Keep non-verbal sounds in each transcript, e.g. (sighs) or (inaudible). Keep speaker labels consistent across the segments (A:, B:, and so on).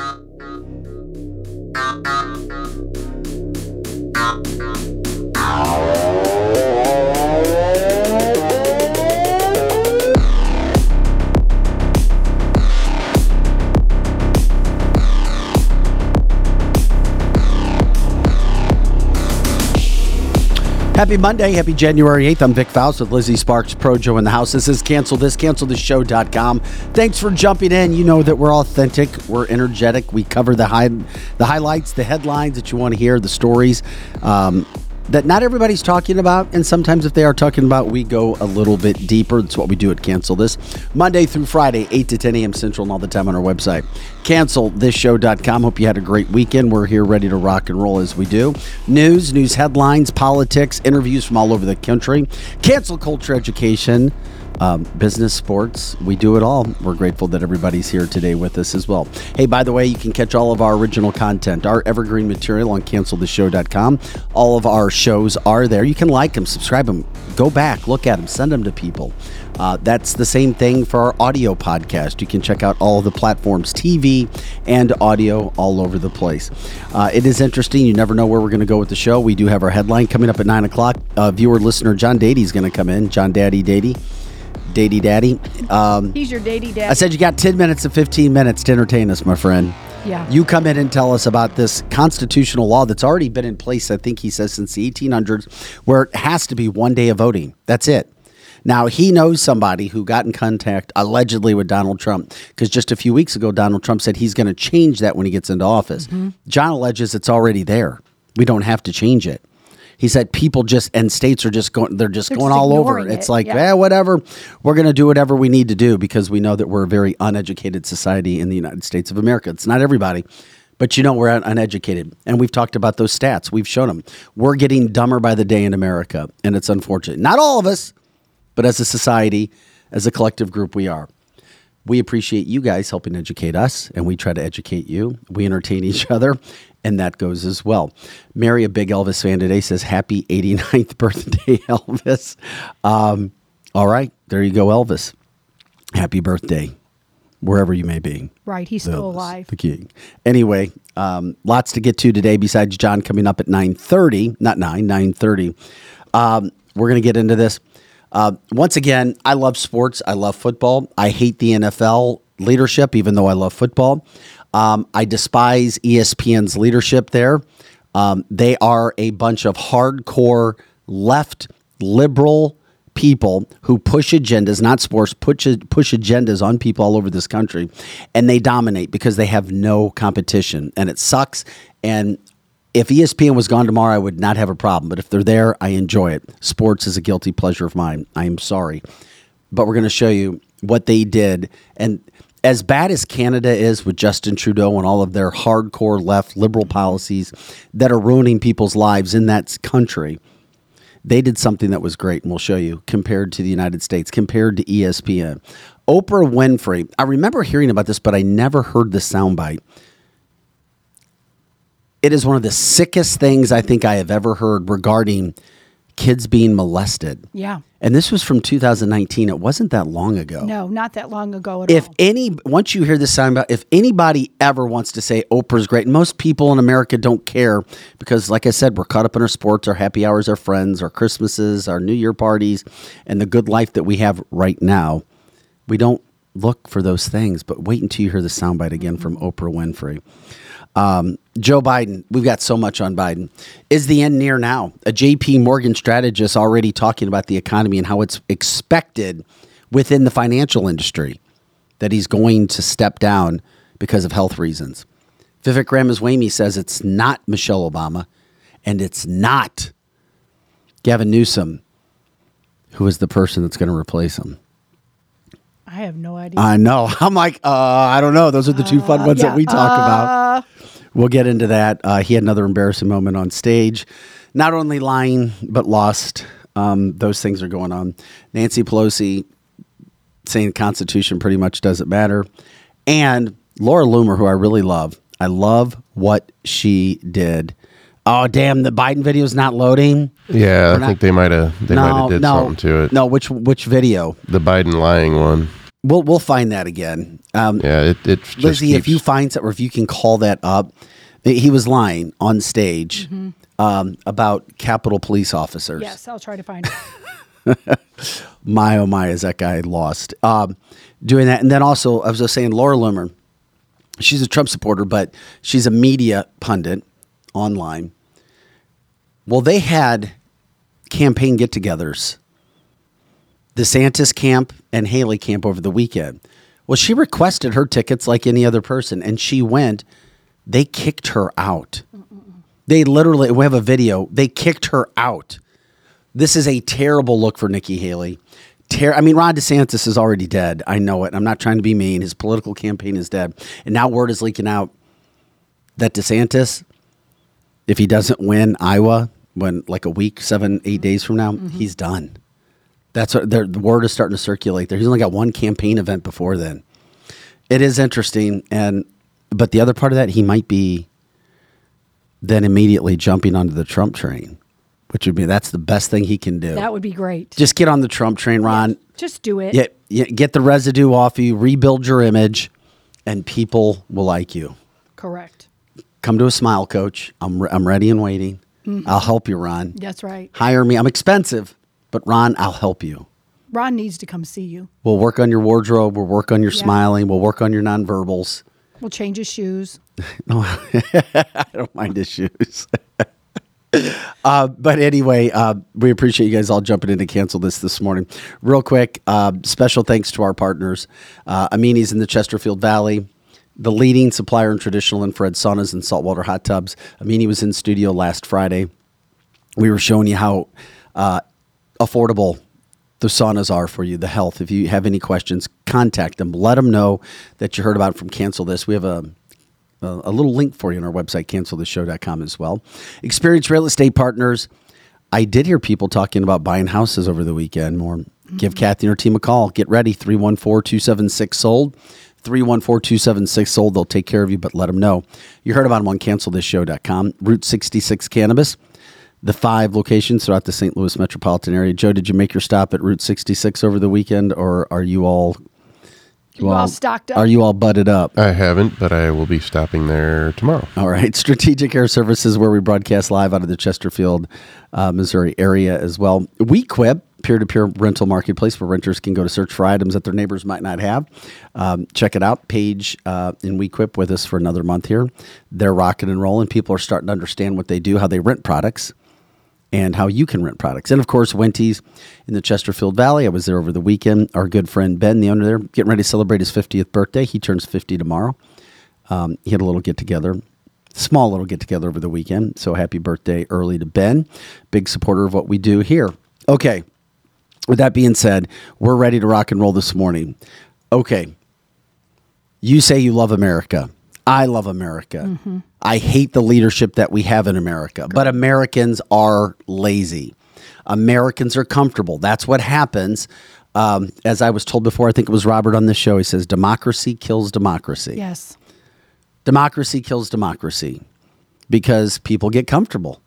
A: あ! Happy Monday. Happy January 8th. I'm Vic Faust with Lizzie Sparks, Projo in the house. This is Cancel This, CancelTheShow.com. Thanks for jumping in. You know that we're authentic, we're energetic. We cover the high, the highlights, the headlines that you want to hear, the stories. Um, that not everybody's talking about, and sometimes if they are talking about, we go a little bit deeper. That's what we do at Cancel This. Monday through Friday, 8 to 10 a.m. Central, and all the time on our website. CancelThisShow.com. Hope you had a great weekend. We're here ready to rock and roll as we do. News, news headlines, politics, interviews from all over the country, cancel culture education um, business, sports, we do it all. We're grateful that everybody's here today with us as well. Hey, by the way, you can catch all of our original content, our evergreen material on canceltheshow.com. All of our shows are there. You can like them, subscribe them, go back, look at them, send them to people. Uh, that's the same thing for our audio podcast. You can check out all of the platforms, TV and audio, all over the place. Uh, it is interesting. You never know where we're going to go with the show. We do have our headline coming up at 9 o'clock. Uh, viewer listener John Dady is going to come in. John Daddy Dady. Daddy Daddy.
B: Um, He's your Daddy Daddy.
A: I said you got 10 minutes to 15 minutes to entertain us, my friend.
B: Yeah.
A: You come in and tell us about this constitutional law that's already been in place, I think he says, since the 1800s, where it has to be one day of voting. That's it. Now, he knows somebody who got in contact allegedly with Donald Trump because just a few weeks ago, Donald Trump said he's going to change that when he gets into office. Mm-hmm. John alleges it's already there. We don't have to change it he said people just and states are just going they're just they're going just all over it. it's like yeah. eh, whatever. We're going to do whatever we need to do because we know that we're a very uneducated society in the united states of america. It's not everybody but you know we're uneducated. And we've talked about those stats. We've shown them we're getting dumber by the day in america and it's unfortunate. Not all of us but as a society as a collective group we are. We appreciate you guys helping educate us, and we try to educate you. We entertain each other, and that goes as well. Mary, a big Elvis fan today, says, Happy 89th (laughs) birthday, Elvis. Um, all right, there you go, Elvis. Happy birthday, wherever you may be.
B: Right, he's still alive.
A: The king. Anyway, um, lots to get to today besides John coming up at 9.30, not 9, 9.30. Um, we're going to get into this. Uh, once again, I love sports. I love football. I hate the NFL leadership, even though I love football. Um, I despise ESPN's leadership there. Um, they are a bunch of hardcore left liberal people who push agendas, not sports, push, push agendas on people all over this country, and they dominate because they have no competition, and it sucks. And if ESPN was gone tomorrow, I would not have a problem. But if they're there, I enjoy it. Sports is a guilty pleasure of mine. I am sorry. But we're going to show you what they did. And as bad as Canada is with Justin Trudeau and all of their hardcore left liberal policies that are ruining people's lives in that country, they did something that was great. And we'll show you compared to the United States, compared to ESPN. Oprah Winfrey, I remember hearing about this, but I never heard the soundbite it is one of the sickest things I think I have ever heard regarding kids being molested.
B: Yeah.
A: And this was from 2019. It wasn't that long ago.
B: No, not that long ago at
A: if
B: all.
A: If any, once you hear this sound about, if anybody ever wants to say Oprah's great, most people in America don't care because, like I said, we're caught up in our sports, our happy hours, our friends, our Christmases, our New Year parties, and the good life that we have right now. We don't look for those things, but wait until you hear the soundbite again from mm-hmm. Oprah Winfrey. Um, Joe Biden, we've got so much on Biden. Is the end near now? A JP Morgan strategist already talking about the economy and how it's expected within the financial industry that he's going to step down because of health reasons. Vivek Ramaswamy says it's not Michelle Obama and it's not Gavin Newsom, who is the person that's going to replace him.
B: I have no idea.
A: I know. (laughs) I'm like, uh, I don't know. Those are the two fun uh, ones yeah, that we talk uh, about. We'll get into that. Uh, he had another embarrassing moment on stage. Not only lying, but lost. Um, those things are going on. Nancy Pelosi saying the Constitution pretty much doesn't matter. And Laura Loomer, who I really love. I love what she did. Oh damn! The Biden video is not loading.
C: Yeah, I not, think they might have they no, might have did
A: no,
C: something to it.
A: No, which which video?
C: The Biden lying one.
A: We'll we'll find that again. Um,
C: Yeah, it, it just
A: Lizzie, if you find that, or if you can call that up, he was lying on stage um, about Capitol police officers.
B: Yes, I'll try to find it. (laughs)
A: My oh my, is that guy lost? Um, doing that, and then also I was just saying, Laura Loomer, she's a Trump supporter, but she's a media pundit online. Well, they had campaign get-togethers, DeSantis camp and Haley camp over the weekend. Well, she requested her tickets like any other person, and she went. They kicked her out. They literally, we have a video. They kicked her out. This is a terrible look for Nikki Haley. Ter- I mean, Ron DeSantis is already dead. I know it. I'm not trying to be mean. His political campaign is dead. And now word is leaking out that DeSantis, if he doesn't win Iowa, when like a week, seven, eight days from now, mm-hmm. he's done. That's what the the word is starting to circulate there. He's only got one campaign event before then. It is interesting. And, but the other part of that, he might be then immediately jumping onto the Trump train, which would be that's the best thing he can do.
B: That would be great.
A: Just get on the Trump train, Ron.
B: Just do it.
A: Get, get get the residue off you, rebuild your image, and people will like you.
B: Correct.
A: Come to a smile coach. I'm re- I'm ready and waiting. Mm-hmm. I'll help you, Ron.
B: That's right.
A: Hire me. I'm expensive, but Ron, I'll help you.
B: Ron needs to come see you.
A: We'll work on your wardrobe. We'll work on your
B: Yeah.
A: smiling. We'll work on your nonverbals.
B: We'll change his shoes. (laughs)
A: No, I don't mind his shoes. (laughs) uh, but anyway, uh, we appreciate you guys all jumping in to cancel this this morning. Real quick, uh, special thanks to our partners, uh, Amini's in the Chesterfield Valley, the leading supplier in traditional infrared saunas and saltwater hot tubs. Amini was in studio last Friday. We were showing you how uh, affordable the saunas are for you, the health. If you have any questions, contact them. Let them know that you heard about it from Cancel This. We have a a, a little link for you on our website, canceltheshow.com as well. Experienced real estate partners. I did hear people talking about buying houses over the weekend. More, give mm-hmm. Kathy and her team a call. Get ready, 314 276 sold. 314 276 sold. They'll take care of you, but let them know. You heard about them on cancelthisshow.com. Route 66 Cannabis, the five locations throughout the St. Louis metropolitan area. Joe, did you make your stop at Route 66 over the weekend, or are you all.
B: You all stocked up?
A: Are you all butted up?
C: I haven't, but I will be stopping there tomorrow.
A: All right. (laughs) Strategic Air Services, where we broadcast live out of the Chesterfield, uh, Missouri area as well. WeQuip, peer to peer rental marketplace where renters can go to search for items that their neighbors might not have. Um, check it out. Page uh, in WeQuip with us for another month here. They're rocking and rolling. People are starting to understand what they do, how they rent products and how you can rent products. And of course, Wenty's in the Chesterfield Valley. I was there over the weekend. Our good friend Ben, the owner there, getting ready to celebrate his 50th birthday. He turns 50 tomorrow. Um, he had a little get together, small little get together over the weekend. So happy birthday early to Ben. Big supporter of what we do here. Okay. With that being said, we're ready to rock and roll this morning. Okay. You say you love America. I love America. I hate the leadership that we have in America, but Americans are lazy. Americans are comfortable. That's what happens. Um, as I was told before, I think it was Robert on this show. He says, democracy kills democracy
B: Yes.
A: democracy kills democracy because people get comfortable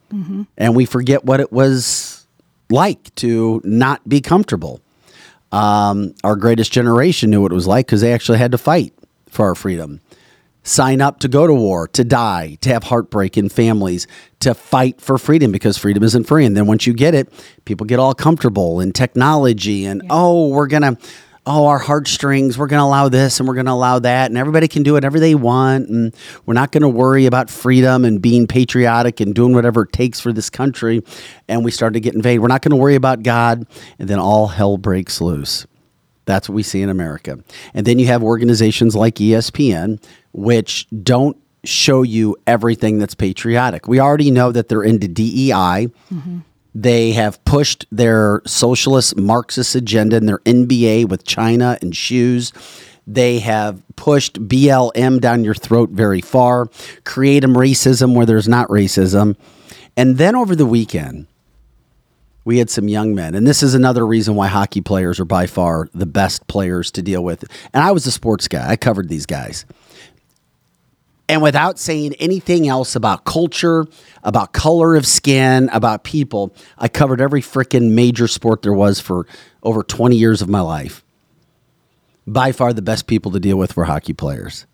A: and we forget what it was like to not be comfortable. Um, our greatest generation knew what it was like because they actually had to fight for our freedom, sign up to go to war, to die, to have heartbreak in families, to fight for freedom because freedom isn't free. And then once you get it, people get all comfortable in technology and, oh, we're going to oh, our heartstrings, we're going to allow this and we're going to allow that, and everybody can do whatever they want, and we're not going to worry about freedom and being patriotic and doing whatever it takes for this country. And we start to get invaded. We're not going to worry about God, and then all hell breaks loose. That's what we see in America. And then you have organizations like ESPN, which don't show you everything that's patriotic. We already know that they're into DEI. Mm-hmm. They have pushed their socialist Marxist agenda in their NBA with China and shoes. They have pushed BLM down your throat very far, create racism where there's not racism. And then over the weekend, we had some young men. And this is another reason why hockey players are by far the best players to deal with. And I was a sports guy, I covered these guys. And without saying anything else about culture, about color of skin, about people, I covered every freaking major sport there was for over 20 years of my life. by far the best people to deal with were hockey players.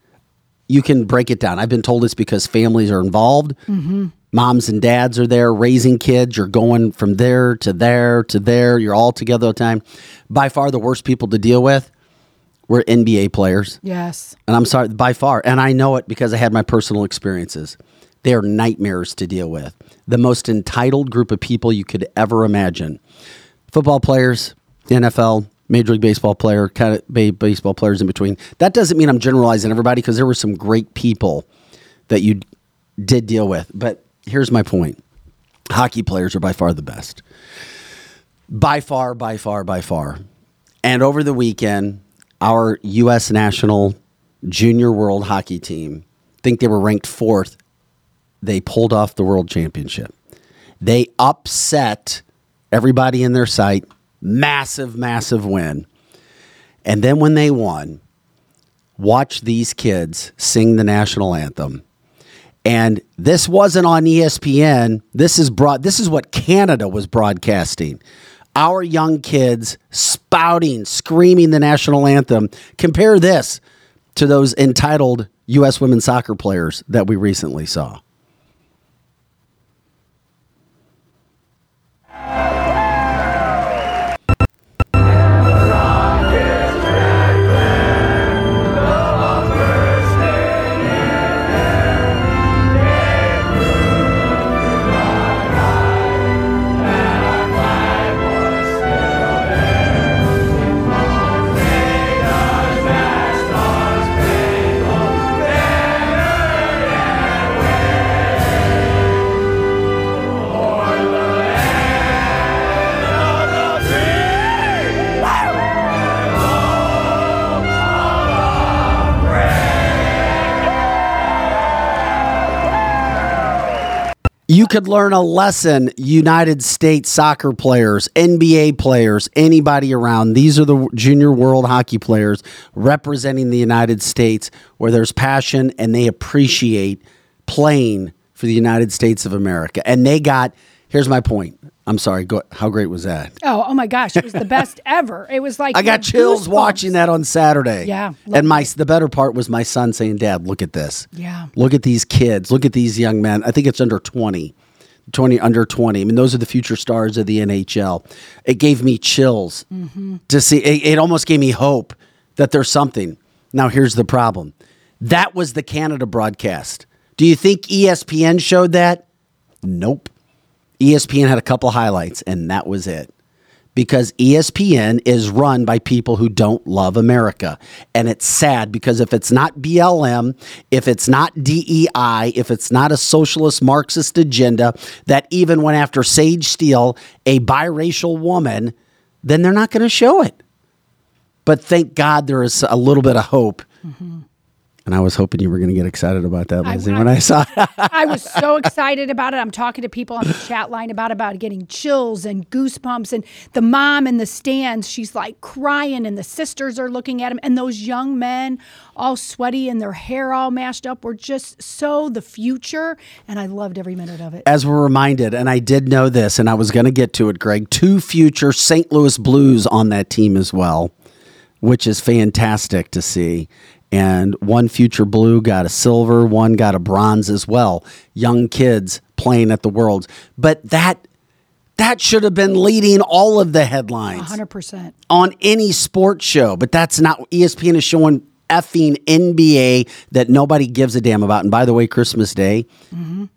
A: You can break it down. I've been told it's because families are involved. Mm-hmm. Moms and dads are there raising kids. You're going from there to there to there. You're all together all the time. By far the worst people to deal with were NBA players.
B: Yes.
A: And I'm sorry, by far. And I know it because I had my personal experiences. They are nightmares to deal with. The most entitled group of people you could ever imagine. Football players, NFL, Major League Baseball player, kind of baseball players in between. That doesn't mean I'm generalizing everybody because there were some great people that you did deal with. But here's my point hockey players are by far the best. By far, by far, by far. And over the weekend, our U.S. national junior world hockey team, I think they were ranked fourth, they pulled off the world championship. They upset everybody in their sight. Massive, massive win. And then when they won, watch these kids sing the national anthem. And this wasn't on ESPN. This is broad this is what Canada was broadcasting. Our young kids spouting, screaming the national anthem. Compare this to those entitled US women's soccer players that we recently saw. Could learn a lesson, United States soccer players, NBA players, anybody around. These are the junior world hockey players representing the United States where there's passion and they appreciate playing for the United States of America. And they got, here's my point. I'm sorry, go, how great was that?
B: Oh, oh my gosh, it was the best (laughs) ever. It was like
A: I got chills
B: goosebumps.
A: watching that on Saturday.
B: Yeah,
A: And my the better part was my son saying, "Dad, look at this.
B: Yeah.
A: Look at these kids. Look at these young men. I think it's under 20. 20 under 20. I mean, those are the future stars of the NHL. It gave me chills
B: Mm-hmm.
A: to see it, it almost gave me hope that there's something. Now here's the problem. That was the Canada broadcast. Do you think ESPN showed that? Nope. ESPN had a couple highlights, and that was it. Because ESPN is run by people who don't love America. And it's sad because if it's not BLM, if it's not DEI, if it's not a socialist Marxist agenda that even went after Sage Steele, a biracial woman, then they're not going to show it. But thank God there is a little bit of hope. Mm-hmm. And I was hoping you were going to get excited about that, Lindsay,
B: I-
A: when I saw it. (laughs)
B: I was so excited about it. I'm talking to people on the chat line about about getting chills and goosebumps, and the mom in the stands, she's like crying, and the sisters are looking at him, and those young men, all sweaty and their hair all mashed up, were just so the future, and I loved every minute of it.
A: as we're reminded, and I did know this, and I was going to get to it, Greg, two future St. Louis Blues on that team as well, which is fantastic to see. And one future Blue got a silver, one got a bronze as well. Young kids playing at the Worlds. But that that should have been leading all of the headlines
B: 100%.
A: on any sports show, but that's not. ESPN is showing effing NBA that nobody gives a damn about. And by the way, Christmas Day,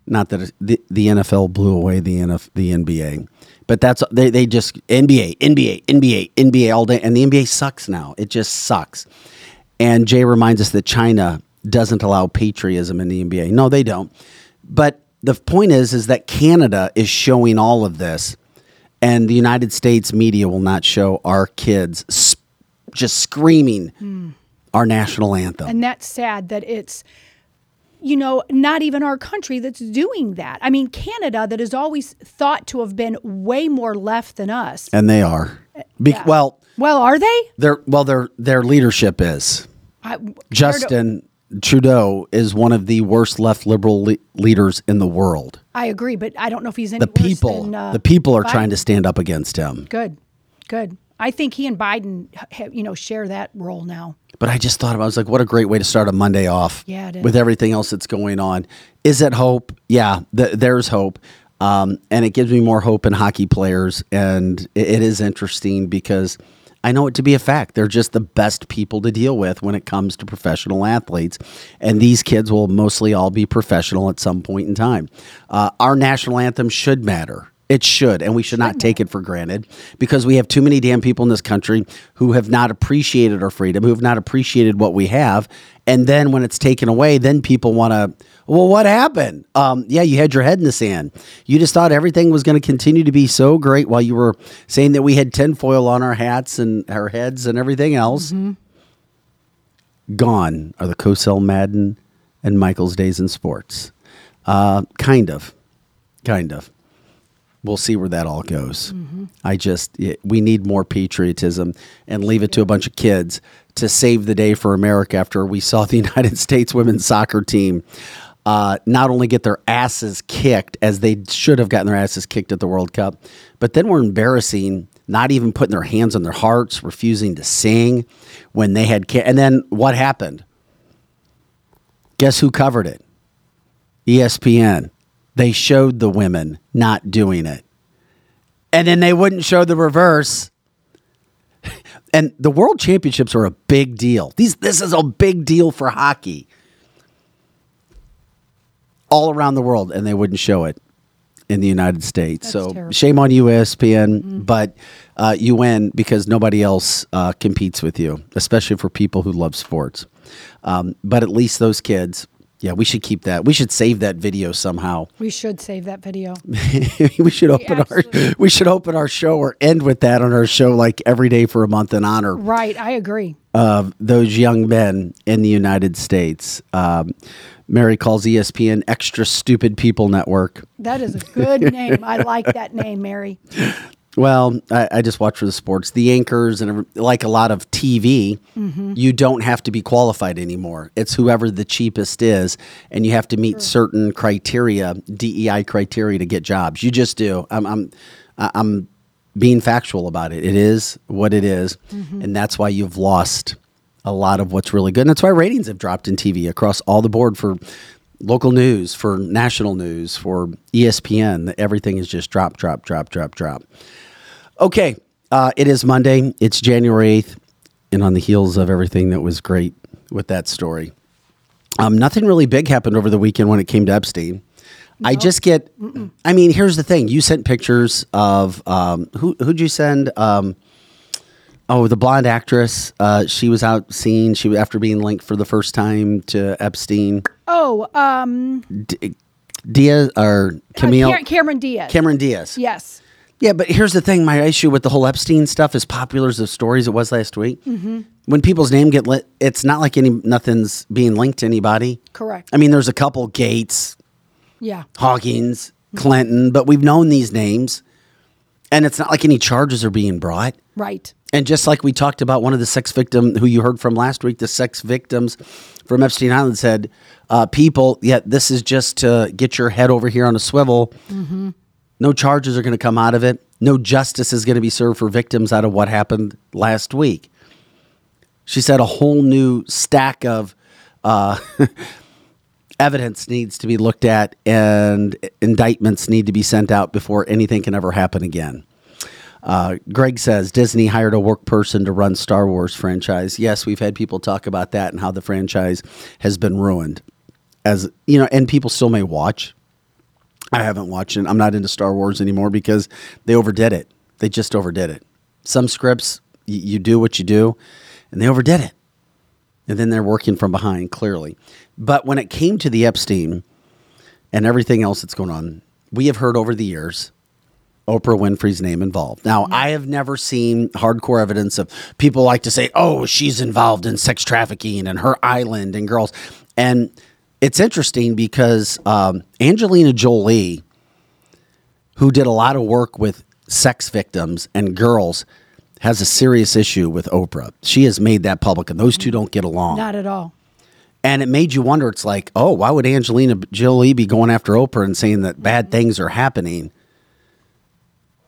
A: not that the, the NFL blew away the NF, the NBA, but that's they they just NBA, NBA, NBA, NBA all day, and the NBA sucks now. It just sucks. And Jay reminds us that China doesn't allow patriotism in the NBA. No, they don't. But the point is, is that Canada is showing all of this, and the United States media will not show our kids s- just screaming hmm. our national anthem.
B: And that's sad that it's, you know, not even our country that's doing that. I mean, Canada, that is always thought to have been way more left than us.
A: And they are. Be-
B: Yeah.
A: Well,
B: Well, are they?
A: their well their their leadership is
B: I,
A: Justin Trudeau is one of the worst left liberal le- leaders in the world.
B: I agree, but I don't know if he's any
A: The people,
B: than, uh,
A: the people are
B: Biden.
A: trying to stand up against him.
B: Good, good. I think he and Biden, ha- you know, share that role now.
A: But I just thought about. I was like, what a great way to start a Monday off.
B: Yeah, it is.
A: With everything else that's going on, is it hope? Yeah, th- there's hope, um, and it gives me more hope in hockey players, and it, it is interesting because I know it to be a fact. They're just the best people to deal with when it comes to professional athletes, and these kids will mostly all be professional at some point in time. Uh, our national anthem should matter. It should, and we should not take it for granted because we have too many damn people in this country who have not appreciated our freedom, who have not appreciated what we have. And then when it's taken away, then people want to, well, what happened? Um, yeah, you had your head in the sand. You just thought everything was going to continue to be so great while you were saying that we had tinfoil on our hats and our heads and everything else. Gone are the Cosell Madden and Michaels' days in sports. Uh, kind of. Kind of we'll see where that all goes. I just it, we need more patriotism and leave it to a bunch of kids to save the day for America after we saw the (laughs) United States women's soccer team uh, not only get their asses kicked as they should have gotten their asses kicked at the World Cup, but then were embarrassing. Not even putting their hands on their hearts, refusing to sing when they had. Ca- and then what happened? Guess who covered it? ESPN. They showed the women not doing it. And then they wouldn't show the reverse. (laughs) And the world championships are a big deal. These this is a big deal for hockey. All around the world and they wouldn't show it in the United States.
B: That's
A: so
B: terrible.
A: shame on you ESPN, but uh, you win because nobody else uh, competes with you, especially for people who love sports. Um, but at least those kids, yeah, we should keep that. We should save that video somehow.
B: We should save that video. (laughs)
A: we should open our we should open our show or end with that on our show like every day for a month in honor
B: Right, I agree.
A: of those young men in the United States. Um, Mary calls ESPN Extra Stupid People Network.
B: That is a (laughs) good name. I like that name, Mary.
A: Well, I, I just watch for the sports. The anchors and like a lot of TV, mm-hmm. you don't have to be qualified anymore. It's whoever the cheapest is, and you have to meet certain criteria, DEI criteria, to get jobs. You just do. I'm, I'm, I'm being factual about it. It is what it is, mm-hmm. and that's why you've lost a lot of what's really good. And that's why ratings have dropped in TV across all the board for local news, for national news, for ESPN. Everything is just drop, drop, drop, drop, drop. Okay, uh, it is Monday. It's January 8th. And on the heels of everything that was great with that story, um, nothing really big happened over the weekend when it came to Epstein. I just get, I mean, here's the thing. You sent pictures of, um, who, who'd you send? Um, oh, the blonde actress. Uh, she was out seen. She after being linked for the first time to Epstein.
B: Oh, um,
A: D- Diaz or
B: uh,
A: Camille?
B: Cameron Diaz.
A: Cameron Diaz.
B: Yes.
A: Yeah, but here's the thing: my issue with the whole Epstein stuff, as popular as the stories it was last week,
B: Mm-hmm.
A: when people's name get lit, it's not like any nothing's being linked to anybody.
B: Correct.
A: I mean, there's a couple Gates,
B: Yeah.
A: Hawkins, Clinton, but we've known these names, and it's not like any charges are being brought.
B: Right.
A: And just like we talked about one of the sex victim who you heard from last week, the sex victims from Epstein Island said, uh, "People, yeah, this is just to get your head over here on a swivel. No charges are going to come out of it. No justice is going to be served for victims out of what happened last week." She said a whole new stack of uh, (laughs) evidence needs to be looked at, and indictments need to be sent out before anything can ever happen again. Uh, Greg says Disney hired a work person to run Star Wars franchise. Yes, we've had people talk about that and how the franchise has been ruined. As you know, and people still may watch. I haven't watched it. I'm not into Star Wars anymore because they overdid it. They just overdid it. Some scripts, y- you do what you do, and they overdid it. And then they're working from behind, clearly. But when it came to the Epstein and everything else that's going on, we have heard over the years Oprah Winfrey's name involved. Now, I have never seen hardcore evidence of people like to say, oh, she's involved in sex trafficking and her island and girls. And it's interesting because um, Angelina Jolie, who did a lot of work with sex victims and girls, has a serious issue with Oprah. She has made that public, and those two don't get along.
B: Not at all.
A: And it made you wonder. It's like, oh, why would Angelina Jolie be going after Oprah and saying that bad things are happening?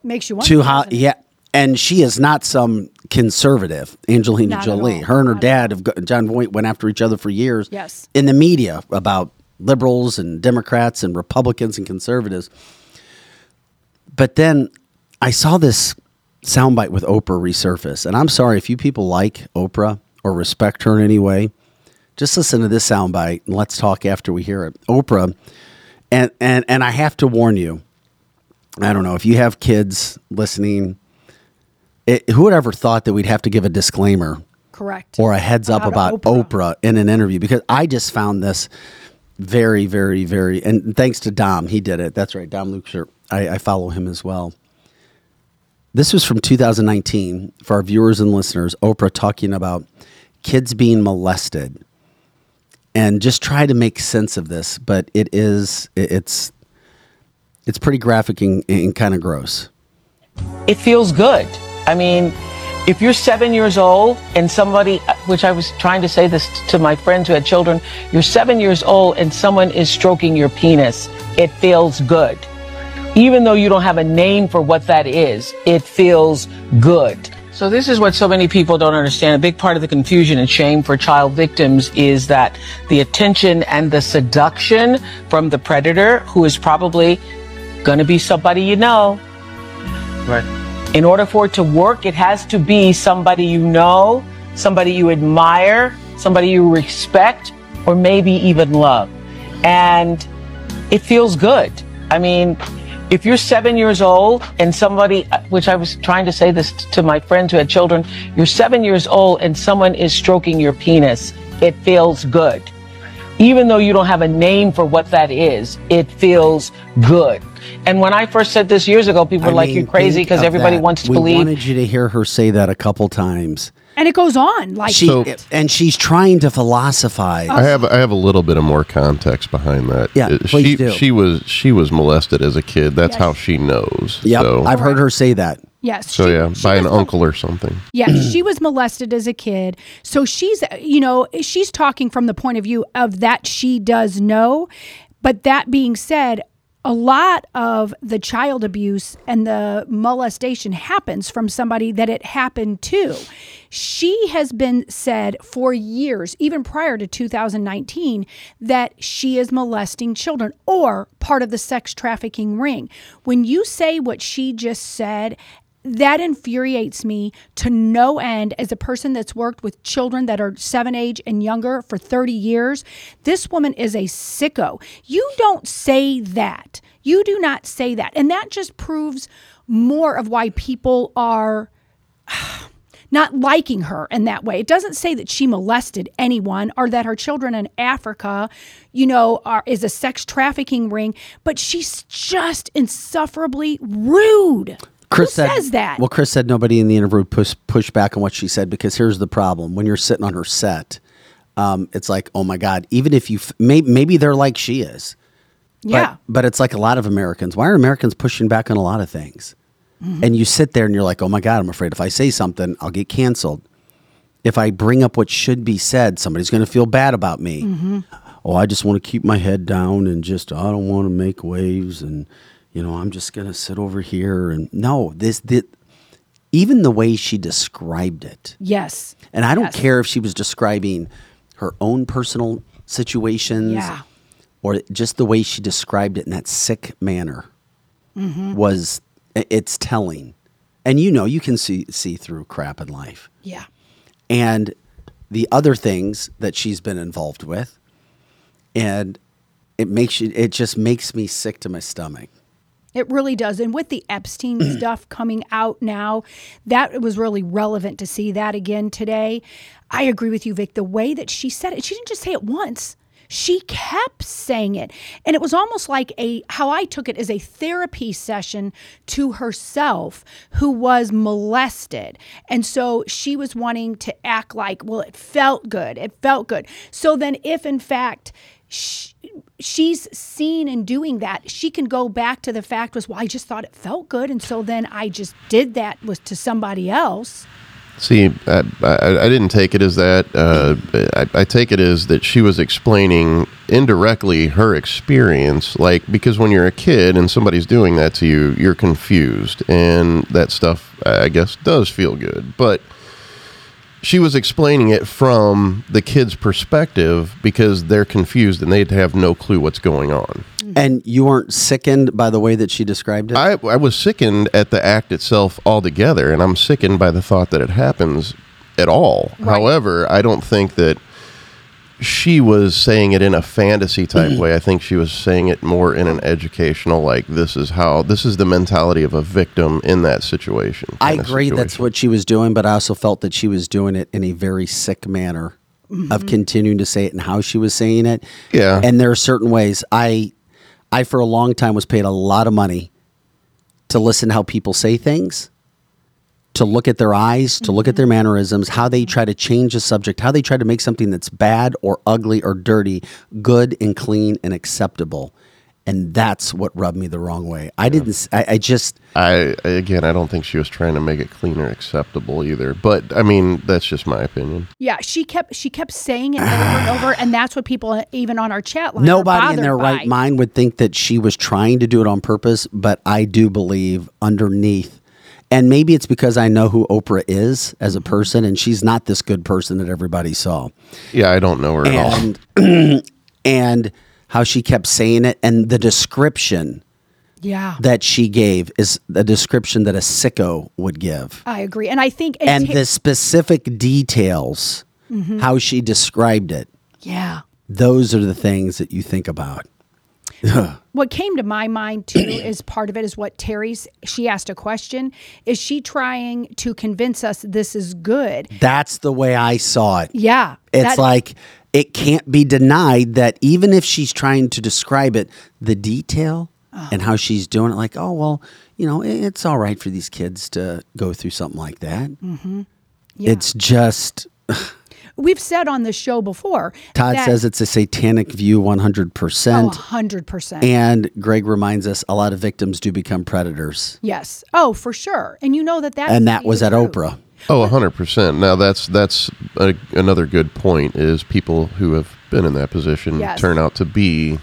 B: Makes you wonder.
A: to how
B: doesn't it?
A: yeah and she is not some conservative, Angelina
B: Not at
A: Jolie.
B: all.
A: Her and her
B: Not
A: dad, have go- Jon Voight, went after each other for years.
B: Yes.
A: in the media about liberals and Democrats and Republicans and conservatives. But then I saw this soundbite with Oprah resurface, and I'm sorry if you people like Oprah or respect her in any way. Just listen to this soundbite and let's talk after we hear it. Oprah, and and and I have to warn you. I don't know if you have kids listening. It, who would ever thought that we'd have to give a disclaimer
B: Correct.
A: or a heads up about Oprah. in an interview because I just found this very, very, very, and thanks to Dom, he did it. That's right, Dom Lucre. I, I follow him as well. This was from 2019 for our viewers and listeners. Oprah talking about kids being molested, and just try to make sense of this. But it is, it- it's, it's pretty graphic and, and kind of gross.
D: it feels good. I mean, if you're seven years old and somebody, which I was trying to say this to my friends who had children, you're seven years old and someone is stroking your penis, it feels good. Even though you don't have a name for what that is, it feels good. So this is what so many people don't understand. A big part of the confusion and shame for child victims is that the attention and the seduction from the predator, who is probably going to be somebody you know,
E: Right.
D: in order for it to work, it has to be somebody you know, somebody you admire, somebody you respect, or maybe even love. And it feels good. I mean, if you're seven years old and somebody, which I was trying to say this to my friends who had children, you're seven years old and someone is stroking your penis, it feels good. Even though you don't have a name for what that is, it feels good. And when I first said this years ago, people were
A: I
D: like,
A: mean,
D: you're crazy because everybody
A: that.
D: wants to believe.
A: we
D: believe.
A: wanted you to hear her say that a couple times.
B: and it goes on like
A: She
C: So-
A: and she's trying to philosophize.
C: I have I have a little bit of more context behind that.
A: Yeah,
C: Uh,
A: please
C: she
A: do.
C: she was she was molested as a kid. That's
B: Yes.
C: how she knows.
A: Yep,
C: So,
A: I've heard her say that.
B: yes.
C: so
B: she-
C: yeah,
B: she
C: by an
B: was-
C: uncle or something.
B: Yeah, she was molested as a kid. So she's, you know, she's talking from the point of view of that she does know. But that being said, a lot of the child abuse and the molestation happens from somebody that it happened to. She has been said for years, even prior to 2019, that she is molesting children or part of the sex trafficking ring. When you say what she just said, that infuriates me to no end as a person that's worked with children that are seven age and younger for 30 years. This woman is a sicko. You don't say that. You do not say that. And that just proves more of why people are (sighs) not liking her in that way. It doesn't say that she molested anyone or that her children in Africa, you know, are is a sex trafficking ring, but she's just insufferably rude.
A: Chris
B: Who
A: said,
B: says that?
A: Well, Chris said nobody in the interview push push back on what she said because here's the problem: when you're sitting on her set, um, it's like, oh my god, even if you f- maybe maybe they're like she is, but,
B: yeah.
A: But it's like a lot of Americans. Why are Americans pushing back on a lot of things?
B: Mm-hmm.
A: And you sit there and you're like, oh my god, I'm afraid if I say something, I'll get canceled. If I bring up what should be said, somebody's going to feel bad about me.
B: Mm-hmm.
A: Oh, I just want to keep my head down and just I don't want to make waves and you know I'm just going to sit over here and no this this even the way she described it
B: yes.
A: and I don't
B: Yes.
A: care if she was describing her own personal situations
B: Yeah.
A: or just the way she described it in that sick manner
B: Mm-hmm.
A: was it's telling. And you know, you can see see through crap in life.
B: Yeah.
A: And the other things that she's been involved with and it makes you it just makes me sick to my stomach.
B: It really does. And with the Epstein mm. stuff coming out now, that was really relevant to see that again today. I agree with you, Vic. The way that she said it, she didn't just say it once. She kept saying it. And it was almost like a, how I took it as a therapy session to herself who was molested. And so she was wanting to act like, well, it felt good. It felt good. So then, if in fact, sh she's seen in doing that she can go back to the fact was well i just thought it felt good and so then i just did that was to somebody else
C: See, I, I, I didn't take it as that. Uh, I, I take it as that she was explaining indirectly her experience. Like, because when you're a kid and somebody's doing that to you, you're confused. And that stuff, I guess, does feel good. But she was explaining it from the kid's perspective because they're confused and they'd have no clue what's going on.
A: And you weren't sickened by the way that she described it?
C: I, I was sickened at the act itself altogether, and I'm sickened by the thought that it happens at all.
B: Right.
C: However, I don't think that she was saying it in a fantasy type mm. way. I think she was saying it more in an educational, like this is how this is the mentality of a victim in that situation.
A: I
C: kind of
A: agree that's what she was doing, but I also felt that she was doing it in a very sick manner of mm-hmm. continuing to say it and how she was saying it.
C: Yeah.
A: And there are certain ways I I for a long time was paid a lot of money to listen to how people say things, to look at their eyes, to look at their mm-hmm. mannerisms, how they try to change a subject, how they try to make something that's bad or ugly or dirty good and clean and acceptable. And that's what rubbed me the wrong way. I didn't I just
C: I again, I don't think she was trying to make it clean or acceptable either. But I mean, that's just my opinion.
B: Yeah, she kept she kept saying it over and over, and that's what people uh, even on our chat line. are
A: Nobody in their
B: by.
A: right mind would think that she was trying to do it on purpose, but I do believe underneath, and maybe it's because I know who Oprah is as a person, and she's not this good person that everybody saw,
C: Yeah, I don't know her at all.
A: and (clears throat) and how she kept saying it, and the description
B: Yeah,
A: that she gave is the description that a sicko would give,
B: I agree, and I think it
A: and
B: ta-
A: the specific details, mm-hmm. how she described it.
B: yeah.
A: Those are the things that you think about. (laughs)
B: What came to my mind too (clears throat) is part of it is what Terry's. She asked a question: Is she trying to convince us this is good?
A: That's the way I saw it.
B: Yeah,
A: It's
B: that-
A: like it can't be denied that even if she's trying to describe it, the detail and how she's doing it, like, oh, well, you know, it's all right for these kids to go through something like that.
B: Mm-hmm. Yeah.
A: It's just, (laughs)
B: we've said on the show before.
A: Todd
B: that-
A: says it's a satanic view 100%.
B: Oh, hundred percent.
A: And Greg reminds us a lot of victims do become predators.
B: Yes. Oh, for sure. And you know that that
A: And that was at Oprah.
C: Oh, 100%. Now that's that's a, another good point. Is people who have been in that position
B: Yes.
C: turn out to be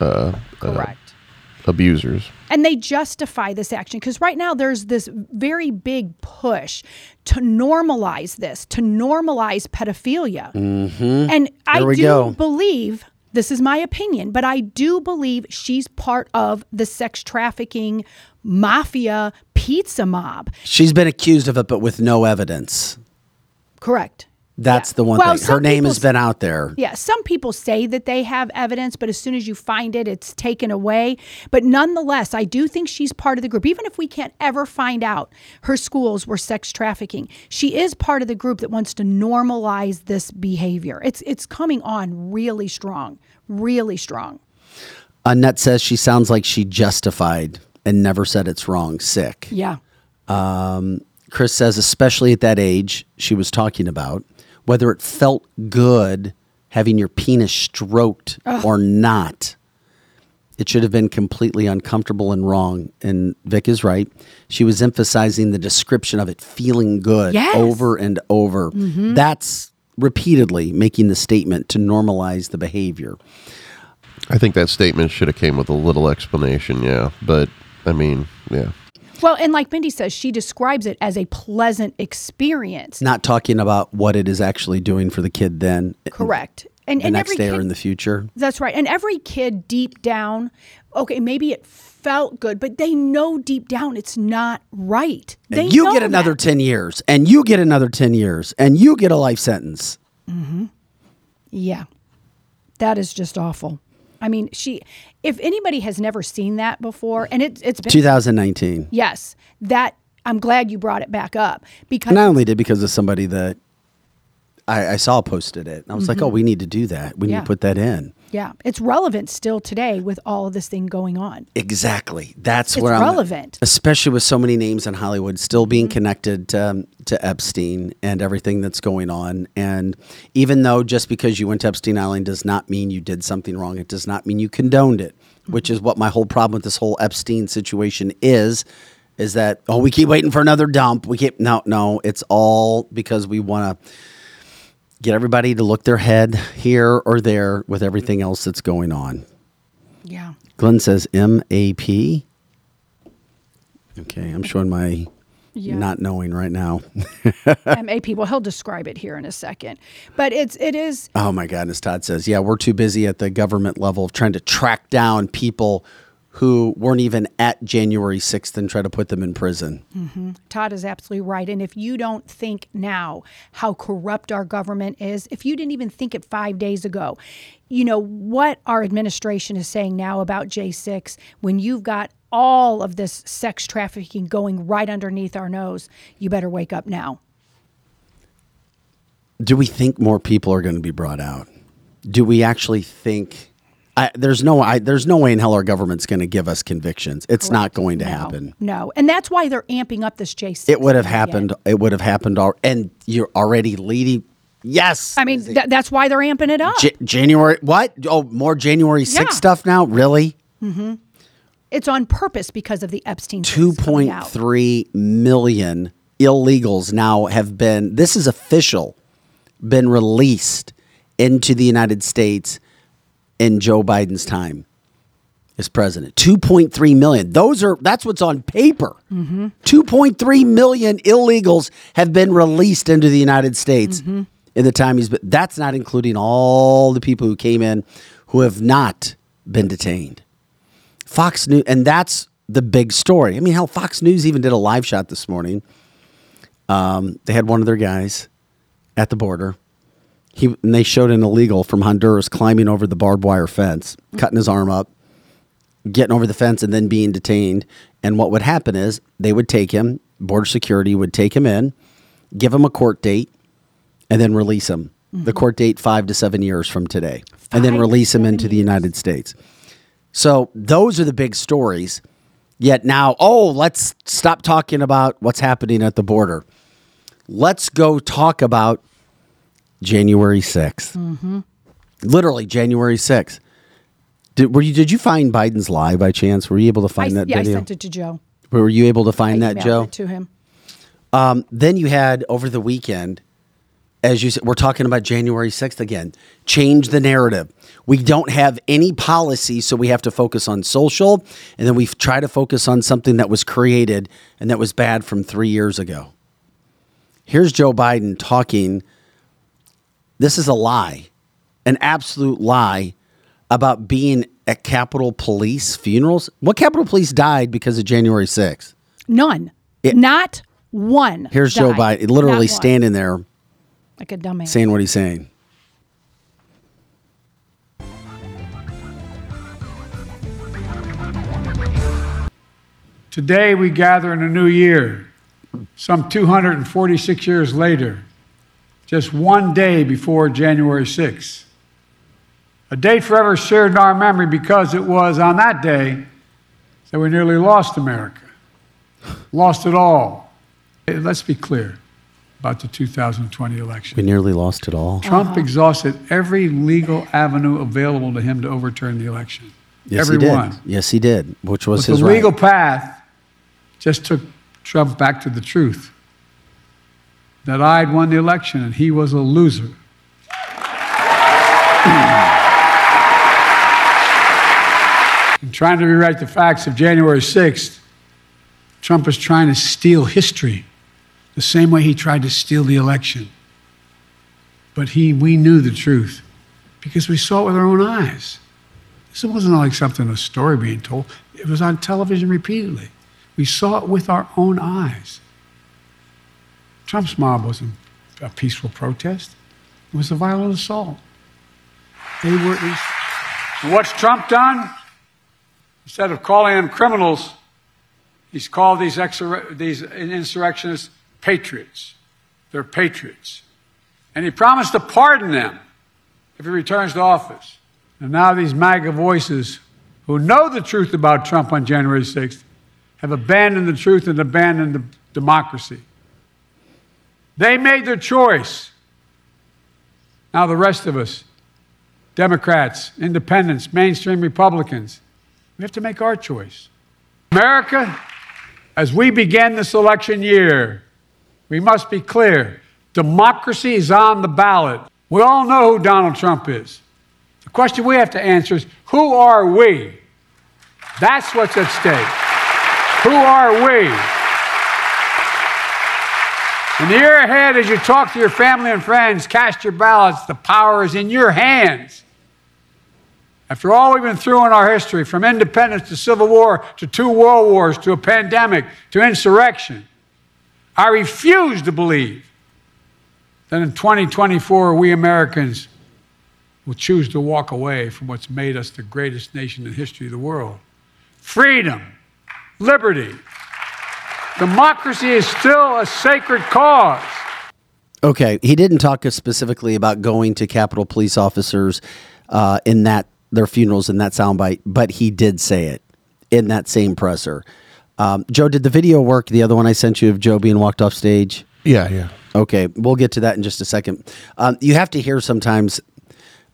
C: uh, uh,
B: correct.
C: Abusers.
B: and they justify this action because right now there's this very big push to normalize this, to normalize pedophilia. Mm-hmm. And I
A: There we
B: do
A: go.
B: believe this is my opinion, but I do believe she's part of the sex trafficking mafia pizza mob.
A: She's been accused of it, but with no evidence.
B: Correct.
A: That's
B: Yeah.
A: the one
B: Well,
A: thing. Her name has been out there.
B: Yeah, some people say that they have evidence, but as soon as you find it, it's taken away. But nonetheless, I do think she's part of the group. Even if we can't ever find out her schools were sex trafficking, she is part of the group that wants to normalize this behavior. It's it's coming on really strong, really strong.
A: Annette says she sounds like she justified and never said it's wrong. Sick.
B: Yeah.
A: Um, Chris says, especially at that age she was talking about, whether it felt good having your penis stroked or not, it should have been completely uncomfortable and wrong. And Vic is right. She was emphasizing the description of it feeling good
B: Yes.
A: over and over. Mm-hmm. That's repeatedly making the statement to normalize the behavior.
C: I think that statement should have came with a little explanation. Yeah, but I mean, yeah.
B: Well, and like Mindy says, she describes it as a pleasant experience.
A: Not talking about what it is actually doing for the kid then.
B: Correct. And
A: The
B: and
A: next
B: every
A: day
B: kid,
A: or in the future.
B: That's right. And every kid deep down, okay, maybe it felt good, but they know deep down it's not right. They
A: And you get another
B: that.
A: 10 years, and you get another 10 years, and you get a life sentence. Mm-hmm.
B: Yeah. That is just awful. I mean, she if anybody has never seen that before, and it, it's been
A: 2019.
B: yes, that I'm glad you brought it back up because
A: And I only did because of somebody that I, I saw posted it. And I was like, oh, we need to do that. We need
B: Mm-hmm. Yeah.
A: to put that in.
B: Yeah, it's relevant still today with all of this thing going on.
A: Exactly. That's
B: It's
A: where I'm
B: relevant.
A: especially with so many names in Hollywood still being connected um, to Epstein and everything that's going on. And even though just because you went to Epstein Island does not mean you did something wrong, it does not mean you condoned it, which is what my whole problem with this whole Epstein situation is. is that oh we keep waiting for another dump. We keep no no. It's all because we want to get everybody to look their head here or there with everything else that's going on.
B: Yeah.
A: Glenn says MAP. Okay, I'm showing my
B: Yeah.
A: not knowing right now. (laughs)
B: MAP. Well, he'll describe it here in a second. But it's it is
A: Oh my goodness, Todd says, yeah, we're too busy at the government level of trying to track down people who weren't even at January 6th and try to put them in prison. Mm-hmm.
B: Todd is absolutely right. And if you don't think now how corrupt our government is, if you didn't even think it five days ago, you know what our administration is saying now about J6 when you've got all of this sex trafficking going right underneath our nose, you better wake up now.
A: Do we think more people are going to be brought out? Do we actually think I, there's no I, there's no way in hell our government's going to give us convictions. It's not going to
B: No,
A: happen.
B: No. And that's why they're amping up this J6.
A: It would have happened. It would have happened and you're already leading Yes.
B: I mean, th- that's why they're amping it up.
A: Ja- January what? Oh, more January 6th
B: Yeah.
A: stuff now? Really? Mm-hmm.
B: it's on purpose because of the Epstein coming out.
A: 2.3 million illegals now have been this is official been released into the United States in Joe Biden's time as president 2.3 million those are that's what's on paper 2.3 million illegals have been released into the United States in the time he's been that's not including all the people who came in who have not been detained Fox News, and that's the big story. I mean, hell, Fox News even did a live shot this morning. Um, they had one of their guys at the border. He and they showed an illegal from Honduras climbing over the barbed wire fence, cutting his arm up, getting over the fence, and then being detained. And what would happen is they would take him. Border security would take him in, give him a court date, and then release him. The court date five to seven years from today, and then release him into the. United States. So those are the big stories. Yet now, oh, let's stop talking about what's happening at the border. Let's go talk about January 6th. Mm-hmm. Literally January 6th. Did, were you, did you find Biden's lie by chance? Were you able to
B: I,
A: find that
B: yeah, I sent it to Joe.
A: Were you able to
B: I
A: find that, Joe?
B: it to him.
A: Um, then you had over the weekend, as you said, we're talking about January 6th again. Change the narrative. We don't have any policy, so we have to focus on social, and then we try to focus on something that was created and that was bad from three years ago. Here's Joe Biden talking. This is a lie, an absolute lie about being at Capitol Police funerals. What Capitol Police died because of January 6th?
B: None. Not one.
A: Here's Joe. Biden literally standing there
B: like a dumbass.
A: saying what he's saying.
E: Today we gather in a new year, some 246 years later, just one day before January 6th. A date forever shared in our memory because it was on that day that we nearly lost America, lost it all. Let's be clear about the 2020 election.
A: We nearly lost it all.
E: Trump uh-huh. exhausted every legal avenue available to him to overturn the election.
A: Yes,
E: every
A: he did. Yes, he did, which was
E: But
A: his
E: the legal
A: right.
E: path just took Trump back to the truth that I'd won the election and he was a loser. (clears throat) In trying to rewrite the facts of January 6th, Trump is trying to steal history the same way he tried to steal the election. But he, we knew the truth because we saw it with our own eyes. This wasn't like something, a story being told. It was on television repeatedly. We saw it with our own eyes. Trump's mob wasn't a peaceful protest. It was a violent assault. They were. What's Trump done? Instead of calling them criminals, he's called these, exur- these insurrectionists patriots. They're patriots. And he promised to pardon them if he returns to office. And now these MAGA voices who know the truth about Trump on January 6th have abandoned the truth and abandoned the democracy. They made their choice. Now, the rest of us, Democrats, independents, mainstream Republicans, we have to make our choice. America As we begin this election year, we must be clear democracy is on the ballot. We all know who Donald Trump is. The question we have to answer is who are we? That's what's at stake. Who are we? In the year ahead, as you talk to your family and friends, cast your ballots. The power is in your hands. After all we've been through in our history, from independence to civil war to two world wars to a pandemic to insurrection, I refuse to believe that in 2024 we Americans will choose to walk away from what's made us the greatest nation in the history of the world. Freedom, liberty, democracy is still a sacred cause.
A: Okay, he didn't talk specifically about going to Capitol police officers uh, in that their funerals in that soundbite, but he did say it in that same presser. Um, Joe, did the video work? The other one I sent you of Joe being walked off stage.
C: Yeah, yeah.
A: Okay, we'll get to that in just a second. Um, you have to hear sometimes.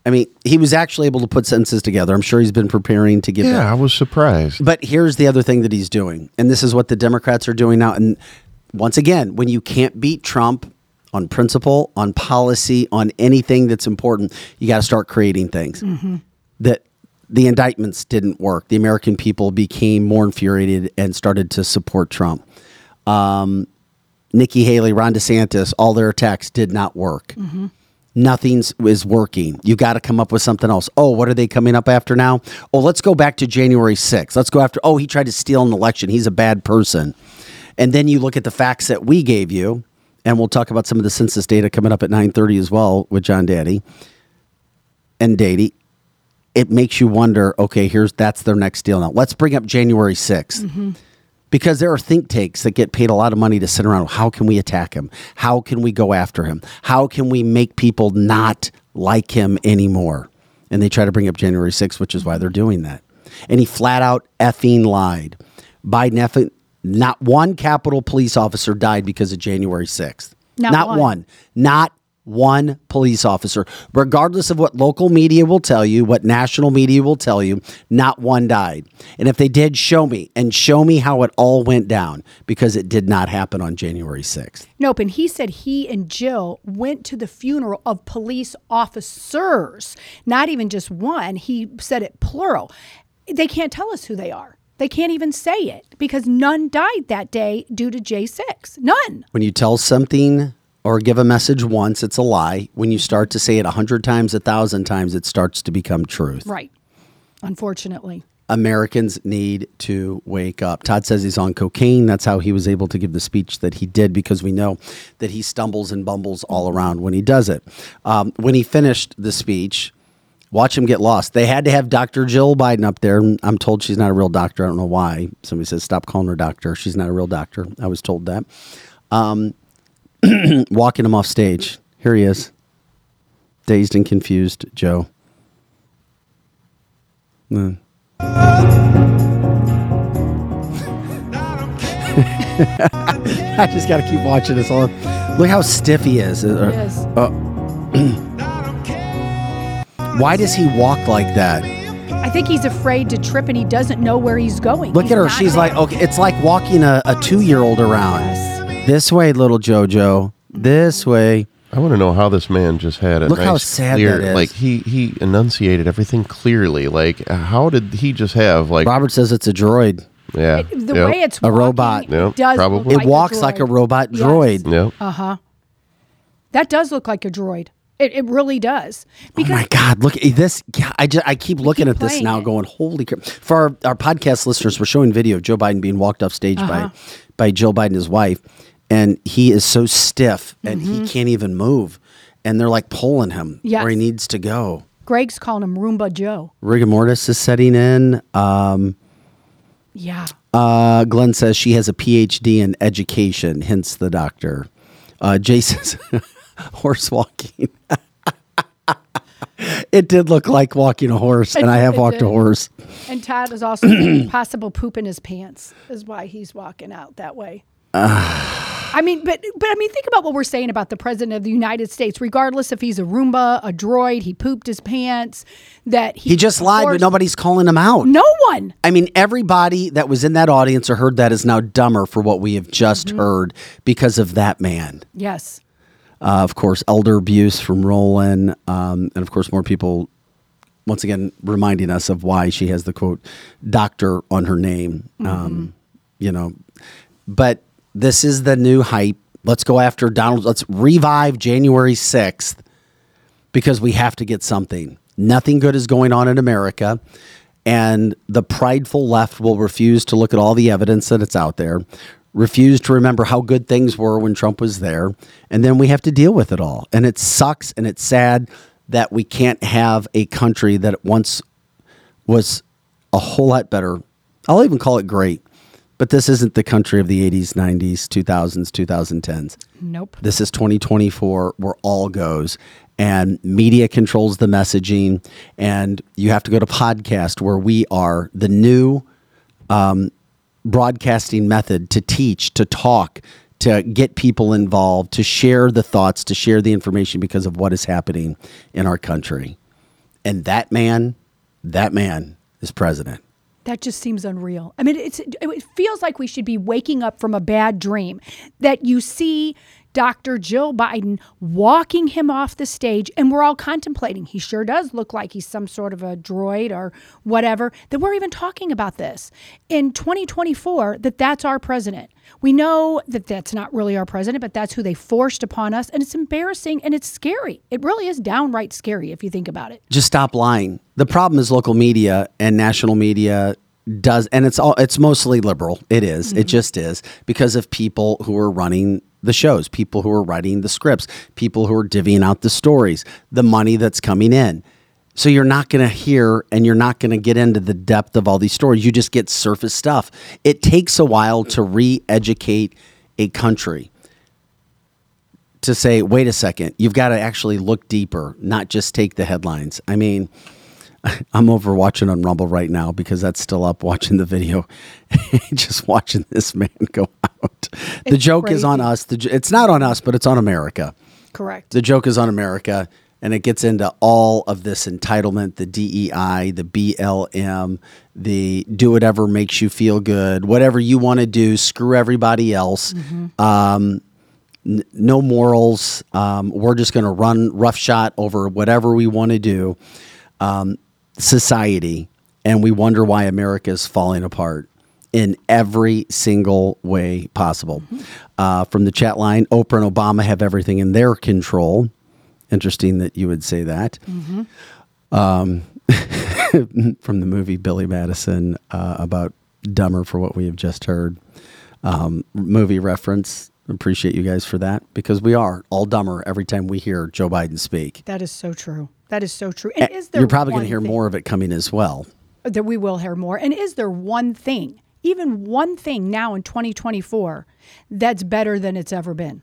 A: I mean, he was actually able to put sentences together. I'm sure he's been preparing to give.
C: Yeah,
A: that.
C: I was surprised.
A: But here's the other thing that he's doing, and this is what the Democrats are doing now. And once again, when you can't beat Trump on principle, on policy, on anything that's important, you got to start creating things. That the indictments didn't work. The American people became more infuriated and started to support Trump. Um, Nikki Haley, Ron DeSantis, all their attacks did not work. Nothing's is working. You got to come up with something else. Oh, what are they coming up after now? Oh, let's go back to January 6th. Let's go after, oh, he tried to steal an election. He's a bad person. And then you look at the facts that we gave you, and we'll talk about some of the census data coming up at 9:30 as well with John Dady and Daddy. It makes you wonder, okay, here's that's their next deal now. Let's bring up January 6th because there are think tanks that get paid a lot of money to sit around. How can we attack him? How can we go after him? How can we make people not like him anymore? And they try to bring up January 6th, which is why they're doing that. And he flat out effing lied. Biden effing, not one Capitol police officer died because of January 6th.
B: Not
A: one.
B: one.
A: Not one police officer. Regardless of what local media will tell you, what national media will tell you, not one died. And if they did, show me and show me how it all went down because it did not happen on January 6th.
B: Nope. And he said he and Jill went to the funeral of police officers, not even just one. He said it plural. They can't tell us who they are. They can't even say it because none died that day due to J6. None.
A: When you tell something or give a message once, it's a lie. When you start to say it a hundred times, a thousand times, it starts to become truth.
B: Right. Unfortunately.
A: Americans need to wake up. Todd says he's on cocaine. That's how he was able to give the speech that he did because we know that he stumbles and bumbles all around when he does it. Um, when he finished the speech, watch him get lost. They had to have Dr. Jill Biden up there. I'm told she's not a real doctor. I don't know why. Somebody says, stop calling her doctor. She's not a real doctor. I was told that. Um, (clears throat) walking him off stage. Here he is. Dazed and confused, Joe. Mm. (laughs) I just got to keep watching this. All. Look how stiff he is. Uh,
B: Yes. (clears throat)
A: Why does he walk like that?
B: I think he's afraid to trip and he doesn't know where he's going.
A: Look
B: He's
A: at her. She's
B: there.
A: like, okay, it's like walking a, a two year old around.
B: Yes.
A: This way, little JoJo. This way.
C: I want to know how this man just had a
A: Look
C: nice,
A: how sad
C: clear,
A: that is.
C: like he he enunciated everything clearly. Like how did he just have like
A: Robert says it's a droid.
C: yeah
B: The
C: yep,
B: way it's
A: A
B: walking,
A: robot.
B: it
C: Yep,
B: does
C: probably.
B: look
A: It
B: like
A: walks
B: a
A: like a robot
B: Yes.
A: droid.
C: yep. Uh huh.
B: That does look like a droid. It, it really does.
A: Oh
B: Because
A: my God! Look at this. Yeah, I just I keep looking
B: keep
A: at this
B: playing
A: now,
B: it.
A: going, "Holy crap!" For our, our podcast listeners, we're showing video of Joe Biden being walked off stage
B: Uh-huh.
A: by by Jill Biden, his wife, and he is so stiff and
B: Mm-hmm.
A: he can't even move, and they're like pulling him
B: Yes.
A: where he needs to go.
B: Greg's calling him Roomba Joe.
A: Rigor mortis is setting in. Um,
B: Yeah.
A: uh, Glenn says she has a PhD in education, hence the doctor. Uh, Jason's (laughs) horse walking. (laughs) it did look like walking a horse, and I have (laughs) walked a horse.
B: And Todd is also (clears throat) possible poop in his pants is why he's walking out that way. (sighs) I mean, but but I mean, think about what we're saying about the president of the United States. Regardless if he's a Roomba, a droid, he pooped his pants. That he,
A: He just lied, but nobody's calling him out.
B: No one.
A: I mean, everybody that was in that audience or heard that is now dumber for what we have just
B: Mm-hmm.
A: heard because of that man.
B: Yes.
A: Uh, of course, elder abuse from Roland, um, and of course, more people. Once again, reminding us of why she has the quote "doctor" on her name. Um, you know, but this is the new hype. Let's go after Donald. Let's revive January sixth because we have to get something. Nothing good is going on in America. And the prideful left will refuse to look at all the evidence that it's out there, refuse to remember how good things were when Trump was there. And then we have to deal with it all. And it sucks and it's sad that we can't have a country that once was a whole lot better. I'll even call it great. But this isn't the country of the 80s, 90s, 2000s, 2010s.
B: Nope.
A: This is 2024 where all goes. And media controls the messaging. And you have to go to podcast where we are the new um, broadcasting method to teach, to talk, to get people involved, to share the thoughts, to share the information because of what is happening in our country. And that man, that man is president.
B: That just seems unreal. I mean, it's it feels like we should be waking up from a bad dream. That you see Dr. Jill Biden walking him off the stage, and we're all contemplating. He sure does look like he's some sort of a droid or whatever. That we're even talking about this in 2024. That that's our president. We know that that's not really our president, but that's who they forced upon us, and it's embarrassing and it's scary. It really is downright scary if you think about it.
A: just stop lying. The problem is local media and national media does and it's all it's mostly liberal. It is. It mm-hmm. just is because of people who are running the shows, people who are writing the scripts, people who are divvying out the stories, the money that's coming in. So you're not going to hear and you're not going to get into the depth of all these stories. You just get surface stuff. It takes a while to re-educate a country to say, wait a second, you've got to actually look deeper, not just take the headlines. I mean, (laughs) I'm over watching on Rumble right now because that's still up, watching the video, (laughs) just watching this man go out. the
B: It's
A: joke is on us. The, it's not on us, but it's on America.
B: Correct.
A: The joke is on America, and it gets into all of this entitlement, the DEI, the BLM, the do whatever makes you feel good, whatever you want to do, screw everybody else. Um, n- no morals. Um, we're just going to run roughshod over whatever we want to do. Um, society, and we wonder why America is falling apart in every single way possible. Uh, from the chat line, Oprah and Obama have everything in their control. Interesting that you would say that. Um, (laughs) from the movie Billy Madison uh, about Dumber for what we have just heard. Um, movie reference. Appreciate you guys for that because we are all dumber every time we hear Joe Biden speak.
B: That is so true. That is so true. And is there
A: You're probably going to hear more of it coming as well.
B: Uh, that we will hear more. And is there one thing, even one thing now in 2024 that's better than it's ever been?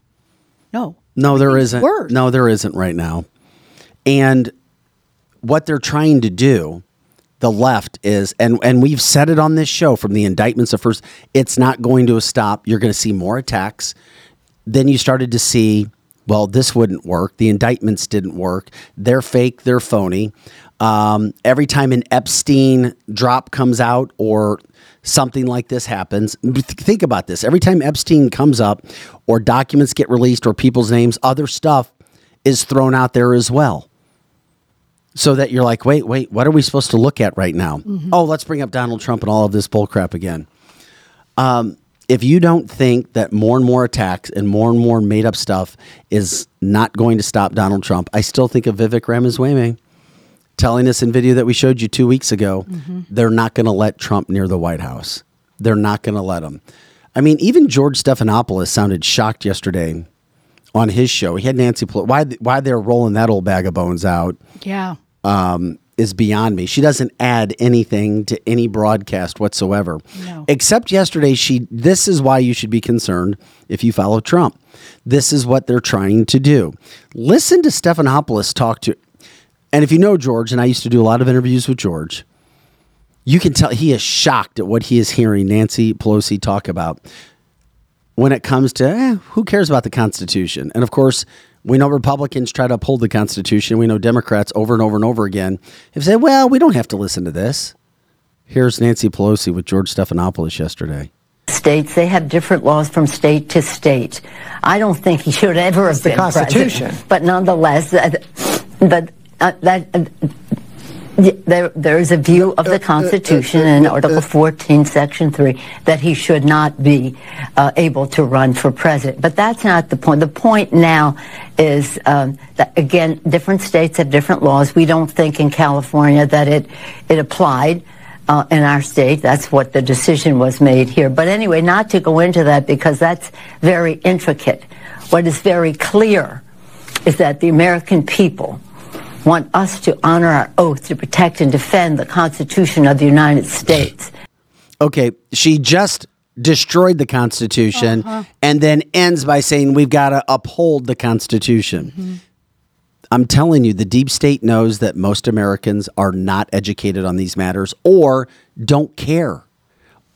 B: No.
A: No, there isn't.
B: worse.
A: No, there isn't right now. And what they're trying to do, the left is, and and we've said it on this show from the indictments of first, it's not going to stop. You're going to see more attacks. Then you started to see, well, this wouldn't work. The indictments didn't work. They're fake. They're phony. Um, every time an Epstein drop comes out or something like this happens, think about this. Every time Epstein comes up or documents get released or people's names, other stuff is thrown out there as well. So that you're like, wait, wait, what are we supposed to look at right now? Oh, let's bring up Donald Trump and all of this bullcrap again if you don't think that more and more attacks and more and more made up stuff is not going to stop Donald Trump, I still think of Vivek Ramaswamy telling us in video that we showed you two weeks ago, they're not going to let Trump near the White House. They're not going to let him. I mean, even George Stephanopoulos sounded shocked yesterday on his show. He had Nancy Pelosi. Why, why they're rolling that old bag of bones out
B: Yeah.
A: um, is beyond me. She doesn't add anything to any broadcast whatsoever.
B: No.
A: Except yesterday, she. This is why you should be concerned if you follow Trump. This is what they're trying to do. Listen to Stephanopoulos talk to, and if you know George, and I used to do a lot of interviews with George, you can tell he is shocked at what he is hearing Nancy Pelosi talk about. when it comes to eh, who cares about the Constitution. And of course, we know Republicans try to uphold the Constitution. We know Democrats over and over and over again have said, well, we don't have to listen to this. Here's Nancy Pelosi with George Stephanopoulos yesterday.
F: States, they have different laws from state to state. I don't think he should ever have
G: the
F: been
G: Constitution.
F: president. But nonetheless, uh, but uh, that. Uh, there, there is a view of the Constitution in Article 14, Section 3, that he should not be uh, able to run for president. But that's not the point. The point now is um, that, again, different states have different laws. We don't think in California that it, it applied. Uh, in our state, that's what the decision was made here. But anyway, not to go into that because that's very intricate. What is very clear is that the American people want us to honor our oath to protect and defend the Constitution of the United States.
A: Okay, she just destroyed the Constitution uh-huh. and then ends by saying we've got to uphold the Constitution. Mm-hmm. I'm telling you, the deep state knows that most Americans are not educated on these matters or don't care.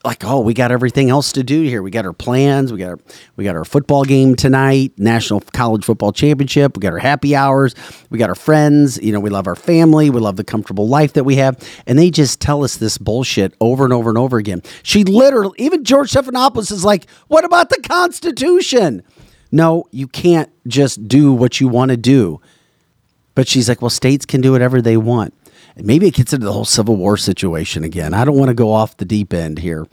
A: Like, oh, we got everything else to do here. We got our plans. We got our, we got our football game tonight, National College Football Championship. We got our happy hours. We got our friends. You know, we love our family. We love the comfortable life that we have. And they just tell us this bullshit over and over and over again. She literally, even George Stephanopoulos is like, what about the Constitution? No, you can't just do what you want to do. But she's like, well, states can do whatever they want. Maybe it gets into the whole Civil War situation again. I don't want to go off the deep end here.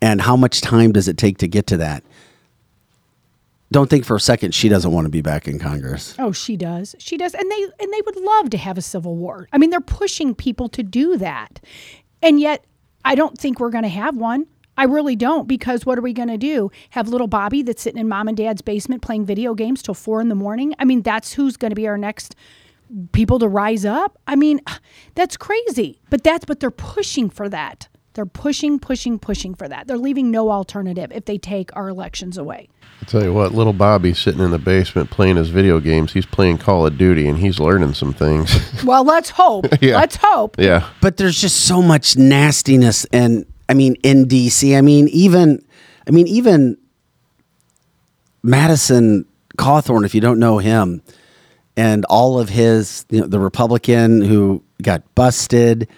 A: And how much time does it take to get to that? Don't think for a second she doesn't want to be back in Congress.
B: Oh, she does. She does. And they and they would love to have a civil war. I mean, they're pushing people to do that. And yet I don't think we're going to have one. I really don't because what are we going to do? Have little Bobby that's sitting in mom and dad's basement playing video games till four in the morning? I mean, that's who's going to be our next people to rise up. I mean, that's crazy. But that's but they're pushing for that. They're pushing, pushing, pushing for that. They're leaving no alternative if they take our elections away.
C: I tell you what, little Bobby's sitting in the basement playing his video games. He's playing Call of Duty and he's learning some things. (laughs)
B: Well, let's hope. (laughs)
C: Yeah.
B: Let's hope.
C: yeah.
A: But there's just so much nastiness and I mean in DC. I mean even I mean even Madison Cawthorn if you don't know him and all of his you know the Republican who got busted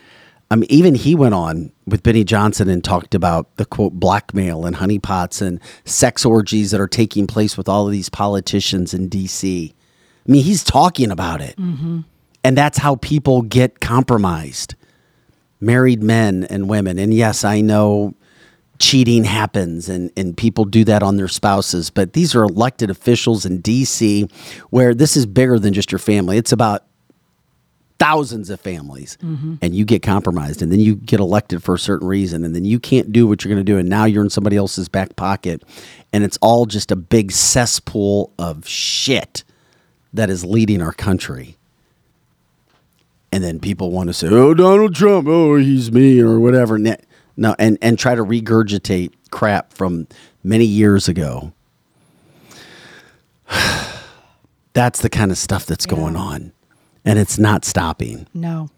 A: I mean even he went on with Benny Johnson and talked about the quote blackmail and honeypots and sex orgies that are taking place with all of these politicians in DC. I mean he's talking about it. Mm-hmm. And that's how people get compromised married men and women. And yes, I know cheating happens and, and people do that on their spouses, but these are elected officials in DC where this is bigger than just your family. It's about thousands of families. Mm-hmm. And you get compromised and then you get elected for a certain reason and then you can't do what you're going to do and now you're in somebody else's back pocket. And it's all just a big cesspool of shit that is leading our country. And then people want to say, "Oh, Donald Trump, oh, he's mean or whatever." Ne- No, and and try to regurgitate crap from many years ago. (sighs) That's the kind of stuff that's going on, and it's not stopping.
B: No.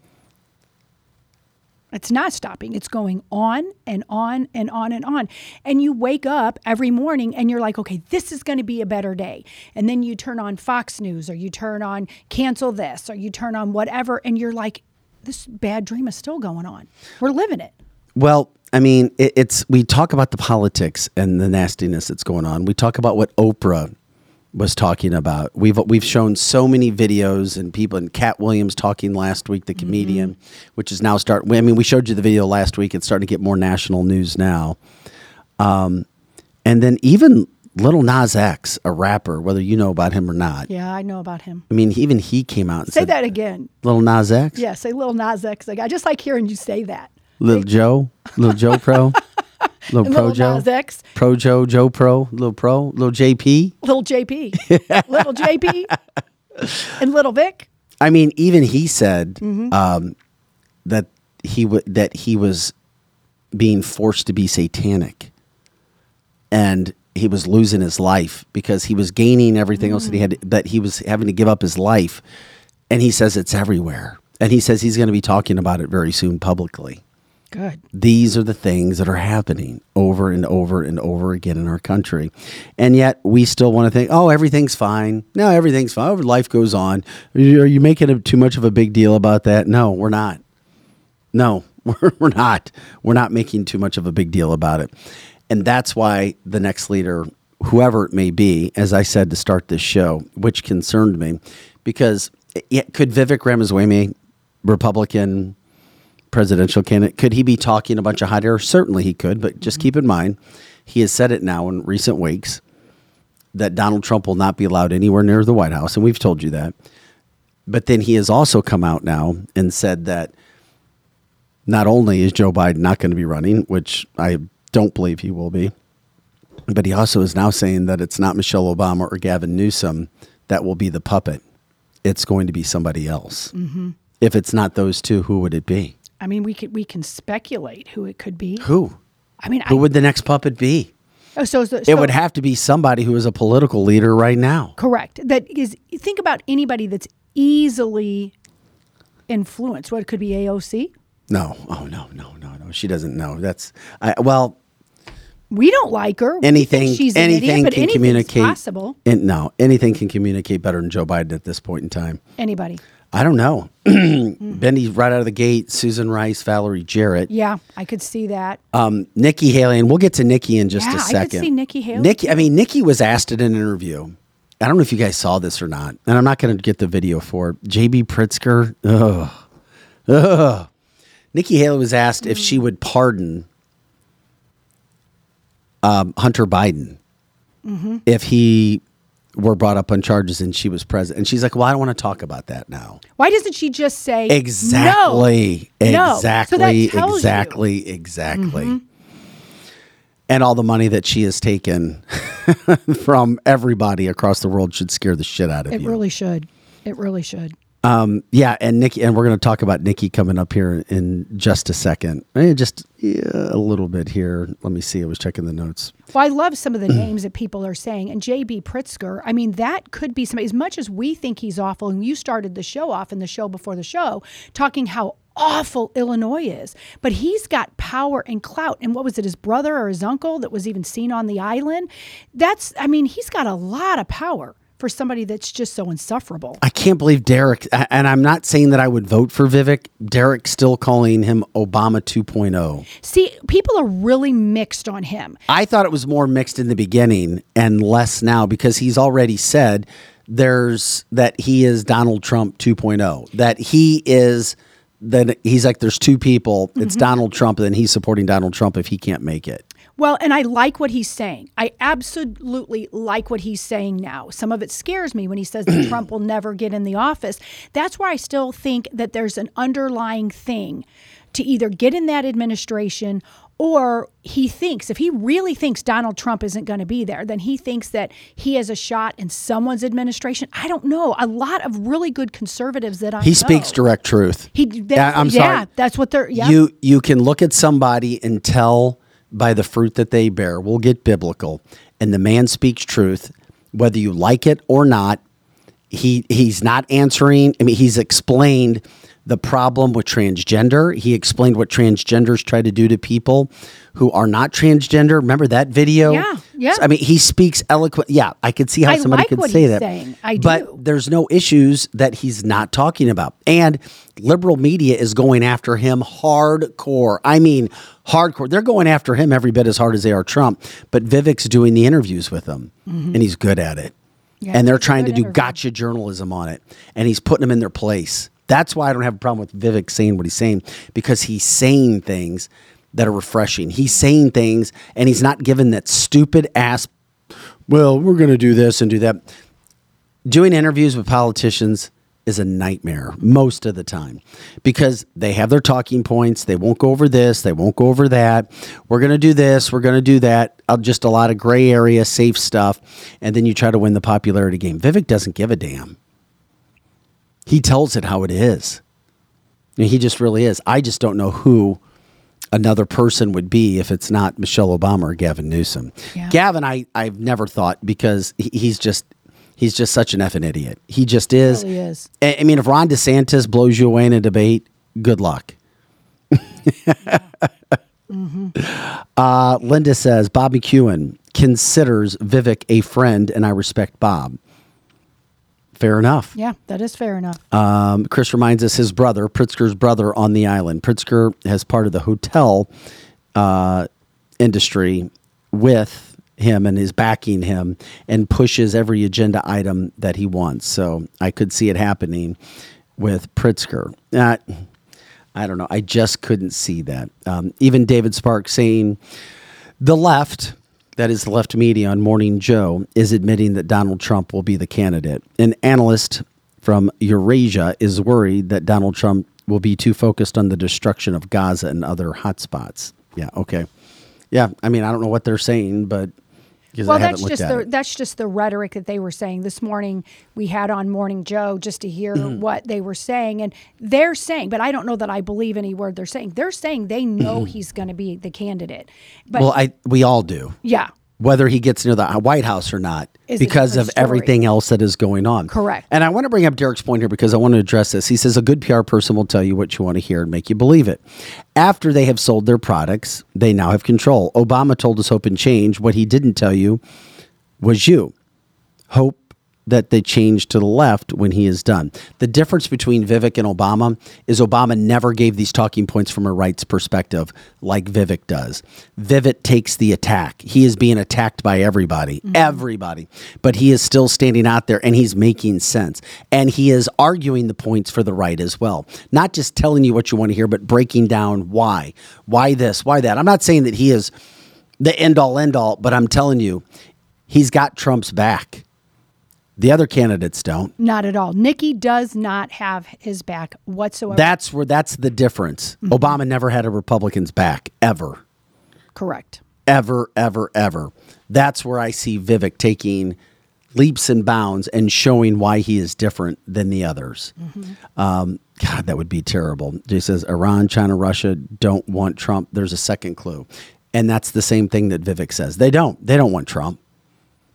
B: It's not stopping. It's going on and on and on and on. And you wake up every morning and you're like, okay, this is going to be a better day. And then you turn on Fox News or you turn on cancel this or you turn on whatever and you're like, this bad dream is still going on. We're living it.
A: Well, I mean, it, it's we talk about the politics and the nastiness that's going on. We talk about what Oprah was talking about. We've we've shown so many videos and people and Katt Williams talking last week, the comedian, which is now start. I mean, we showed you the video last week. It's starting to get more national news now. Um, and then even Little Nas X, a rapper, whether you know about him or not.
B: Yeah, I know about him.
A: I mean, even he came out and
B: Say
A: said,
B: that again.
A: Little Nas X,
B: Yeah, say little Nas X. Like, I just like hearing you say that.
A: Little Joe, Little Joe Pro, (laughs) Little Pro
B: little
A: Joe.
B: Nas X,
A: Pro Joe, Joe Pro, Little Pro, Little JP.
B: little JP, little JP, and little Vic.
A: I mean, even he said
B: Mm-hmm.
A: um, that he w- that he was being forced to be satanic, and he was losing his life because he was gaining everything else that he had, but he was having to give up his life. And he says it's everywhere, and he says he's going to be talking about it very soon publicly.
B: Good.
A: These are the things that are happening over and over and over again in our country. And yet we still want to think, oh, everything's fine. No, everything's fine. Oh, life goes on. Are you, making a, too much of a big deal about that? No, we're not. No, (laughs) we're, not. We're not making too much of a big deal about it. And that's why the next leader, whoever it may be, as I said to start this show, which concerned me, because eh, it, could Vivek Ramaswamy, Republican presidential candidate, could he be talking a bunch of hot air? Certainly he could, but just keep in mind, he has said it now in recent weeks that Donald Trump will not be allowed anywhere near the White House, and we've told you that. But then he has also come out now and said that not only is Joe Biden not going to be running, which I don't believe he will be, but he also is now saying that it's not Michelle Obama or Gavin Newsom that will be the puppet. It's going to be somebody else. Mm-hmm. If it's not those two, who would it be?
B: I mean, we could we can speculate who it could be.
A: Who?
B: I mean,
A: Who
B: I,
A: would the next puppet be?
B: oh, so, so,
A: It would have to be somebody who is a political leader right now.
B: correct. That is. Think about anybody that's easily influenced. What it could be AOC.
A: No. Oh no, no, no, no. She doesn't know. That's I, well,
B: We don't like her.
A: Anything
B: she's an
A: anything
B: idiot, but
A: can communicate
B: possible.
A: And no, anything can communicate better than Joe Biden at this point in time.
B: Anybody.
A: I don't know. (clears throat) Benny right out of the gate, Susan Rice, Valerie Jarrett,
B: Yeah, I could see that.
A: um, Nikki Haley, and we'll get to Nikki in just
B: Yeah,
A: a
B: I could
A: second.
B: see Nikki Haley,
A: Nikki, I mean, Nikki was asked in an interview. I don't know if you guys saw this or not, and I'm not going to get the video for it. JB Pritzker, ugh, ugh. Nikki Haley was asked if she would pardon um, Hunter Biden
B: Mm-hmm.
A: if he were brought up on charges and she was present. And she's like, "Well, I don't want to talk about that now."
B: Why doesn't she just say
A: Exactly.
B: No. No. So
A: Exactly.
B: you.
A: exactly. Exactly. Mm-hmm. And all the money that she has taken (laughs) from everybody across the world should scare the shit out of her.
B: It
A: you.
B: really should. It really should.
A: Yeah, and Nikki, and we're going to talk about Nikki coming up here in just a second. Eh, just yeah, a little bit here. Let me see. I was checking the notes.
B: Well, I love some of the names that people are saying. And J.B. Pritzker, I mean, that could be somebody, as much as we think he's awful, and you started the show off in the show before the show, talking how awful Illinois is. But he's got power and clout. And what was it, his brother or his uncle that was even seen on the island? That's, I mean, he's got a lot of power for somebody that's just so insufferable.
A: I can't believe Derek, and I'm not saying that I would vote for Vivek. Derek's still calling him Obama 2.0.
B: See, people are really mixed on him.
A: I thought it was more mixed in the beginning and less now because he's already said there's that he is Donald Trump 2.0. That he is that he's like there's two people. It's mm-hmm. Donald Trump and then he's supporting Donald Trump if he can't make it.
B: Well, and I like what he's saying. I absolutely like what he's saying now. Some of it scares me when he says that (clears throat) Trump will never get in the office. That's why I still think that there's an underlying thing to either get in that administration or he thinks, if he really thinks Donald Trump isn't going to be there, then he thinks that he has a shot in someone's administration. I don't know. A lot of really good conservatives that I
A: He
B: know.
A: speaks direct truth.
B: He,
A: Yeah,
B: that's,
A: I'm
B: yeah,
A: sorry.
B: that's what they're. Yeah,
A: You you can look at somebody and tell by the fruit that they bear. We'll get biblical, and the man speaks truth, whether you like it or not. He he's not answering. I mean, he's explained the problem with transgender. He explained what transgenders try to do to people who are not transgender. Remember that video?
B: Yeah, yeah.
A: I mean, he speaks eloquent. Yeah, I could see how
B: I
A: somebody
B: like
A: could
B: what
A: say
B: he's
A: that.
B: saying. I
A: but
B: do.
A: there's no issues that he's not talking about. And liberal media is going after him hardcore. I mean, hardcore. They're going after him every bit as hard as they are Trump. But Vivek's doing the interviews with him, and he's good at it.
B: Mm-hmm. Yeah,
A: and they're trying to do
B: interview.
A: gotcha journalism on it, and he's putting them in their place. That's why I don't have a problem with Vivek saying what he's saying because he's saying things that are refreshing. He's saying things, and he's not giving that stupid ass. Well, we're going to do this and do that doing interviews with politicians is a nightmare most of the time because they have their talking points. They won't go over this, they won't go over that. We're going to do this, we're going to do that. Uh, just a lot of gray area, safe stuff. And then you try to win the popularity game. Vivek doesn't give a damn. He tells it how it is. He just really is. I just don't know who another person would be if it's not Michelle Obama or Gavin Newsom.
B: Yeah.
A: Gavin, I, I've never thought because he- he's just he's just such an effing idiot. He just is.
B: really is.
A: I I mean, if Ron DeSantis blows you away in a debate, good luck. (laughs) Uh, Linda says Bob McEwen considers Vivek a friend, and I respect Bob. Fair enough.
B: Yeah, that is fair enough.
A: Um, Chris reminds us his brother, Pritzker's brother, on the island. Pritzker has part of the hotel uh, industry with him and is backing him and pushes every agenda item that he wants. So I could see it happening with Pritzker. Uh, I don't know. I just couldn't see that. Um, even David Sparks saying the left, that is the left media on Morning Joe, is admitting that Donald Trump will be the candidate. An analyst from Eurasia is worried that Donald Trump will be too focused on the destruction of Gaza and other hotspots. Yeah, okay. Yeah, I mean, I don't know what they're saying, but
B: well, that's just the
A: it.
B: that's just the rhetoric that they were saying this morning. We had on Morning Joe just to hear
A: Mm-hmm.
B: what they were saying, and they're saying, but I don't know that I believe any word they're saying. They're saying they know he's going to be the candidate, but.
A: Well, I we all do.
B: yeah,
A: whether he gets near the White House or not,
B: Is
A: because of
B: story.
A: everything else that is going on.
B: Correct.
A: And I want to bring up Derek's point here because I want to address this. He says a good PR person will tell you what you want to hear and make you believe it. After they have sold their products, they now have control. Obama told us hope and change. What he didn't tell you was you. Hope that they change to the left when he is done. The difference between Vivek and Obama is Obama never gave these talking points from a rights perspective like Vivek does. Vivek takes the attack. He is being attacked by everybody, mm-hmm. everybody, but he is still standing out there and he's making sense. And he is arguing the points for the right as well. Not just telling you what you want to hear, but breaking down why. Why this, why that. I'm not saying that he is the end all end all, but I'm telling you, he's got Trump's back. The other candidates don't.
B: not at all. Nikki does not have his back whatsoever.
A: That's where that's the difference. Obama never had a Republican's back ever.
B: Correct.
A: Ever, ever, ever. That's where I see Vivek taking leaps and bounds and showing why he is different than the others. Um, God, that would be terrible. He says Iran, China, Russia don't want Trump. There's a second clue. And that's the same thing that Vivek says. They don't. They don't want Trump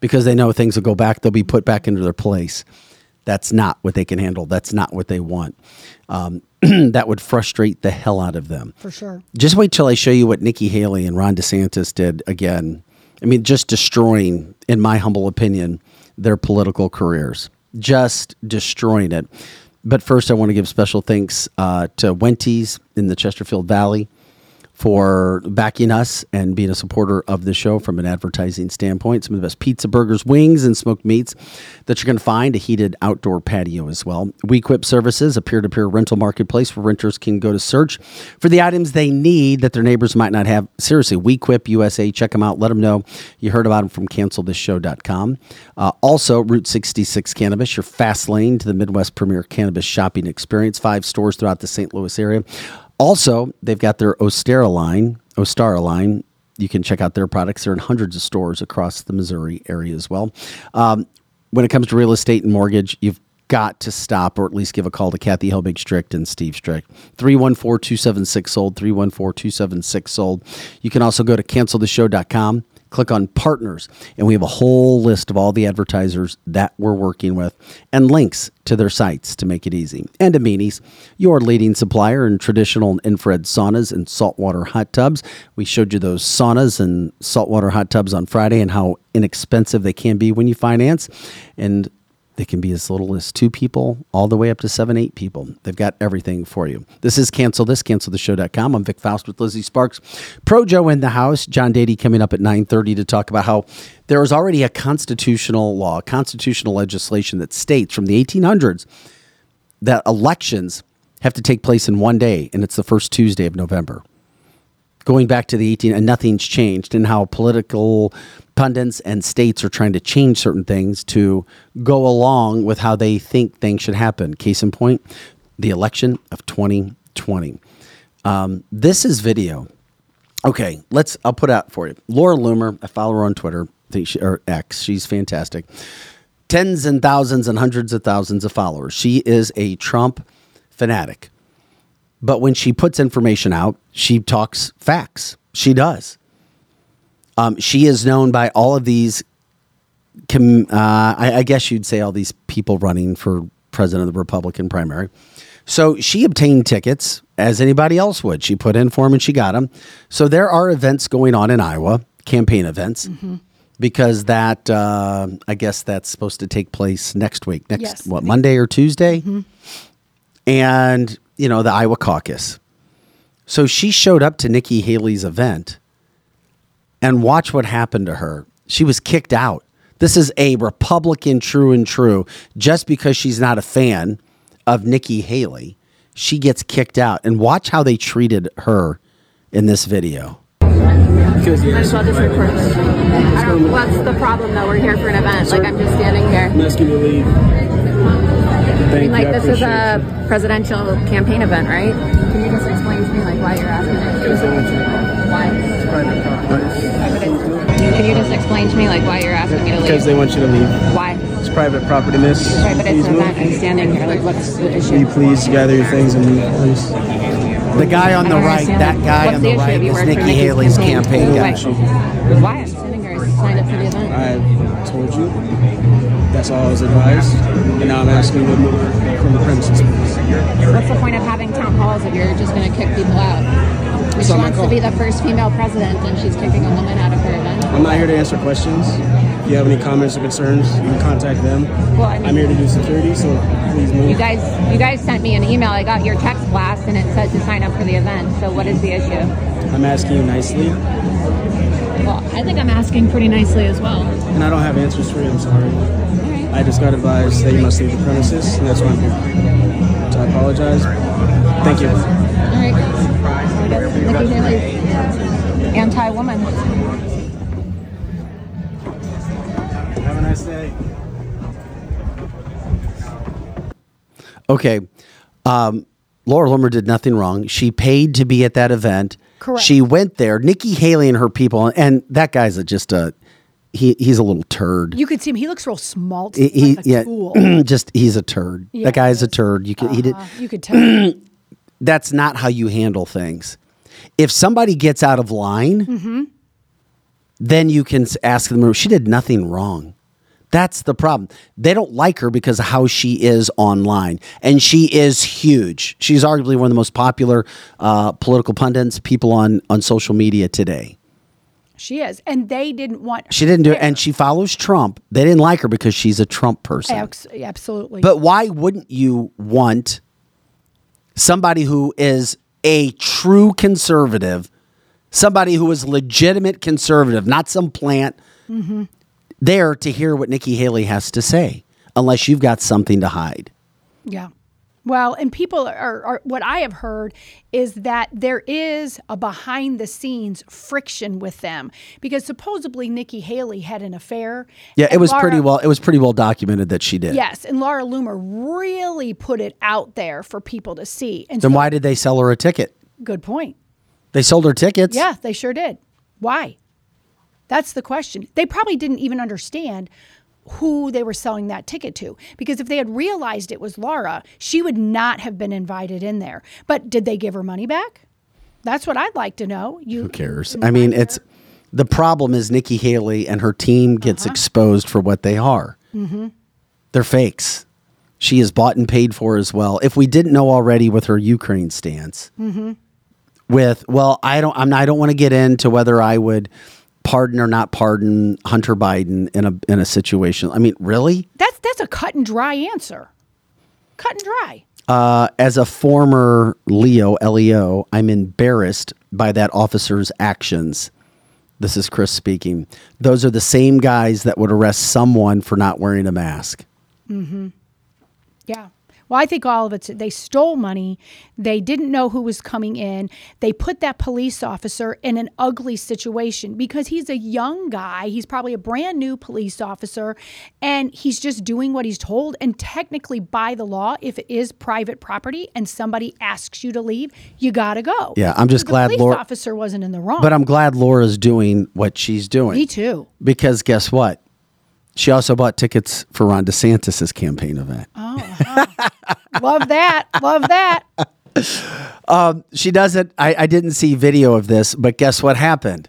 A: because they know things will go back. They'll be put back into their place. That's not what they can handle. That's not what they want. Um, (clears throat) that would frustrate the hell out of them.
B: For sure.
A: Just wait till I show you what Nikki Haley and Ron DeSantis did again. I mean, just destroying, in my humble opinion, their political careers. Just destroying it. But first, I want to give special thanks uh, to Wenty's in the Chesterfield Valley for backing us and being a supporter of the show from an advertising standpoint. Some of the best pizza, burgers, wings, and smoked meats that you're going to find. A heated outdoor patio as well. WeQuip Services, a peer-to-peer rental marketplace where renters can go to search for the items they need that their neighbors might not have. Seriously, WeQuip USA. Check them out. Let them know you heard about them from CancelThisShow.com. Uh, also, Route 66 Cannabis, your fast lane to the Midwest premier cannabis shopping experience. Five stores throughout the St. Louis area. Also, they've got their Ostera line, Ostara line. You can check out their products. They're in hundreds of stores across the Missouri area as well. Um, when it comes to real estate and mortgage, you've got to stop or at least give a call to Kathy Helbig Strict and Steve Strict. 314 276 sold, 314 276 sold. You can also go to canceltheshow.com, click on partners, and we have a whole list of all the advertisers that we're working with and links to their sites to make it easy. And Amini's, your leading supplier in traditional infrared saunas and saltwater hot tubs. We showed you those saunas and saltwater hot tubs on Friday and how inexpensive they can be when you finance. And they can be as little as two people all the way up to seven, eight people. They've got everything for you. This is Cancel This, CancelTheShow.com. I'm Vic Faust with Lizzie Sparks. Pro Joe in the house. John Dady coming up at 9.30 to talk about how there is already a constitutional law, constitutional legislation that states from the 1800s that elections have to take place in one day, and it's the first Tuesday of November going back to the 18 and nothing's changed and how political pundits and states are trying to change certain things to go along with how they think things should happen. Case in point the election of 2020 um, this is video. Okay let's i'll put out for you. Laura loomer i follow her on twitter I think she, or x she's fantastic. Tens and thousands and hundreds of thousands of followers. She is a trump fanatic but when she puts information out, she talks facts. She does. Um, she is known by all of these. Com, uh, I, I guess you'd say all these people running for president of the Republican primary. So she obtained tickets as anybody else would. She put in for them and she got them. So there are events going on in Iowa, campaign events, because that uh, I guess that's supposed to take place next week. Next
B: Yes.
A: what Monday or Tuesday, and you know the Iowa caucus. So she showed up to Nikki Haley's event, and watch what happened to her. She was kicked out. This is a Republican, true and true. Just because she's not a fan of Nikki Haley, she gets kicked out. And watch how they treated her in this video.
G: Because
H: Might as well just record this. I don't, what's the problem though? We're here for an event. Like I'm just standing here.
G: I'm asking you to leave.
H: I mean, like
G: you. I
H: this is
G: appreciate
H: a presidential campaign event, right? Can you just explain to me like why you're asking me? Why? Can you just explain to me like why you're asking me to leave?
G: Because they want you to leave.
H: Why?
G: It's private property, miss.
H: Right, but it's an event. I'm standing here. Like, what's the
G: Will you please gather your things and leave, please?
A: The guy on the right, that guy
H: What's
A: on
H: the
A: the right
H: Have
A: is Nikki Haley's
H: campaign?
A: campaign guy.
H: Why? Why? I'm sitting here. I signed up for the event.
G: I told you. That's all I was advised. And now I'm asking to move from the premises.
H: What's the point of having town halls if you're just going to kick people out? If she wants to be the first female president and she's kicking a woman out of her event.
G: I'm not here to answer questions. If you have any comments or concerns, you can contact them.
H: Well, I mean-
G: I'm here to do security, so please move.
H: You guys, you guys sent me an email. I got your text blast, and it said to sign up for the event. So, what is the issue?
G: I'm asking you nicely,
H: Well, I think I'm asking pretty nicely as well.
G: and I don't have answers for you. I'm sorry. I just got advised that you must leave the premises, and that's why I'm here. So I apologize. Thank you.
H: All right. I guess Nikki Haley's anti-woman.
G: Have a nice day.
A: Okay. Um, Laura Loomer did nothing wrong. She paid to be at that event.
B: Correct.
A: She went there. Nikki Haley and her people, and that guy's a, just a he. He's a little turd.
B: You could see him. He looks real small.
A: He- he-
B: like
A: yeah,
B: tool. (clears throat)
A: just he's a turd.
B: Yeah,
A: that guy's a turd. You could he did.
B: Uh, you could tell. (clears throat)
A: That's not how you handle things. If somebody gets out of line,
B: Mm-hmm.
A: then you can ask them. She did nothing wrong. That's the problem. They don't like her because of how she is online, and she is huge. She's arguably one of the most popular uh, political pundits, people on on social media today.
B: she is, and they didn't want.
A: She didn't do it, and she follows Trump. They didn't like her because she's a Trump person.
B: Abs- absolutely.
A: But why wouldn't you want somebody who is a true conservative, somebody who is legitimate conservative, not some plant, there to hear what Nikki Haley has to say, unless you've got something to hide?
B: Yeah. Well, and people are, are what I have heard is that there is a behind the scenes friction with them because supposedly Nikki Haley had an affair.
A: Yeah, it was pretty well. It was pretty well documented that she did.
B: Yes, and Laura Loomer really put it out there for people to see. And
A: Then
B: so,
A: why did they sell her a ticket?
B: good point.
A: They sold her tickets.
B: Yeah, they sure did. Why? That's the question. They probably didn't even understand who they were selling that ticket to because if they had realized it was Laura, she would not have been invited in there. But did they give her money back? That's what I'd like to know. You
A: Who cares? I mean, it's the problem is Nikki Haley and her team gets
B: Uh-huh.
A: exposed for what they are.
B: Mm-hmm.
A: They're fakes. She is bought and paid for as well. If we didn't know already with her Ukraine stance,
B: Mm-hmm.
A: with well, I don't, I'm, I don't want to get into whether I would pardon or not pardon Hunter Biden in a in a situation. I mean, really?
B: That's that's a cut and dry answer. Cut and dry.
A: Uh, as a former Leo, LEO, I'm embarrassed by that officer's actions. This is Chris speaking. Those are the same guys that would arrest someone for not wearing a mask. Mm-hmm.
B: Yeah. Well, I think all of it. they stole money. They didn't know who was coming in. They put that police officer in an ugly situation because he's a young guy. He's probably a brand new police officer and he's just doing what he's told. And technically, by the law, if it is private property and somebody asks you to leave, you got to go.
A: Yeah, I'm just
B: the
A: glad
B: police
A: Laura-
B: officer wasn't in the wrong.
A: But I'm glad Laura's doing what she's doing.
B: Me too.
A: Because guess what? She also bought tickets for Ron DeSantis' campaign event. Oh, uh-huh.
B: Love that. Love that.
A: Um, she doesn't. I, I didn't see video of this, but guess what happened?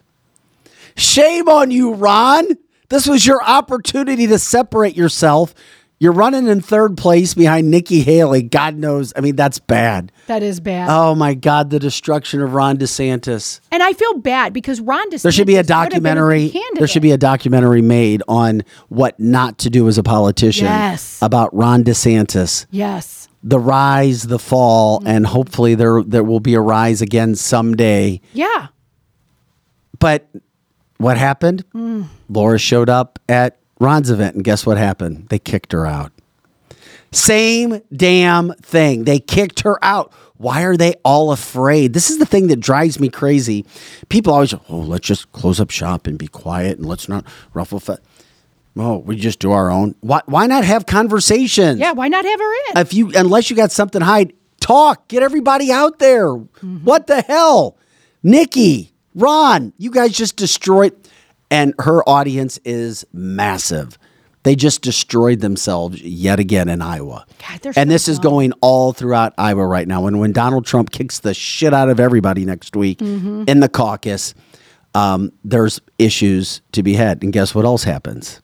A: Shame on you, Ron. This was your opportunity to separate yourself. You're running in third place behind Nikki Haley. God knows. I mean, that's bad.
B: That is bad.
A: Oh my God, the destruction of Ron DeSantis.
B: and I feel bad because Ron DeSantis
A: There should be a
B: would have been
A: documentary. There should be a documentary made on what not to do as a politician.
B: Yes.
A: About Ron DeSantis,
B: yes.
A: the rise, the fall, and hopefully there there will be a rise again someday.
B: Yeah.
A: But what happened?
B: Mm.
A: Laura showed up at Ron's event, and guess what happened? They kicked her out. Same damn thing. They kicked her out. Why are they all afraid? This is the thing that drives me crazy. People always, oh, let's just close up shop and be quiet and let's not ruffle feathers. Oh, we just do our own. Why, why not have conversations?
B: Yeah. Why not have her in?
A: If you, unless you got something to hide, talk. Get everybody out there.
B: Mm-hmm.
A: What the hell, Nikki, Ron? You guys just destroyed, and her audience is massive. They just destroyed themselves yet again in Iowa.
B: God,
A: and
B: so
A: this is going all throughout Iowa right now. And when Donald Trump kicks the shit out of everybody next week
B: Mm-hmm.
A: in the caucus, um, there's issues to be had. And guess what else happens?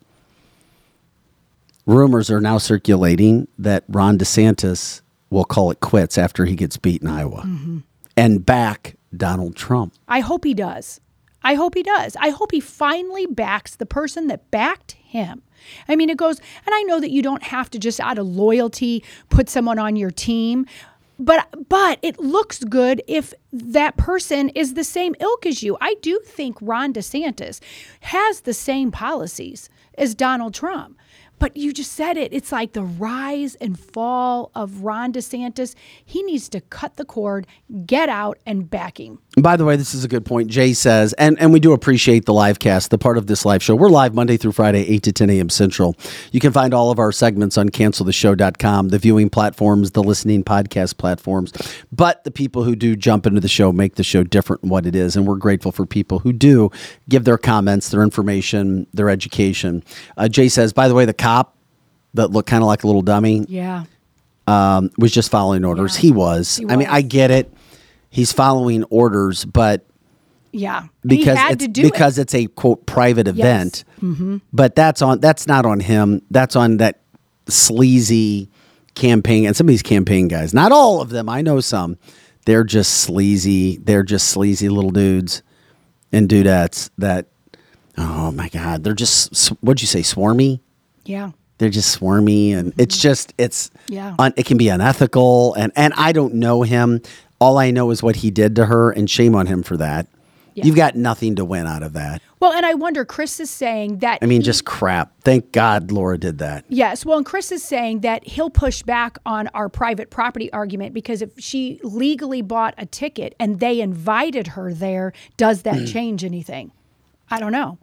A: Rumors are now circulating that Ron DeSantis will call it quits after he gets beat in Iowa
B: Mm-hmm.
A: and back Donald Trump.
B: I hope he does. I hope he does. I hope he finally backs the person that backed him. I mean, it goes, and I know that you don't have to just out of loyalty put someone on your team, but but it looks good if that person is the same ilk as you. I do think Ron DeSantis has the same policies as Donald Trump. But you just said it. It's like the rise and fall of Ron DeSantis. He needs to cut the cord, get out, and back him.
A: By the way, this is a good point. Jay says, and, and we do appreciate the live cast, the part of this live show. We're live Monday through Friday, 8 to 10 a.m. Central. You can find all of our segments on canceltheshow.com, the viewing platforms, the listening podcast platforms. But the people who do jump into the show make the show different what it is. And we're grateful for people who do give their comments, their information, their education. Uh, Jay says, by the way, the cop that looked kind of like a little dummy
B: Yeah.
A: um, was just following orders.
B: Yeah.
A: He was.
B: He
A: I mean. I get it. He's following orders, but
B: Yeah.
A: because it's because
B: it.
A: it's a quote private event.
B: Mm-hmm.
A: But that's on that's not on him. That's on that sleazy campaign and some of these campaign guys. Not all of them. I know some. They're just sleazy. They're just sleazy little dudes and dudettes that. Oh my God! They're just what'd you say? Swarmy.
B: Yeah.
A: They're just swarmy, and it's mm-hmm. just it's
B: Yeah.
A: un, it can be unethical, and and I don't know him. All I know is what he did to her, and shame on him for that.
B: Yeah.
A: You've got nothing to win out of that.
B: Well, and I wonder, Chris is saying that.
A: I mean,
B: he-
A: just crap. Thank God Laura did that.
B: Yes. Well, and Chris is saying that he'll push back on our private property argument because if she legally bought a ticket and they invited her there, does that (clears throat) change anything? I don't know.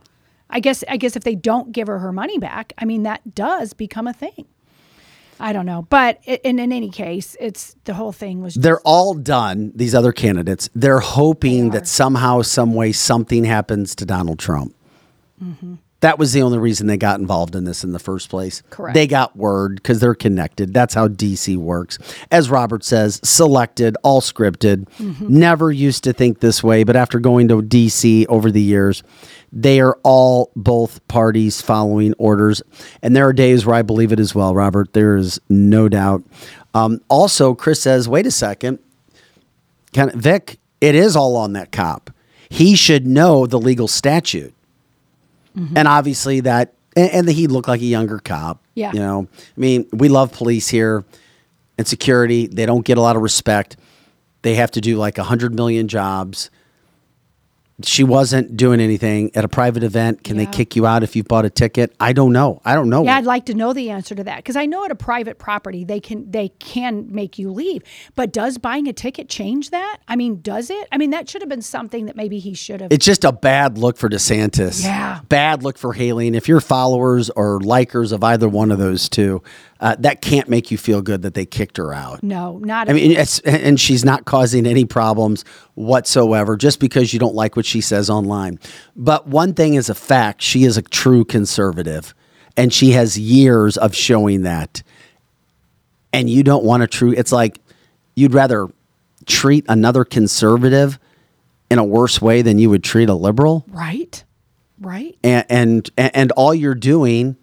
B: I guess I guess if they don't give her her money back, I mean that does become a thing. I don't know, but in, in any case, it's the whole thing was.
A: They're all done. These other candidates. They're hoping that somehow, some way, something happens to Donald Trump. Mm-hmm. That was the only reason they got involved in this in the first place.
B: Correct.
A: They got word because they're connected. That's how DC works. As Robert says, selected, all scripted. Never used to think this way, but after going to DC over the years, they are all both parties following orders. And there are days where I believe it as well, Robert. There is no doubt. Um, also, Chris says, wait a second. Of, Vic, it is all on that cop. He should know the legal statute. Mm-hmm. And obviously that and, and he looked like a younger cop.
B: Yeah.
A: You know, I mean, we love police here and security. They don't get a lot of respect. They have to do like a hundred million jobs. She wasn't doing anything at a private event. Can
B: Yeah.
A: they kick you out if you bought a ticket? I don't know. I don't know.
B: Yeah, I'd like to know the answer to that because I know at a private property they can they can make you leave. But does buying a ticket change that? I mean, does it? I mean, that should have been something that maybe he should have.
A: It's just a bad look for DeSantis.
B: Yeah.
A: Bad look for Haley. And if you're followers or likers of either one of those two, uh, that can't make you feel good that they kicked her out.
B: no, not.
A: I mean, it's, and she's not causing any problems whatsoever just because you don't like what she says online. But one thing is a fact she is a true conservative, and she has years of showing that. And you don't want a true, it's like you'd rather treat another conservative in a worse way than you would treat a liberal.
B: right, right.
A: And, and, and all you're doing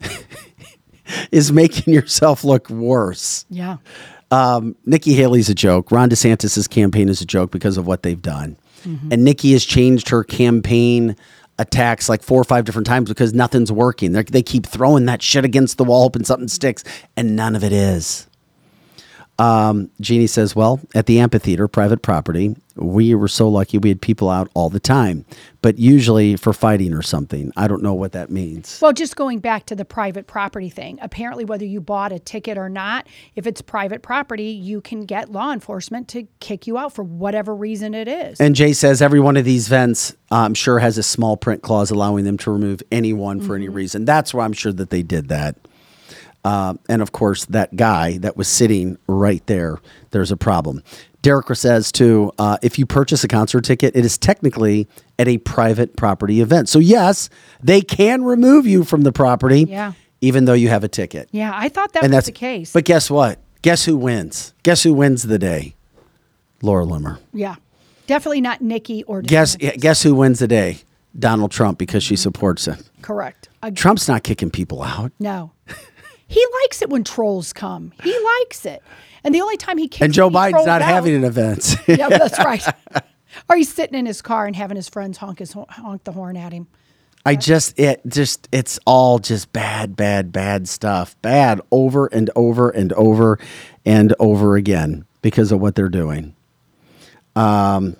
A: (laughs) is making yourself look worse.
B: Yeah.
A: Um, Nikki Haley's a joke. Ron DeSantis' campaign is a joke because of what they've done. Mm-hmm. And Nikki has changed her campaign attacks like four or five different times because nothing's working. They're, they keep throwing that shit against the wall, hoping something sticks, and none of it is. Um, Jeannie says, Well, at the amphitheater, private property, we were so lucky we had people out all the time, but usually for fighting or something. I don't know what that means.
B: Well, just going back to the private property thing, apparently, whether you bought a ticket or not, if it's private property, you can get law enforcement to kick you out for whatever reason it is.
A: And Jay says every one of these vents, I'm sure, has a small print clause allowing them to remove anyone for any reason. That's why I'm sure that they did that. Uh, and of course, that guy that was sitting right there, there's a problem. Derek says too, uh, if you purchase a concert ticket, it is technically at a private property event. So yes, they can remove you from the property,
B: Yeah.
A: even though you have a ticket.
B: yeah, I thought that
A: and
B: was
A: that's
B: the case.
A: But guess what? Guess who wins? Guess who wins the day? Laura Loomer.
B: yeah, definitely not Nikki or
A: Guess guess who wins the day? Donald Trump because she supports him.
B: Correct. Ag-
A: Trump's not kicking people out.
B: No. He likes it when trolls come. He (laughs) likes it. And the only time he kicks
A: And Joe Biden's not
B: out-
A: having an event. (laughs)
B: Yeah, that's right. (laughs) or he's sitting in his car and having his friends honk his honk the horn at him.
A: I just it just it's all just bad, bad, bad stuff. Bad over and over and over and over again because of what they're doing. Um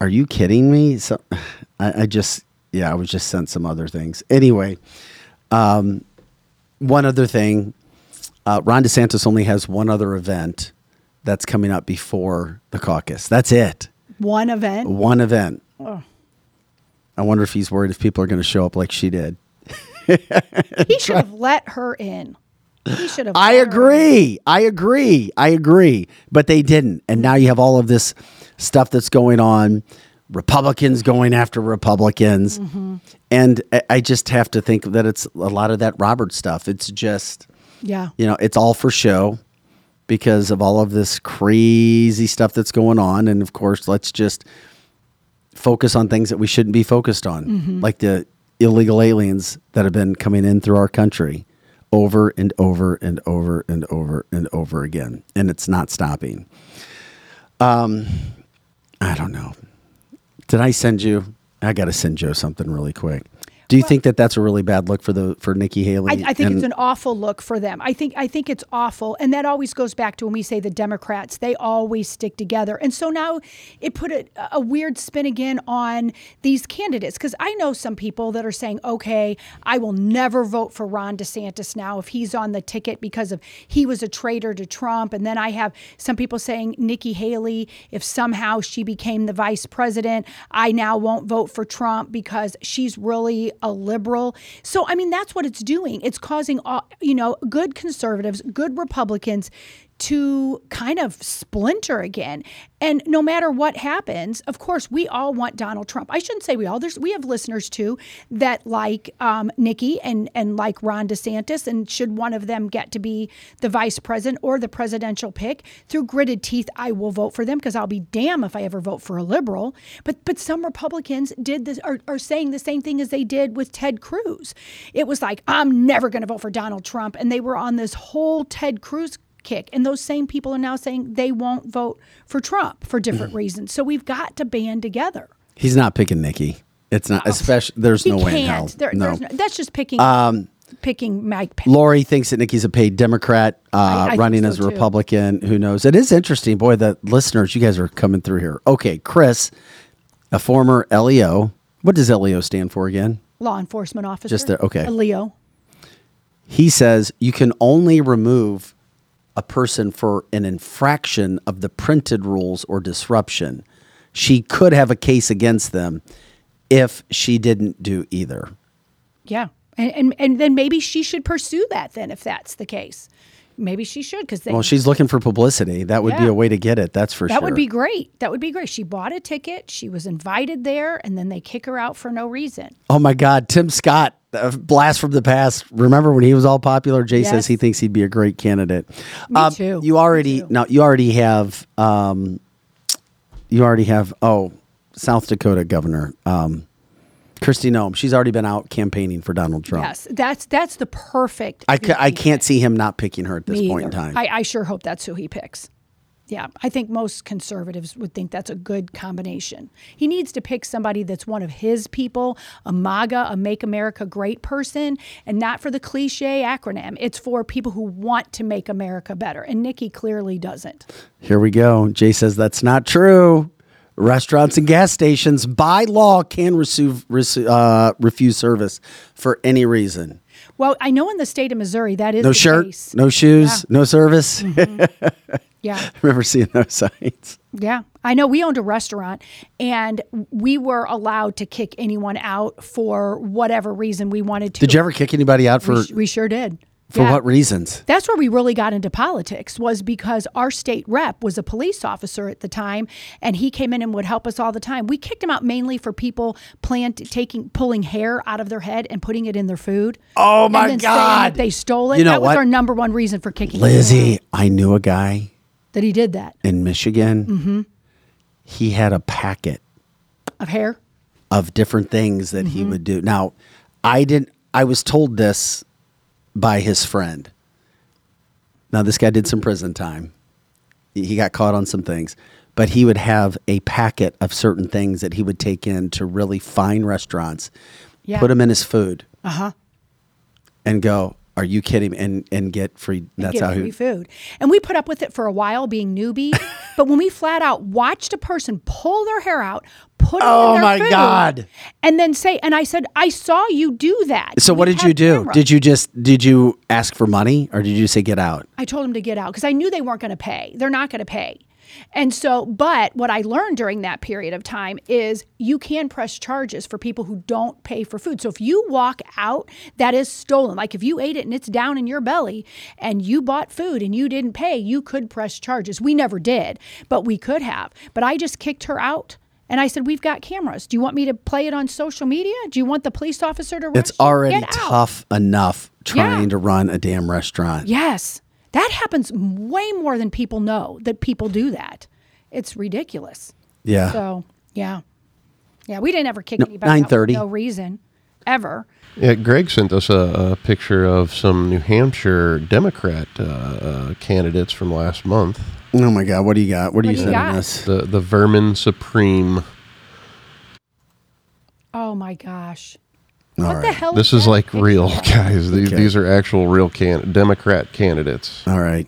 A: Are you kidding me? So (sighs) I, I just yeah, I was just sent some other things. Anyway, um one other thing. Uh, Ron DeSantis only has one other event that's coming up before the caucus. That's it.
B: One event.
A: One event. I wonder if he's worried if people are going to show up like she did.
B: He (laughs) should have let her in. He should have.
A: I
B: let her in.
A: agree. I agree. I agree. But they didn't. And now you have all of this stuff that's going on. Republicans going after Republicans. And I- just have to think that it's a lot of that Robert stuff. It's just,
B: Yeah.
A: you know, it's all for show because of all of this crazy stuff that's going on. And of course, let's just focus on things that we shouldn't be focused on, like the illegal aliens that have been coming in through our country over and over and over and over and over again. And it's not stopping. Um, I don't know. Did I send you? I got to send Joe something really quick. Do you think that that's a really bad look for the for Nikki Haley?
B: I, I think
A: and-
B: it's an awful look for them. I think I think it's awful, and that always goes back to when we say the Democrats. They always stick together, and so now it put a, a weird spin again on these candidates. Because I know some people that are saying, "Okay, I will never vote for Ron DeSantis now if he's on the ticket because of he was a traitor to Trump." And then I have some people saying Nikki Haley, if somehow she became the vice president, I now won't vote for Trump because she's really a liberal. So I mean that's what it's doing. It's causing all, you know good conservatives, good Republicans to kind of splinter again. And no matter what happens, of course, we all want Donald Trump. I shouldn't say we all. There's we have listeners too that like um, Nikki and and like Ron DeSantis. And should one of them get to be the vice president or the presidential pick, through gritted teeth, I will vote for them because I'll be damn if I ever vote for a liberal. But but some Republicans did this are, are saying the same thing as they did with Ted Cruz. It was like I'm never going to vote for Donald Trump, and they were on this whole Ted Cruz kick. And those same people are now saying they won't vote for Trump for different
A: Mm.
B: reasons. So we've got to band together.
A: He's not picking Nikki. It's not, especially. There's
B: He
A: no way in hell.
B: There-
A: no.
B: no- that's just picking um, picking Mike Pence.
A: Lori thinks that Nikki's a paid Democrat uh,
B: I think
A: running
B: so,
A: as a
B: too.
A: Republican. Who knows? It is interesting. Boy, the listeners, you guys are coming through here. Okay, Chris, a former LEO. What does LEO stand for again?
B: law enforcement officer.
A: Just there, okay.
B: A Leo.
A: He says you can only remove a person for an infraction of the printed rules or disruption. She could have a case against them if she didn't do either.
B: Yeah. And, and and then maybe she should pursue that then if that's the case. Maybe she should because
A: Well, she's looking for publicity. That would be a way to get it. That's for
B: that
A: sure.
B: That would be great. That would be great. She bought a ticket. She was invited there, and then they kick her out for no reason.
A: Oh my God, Tim Scott, a blast from the past. Remember when he was all popular? Jay
B: Yes.
A: says he thinks he'd be a great candidate. Um,
B: Me too.
A: You already now. You already have. Um, you already have. Oh, South Dakota governor. Um, Kristi Noem. She's already been out campaigning for Donald Trump.
B: Yes, that's that's the perfect.
A: I, ca- I can't see him not picking her at this
B: Me
A: point in time.
B: I, I sure hope that's who he picks. Yeah, I think most conservatives would think that's a good combination. He needs to pick somebody that's one of his people, a MAGA, a Make America Great person, and not for the cliche acronym. It's for people who want to make America better. And Nikki clearly doesn't.
A: Here we go. Jay says that's not true. Restaurants and gas stations, by law, can receive, rece- uh, refuse service for any reason.
B: Well, I know in the state of Missouri that is
A: No shirt,
B: case.
A: no shoes, no service. (laughs)
B: Yeah.
A: I remember seeing those signs.
B: Yeah, I know. We owned a restaurant, and we were allowed to kick anyone out for whatever reason we wanted to.
A: Did you ever kick anybody out for
B: We, sh- we sure did.
A: For
B: Yeah.
A: what reasons?
B: That's where we really got into politics was because our state rep was a police officer at the time, and he came in and would help us all the time. We kicked him out mainly for people plant taking pulling hair out of their head and putting it in their food.
A: Oh, my
B: and then
A: God.
B: that they stole it.
A: You know
B: that was
A: what?
B: our number one reason for kicking him out,
A: Lizzie, I knew a guy
B: that he did that
A: in Michigan.
B: Mm-hmm.
A: He had a packet
B: of hair.
A: of different things that he
B: Mm-hmm.
A: would do. Now, I didn't. I was told this by his friend. Now, this guy did some prison time. He got caught on some things, but he would have a packet of certain things that he would take in to really fine restaurants,
B: Yeah.
A: put them in his food,
B: Uh huh.
A: and go. Are you kidding? And and get free. That's
B: get
A: how
B: free
A: he.
B: food. And we put up with it for a while being newbies. (laughs) but when we flat out watched a person pull their hair out, put it
A: Oh
B: in their
A: my
B: food,
A: God.
B: and then say, and I said, I saw you do that.
A: So
B: We
A: what did you do?
B: cameras."
A: Did you just did you ask for money or did you say get out?
B: I told them to get out because I knew they weren't going to pay. They're not going to pay. And so, but what I learned during that period of time is you can press charges for people who don't pay for food. So if you walk out, that is stolen. Like if you ate it and it's down in your belly and you bought food and you didn't pay, you could press charges. We never did, but we could have. But I just kicked her out. And I said, We've got cameras. Do you want me to play it on social media? Do you want the police officer to
A: It's already
B: Get out."
A: tough enough trying
B: Yeah.
A: to run a damn restaurant.
B: Yes. That happens way more than people know that people do that. It's ridiculous.
A: Yeah.
B: So, yeah. Yeah, we didn't ever kick
A: No,
B: anybody out for
A: 9:30.
B: no reason ever.
C: Yeah, Greg sent us a, a picture of some New Hampshire Democrat uh, uh, candidates from last month.
A: Oh my God, what do you got? What are you
B: What do you
A: sending us?
C: The the Vermin Supreme.
B: Oh my gosh.
A: All
B: what the hell
C: This
B: is
C: is like real, (laughs) guys. These,
A: Okay.
C: these are actual real can- Democrat candidates
A: All right.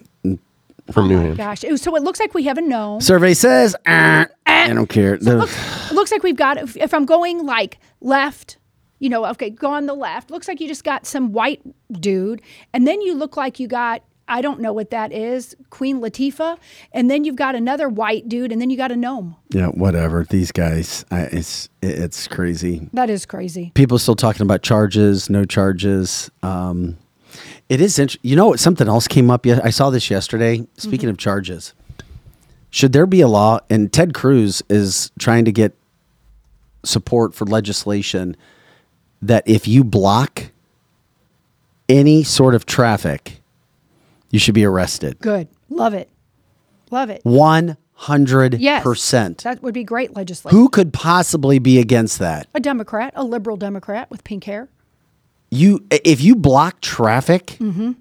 C: from New
B: Oh my
C: Hampshire.
B: gosh. It- So it looks like we have a gnome.
A: Survey says, "Ah, I don't care. The-
B: It looks like we've got, if, if I'm going like left, you know, okay, go on the left. Looks like you just got some white dude. And then you look like you got, I don't know what that is, Queen Latifah. And then you've got another white dude. And then you got a gnome.
A: yeah, whatever. These guys, I, it's it's crazy.
B: That is crazy.
A: People still talking about charges, no charges. Um, it is interesting. You know, something else came up. I saw this yesterday. Speaking
B: Mm-hmm.
A: of charges, should there be a law? And Ted Cruz is trying to get support for legislation that if you block any sort of traffic, you should be arrested.
B: Good. Love it. Love it.
A: One hundred
B: Yes.
A: percent.
B: That would be great legislation.
A: Who could possibly be against that?
B: A Democrat, a liberal Democrat with pink hair.
A: You, if you block traffic,
B: Mm-hmm.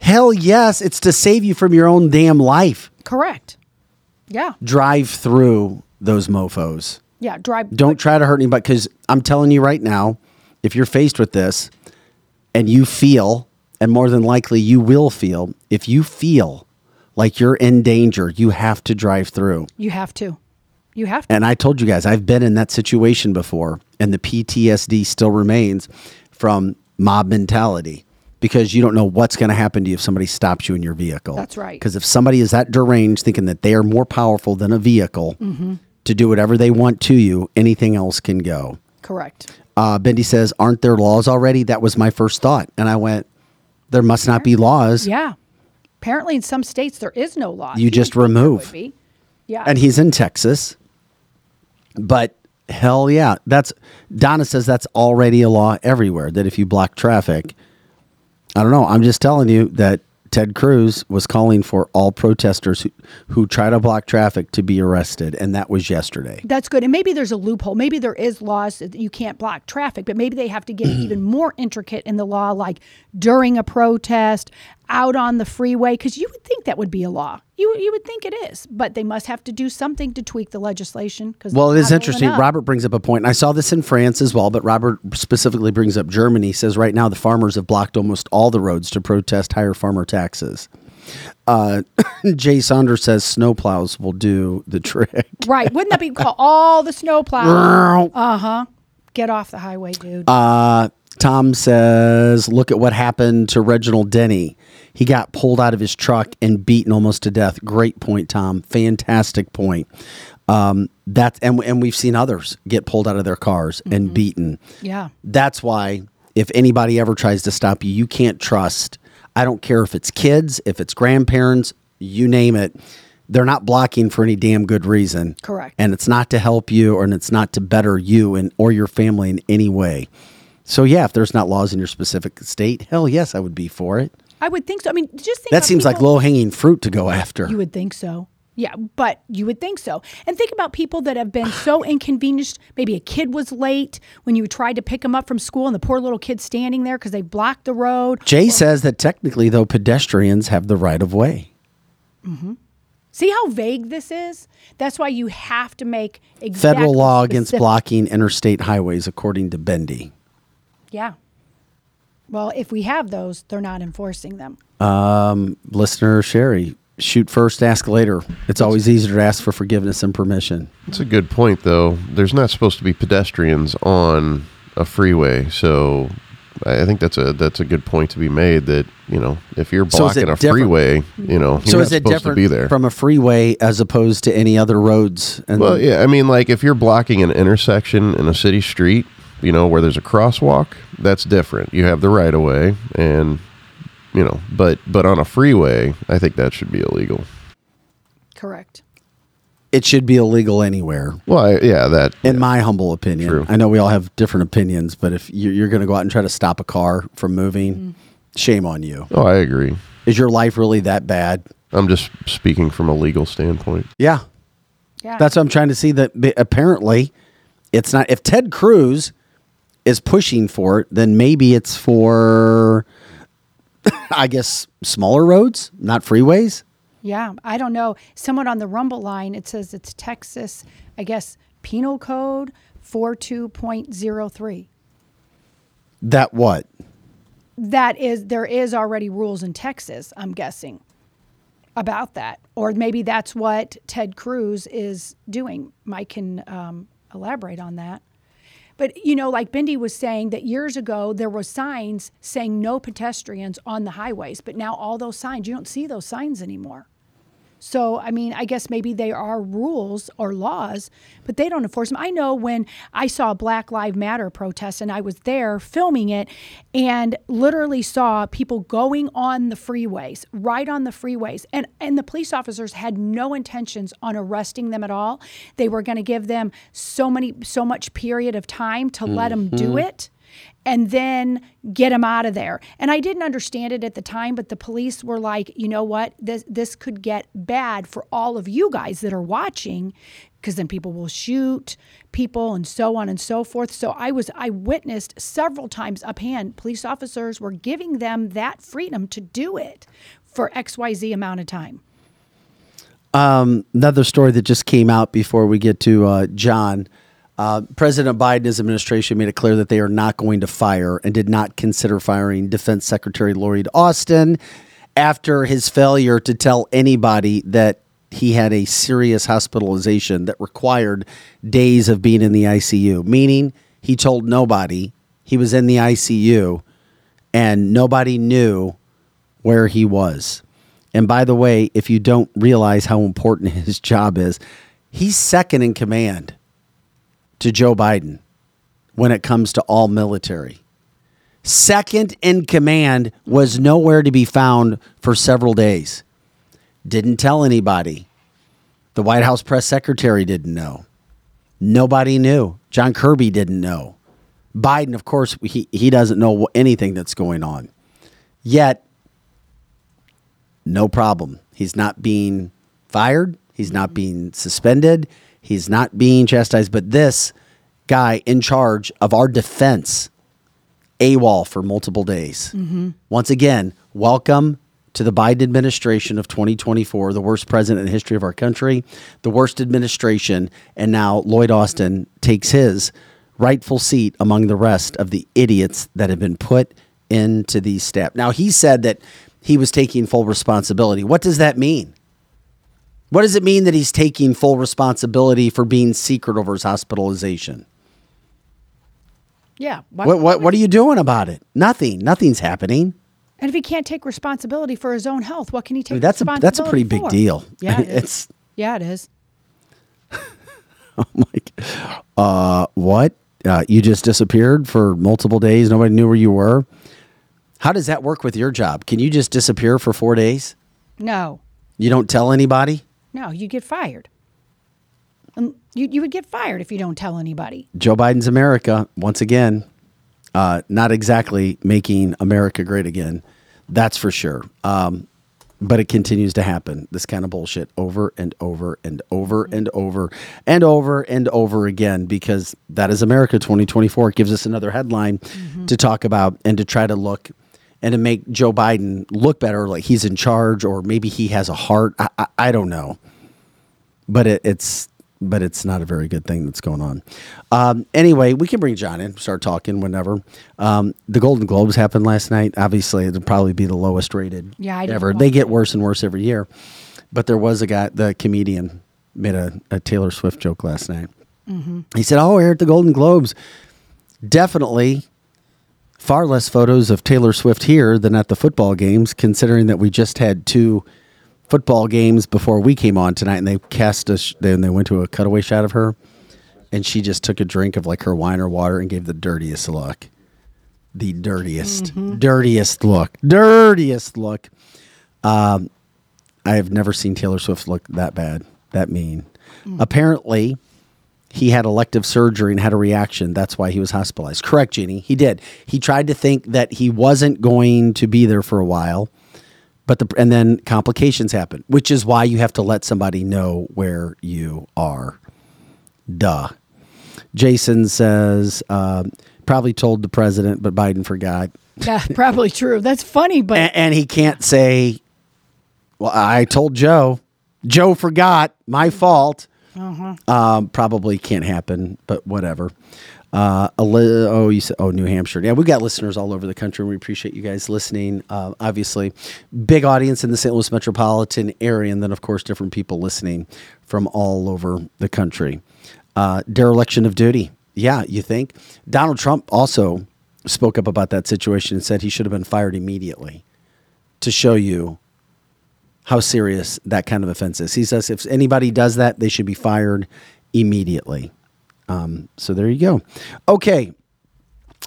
A: hell yes, it's to save you from your own damn life.
B: Correct. Yeah.
A: Drive through those mofo's.
B: Yeah. Drive.
A: Don't try to hurt anybody because I'm telling you right now, if you're faced with this and you feel, and more than likely you will feel, if you feel like you're in danger, you have to drive through.
B: You have to. You have to.
A: And I told you guys, I've been in that situation before, and the PTSD still remains from mob mentality because you don't know what's going to happen to you if somebody stops you in your vehicle.
B: That's right.
A: Because if somebody is that deranged, thinking that they are more powerful than a vehicle
B: Mm-hmm.
A: to do whatever they want to you, anything else can go.
B: Correct.
A: Uh, Bendy says, Aren't there laws already? That was my first thought. And I went, There must not be laws.
B: Yeah. Apparently, in some states, there is no law.
A: You just
B: would think there
A: remove.
B: Yeah.
A: and he's in Texas. But hell yeah, that's Donna says that's already a law everywhere. That if you block traffic, I don't know. I'm just telling you that Ted Cruz was calling for all protesters who, who try to block traffic to be arrested, and that was yesterday.
B: That's good. And maybe there's a loophole. Maybe there is laws that you can't block traffic, but maybe they have to get (clears throat) even more intricate in the law, like during a protest, out on the freeway, because you would think that would be a law. You, you would think it is, but they must have to do something to tweak the legislation. Because
A: Well, it is interesting. Robert brings up a point, and I saw this in France as well, but Robert specifically brings up Germany. He says right now the farmers have blocked almost all the roads to protest higher farmer taxes. Uh, (coughs) Jay Saunders says snowplows will do the trick. (laughs)
B: Right. Wouldn't that be called all the snowplow? uh huh. Get off the highway, dude.
A: Uh, Tom says, look at what happened to Reginald Denny. He got pulled out of his truck and beaten almost to death. Great point, Tom. Fantastic point. Um, that's and and we've seen others get pulled out of their cars and beaten.
B: yeah.
A: That's why if anybody ever tries to stop you, you can't trust. I don't care if it's kids, if it's grandparents, you name it. They're not blocking for any damn good reason.
B: Correct.
A: And it's not to help you or and it's not to better you and or your family in any way. So yeah, if there's not laws in your specific state, hell yes, I would be for it.
B: I would think so. I mean, just think
A: That seems like low hanging fruit to go after.
B: You would think so. Yeah, but you would think so. And think about people that have been so (sighs) inconvenienced. Maybe a kid was late when you tried to pick them up from school, and the poor little kid standing there because they blocked the road.
A: Jay says that technically though pedestrians have the right of way. Mm-hmm.
B: See how vague this is? That's why you have to make exactly
A: Federal law against blocking interstate highways according to Bendy.
B: Yeah. Well, if we have those, they're not enforcing them.
A: Um, listener Sherry, shoot first, ask later. It's always easier to ask for forgiveness and permission.
C: It's a good point, though. There's not supposed to be pedestrians on a freeway, so I I think that's a that's a good point to be made. That you know, if you're
A: So
C: blocking a freeway, you know, you're
A: so
C: not
A: is it
C: supposed
A: different
C: to be there.
A: from a freeway as opposed to any other roads? And
C: Well, yeah, I mean, like if you're blocking an intersection in a city street, you know, where there's a crosswalk, that's different. You have the right of way, and you know, but but on a freeway, I think that should be illegal.
B: Correct.
A: it should be illegal anywhere.
C: Well, I, yeah, that
A: In my humble opinion,
C: True.
A: I know we all have different opinions, but if you're, you're going to go out and try to stop a car from moving, mm-hmm. shame on you.
C: Oh, I agree.
A: Is your life really that bad?
C: I'm just speaking from a legal standpoint.
A: Yeah,
B: Yeah.
A: that's what I'm trying to see. That apparently, it's not. If Ted Cruz is pushing for it, then maybe it's for, (laughs) I guess, smaller roads, not freeways.
B: Yeah, I don't know. Someone on the Rumble line, it says it's Texas, I guess, Penal Code 42.03.
A: That what?
B: That is, there is already rules in Texas, I'm guessing, about that. Or maybe that's what Ted Cruz is doing. Mike can um, elaborate on that. But you know, like Bindi was saying that years ago there were signs saying no pedestrians on the highways, but now all those signs, you don't see those signs anymore. So, I mean, I guess maybe they are rules or laws, but they don't enforce them. I know when I saw a Black Lives Matter protest and I was there filming it and literally saw people going on the freeways, right on the freeways. And, and the police officers had no intentions on arresting them at all. They were going to give them so many, so much period of time to let them do mm-hmm. it and then get him out of there. And I didn't understand it at the time, but the police were like, you know what? This this could get bad for all of you guys that are watching because then people will shoot people and so on and so forth. So I was I witnessed several times up uphand police officers were giving them that freedom to do it for XYZ amount of time.
A: another story that just came out before we get to uh, John. Uh, President Biden's administration made it clear that they are not going to fire and did not consider firing Defense Secretary Lloyd Austin after his failure to tell anybody that he had a serious hospitalization that required days of being in the ICU, meaning he told nobody he was in the ICU and nobody knew where he was. And by the way, if you don't realize how important (laughs) his job is, he's second in command to Joe Biden when it comes to all military. Second in command was nowhere to be found for several days. Didn't tell anybody. The White House press secretary didn't know. Nobody knew. John Kirby didn't know. Biden, of course, he, he doesn't know anything that's going on. Yet, no problem. He's not being fired. He's not being suspended. He's not being chastised. But this guy in charge of our defense, AWOL for multiple days. Mm-hmm. Once again, welcome to the Biden administration of 2024, the worst president in the history of our country, the worst administration. And now Lloyd Austin takes his rightful seat among the rest of the idiots that have been put into these steps. Now, he said that he was taking full responsibility. What does that mean? What does it mean that he's taking full responsibility for being secret over his hospitalization?
B: Yeah. why-
A: What, what, what are you doing about it? Nothing. Nothing's happening.
B: And if he can't take responsibility for his own health, what can he take
A: Dude, that's a that's a pretty big
B: for?
A: deal.
B: Yeah, it (laughs) is.
A: it's
B: yeah, it is. (laughs)
A: like, uh, what? Uh, you just disappeared for multiple days. Nobody knew where you were. How does that work with your job? Can you just disappear for four days?
B: No,
A: You don't tell anybody?
B: No, you get fired. Um, you you would get fired if you don't tell anybody.
A: Joe Biden's America, once again, uh, not exactly making America great again. That's for sure. Um, but it continues to happen. This kind of bullshit over and over and over and over and over and over again because that is America 2024. It gives us another headline to talk about and to try to look and to make Joe Biden look better, like he's in charge or maybe he has a heart. I, I, I don't know but it, it's but it's not a very good thing that's going on. Um, anyway, we can bring John in, start talking whenever. Um, the Golden Globes happened last night. Obviously, it'll probably be the lowest rated
B: Yeah, I
A: ever. They get worse and worse every year. But there was a guy, the comedian, made a, a Taylor Swift joke last night.
B: Mm-hmm.
A: He said, "Oh, here at the Golden Globes, definitely." Far less photos of Taylor Swift here than at the football games, considering that we just had two football games before we came on tonight, and they cast us. sh- then they went to a cutaway shot of her, and she just took a drink of like her wine or water and gave the dirtiest look, the dirtiest, dirtiest look, dirtiest look. Um, I have never seen Taylor Swift look that bad, that mean. Apparently, he had elective surgery and had a reaction. That's why he was hospitalized. Correct, Jeannie. He did. He tried to think that he wasn't going to be there for a while, but the and then complications happen, which is why you have to let somebody know where you are. Duh. Jason says um, probably told the president, but Biden forgot, (laughs)
B: Yeah, probably true. That's funny, but
A: and, and he can't say, "Well, I told Joe. Joe forgot. My fault." Um, probably can't happen, but whatever. Uh, oh, you said, oh, New Hampshire. Yeah, we've got listeners all over the country. We appreciate you guys listening. Uh, obviously, big audience in the St. Louis metropolitan area, and then, of course, different people listening from all over the country. Uh, dereliction of duty. Yeah, you think? Donald Trump also spoke up about that situation and said he should have been fired immediately to show you how serious that kind of offense is. He says if anybody does that, they should be fired immediately. Um, so there you go. Okay.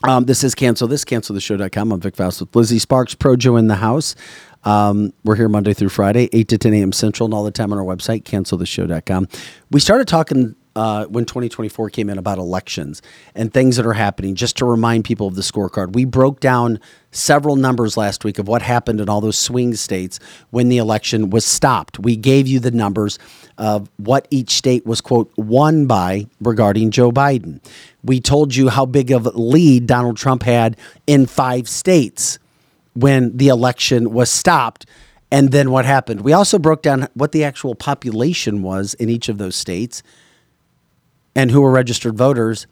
A: Um, this is cancel this canceltheshow.com. I'm Vic Faust with Lizzie Sparks, Projo in the house. Um, we're here Monday through Friday, 8 to 10 a.m. Central, and all the time on our website, canceltheshow.com. We started talking uh, when 2024 came in about elections and things that are happening, just to remind people of the scorecard. We broke down several numbers last week of what happened in all those swing states when the election was stopped. We gave you the numbers of what each state was, quote, won by regarding Joe Biden. We told you how big of a lead Donald Trump had in five states when the election was stopped. And then what happened? We also broke down what the actual population was in each of those states and who were registered voters.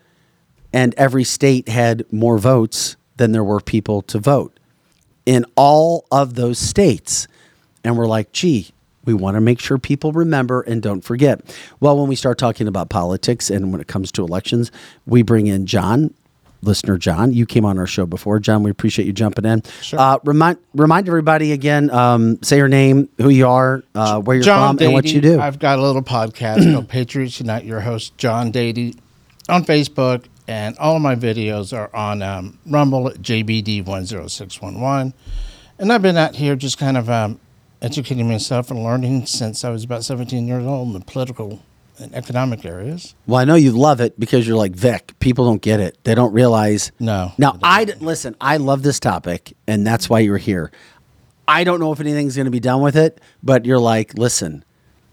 A: And every state had more votes than there were people to vote in all of those states. And we're like, gee, we want to make sure people remember and don't forget. Well, when we start talking about politics and when it comes to elections, we bring in John, listener John. You came on our show before. John, we appreciate you jumping in. Sure. Uh, remind, remind everybody again, um, say your name, who you are, uh, where you're
I: John
A: from, and what you do.
I: I've got a little podcast called (clears throat) Patriots Unite. Your host, John Dady, on Facebook, and all of my videos are on um, Rumble at JBD10611. And I've been out here just kind of um, educating myself and learning since I was about 17 years old in the political and economic areas.
A: Well, I know you love it because you're like Vic. People don't get it. They don't realize.
I: No,
A: Now, I d- listen. I love this topic, and that's why you're here. I don't know if anything's going to be done with it, but you're like, listen,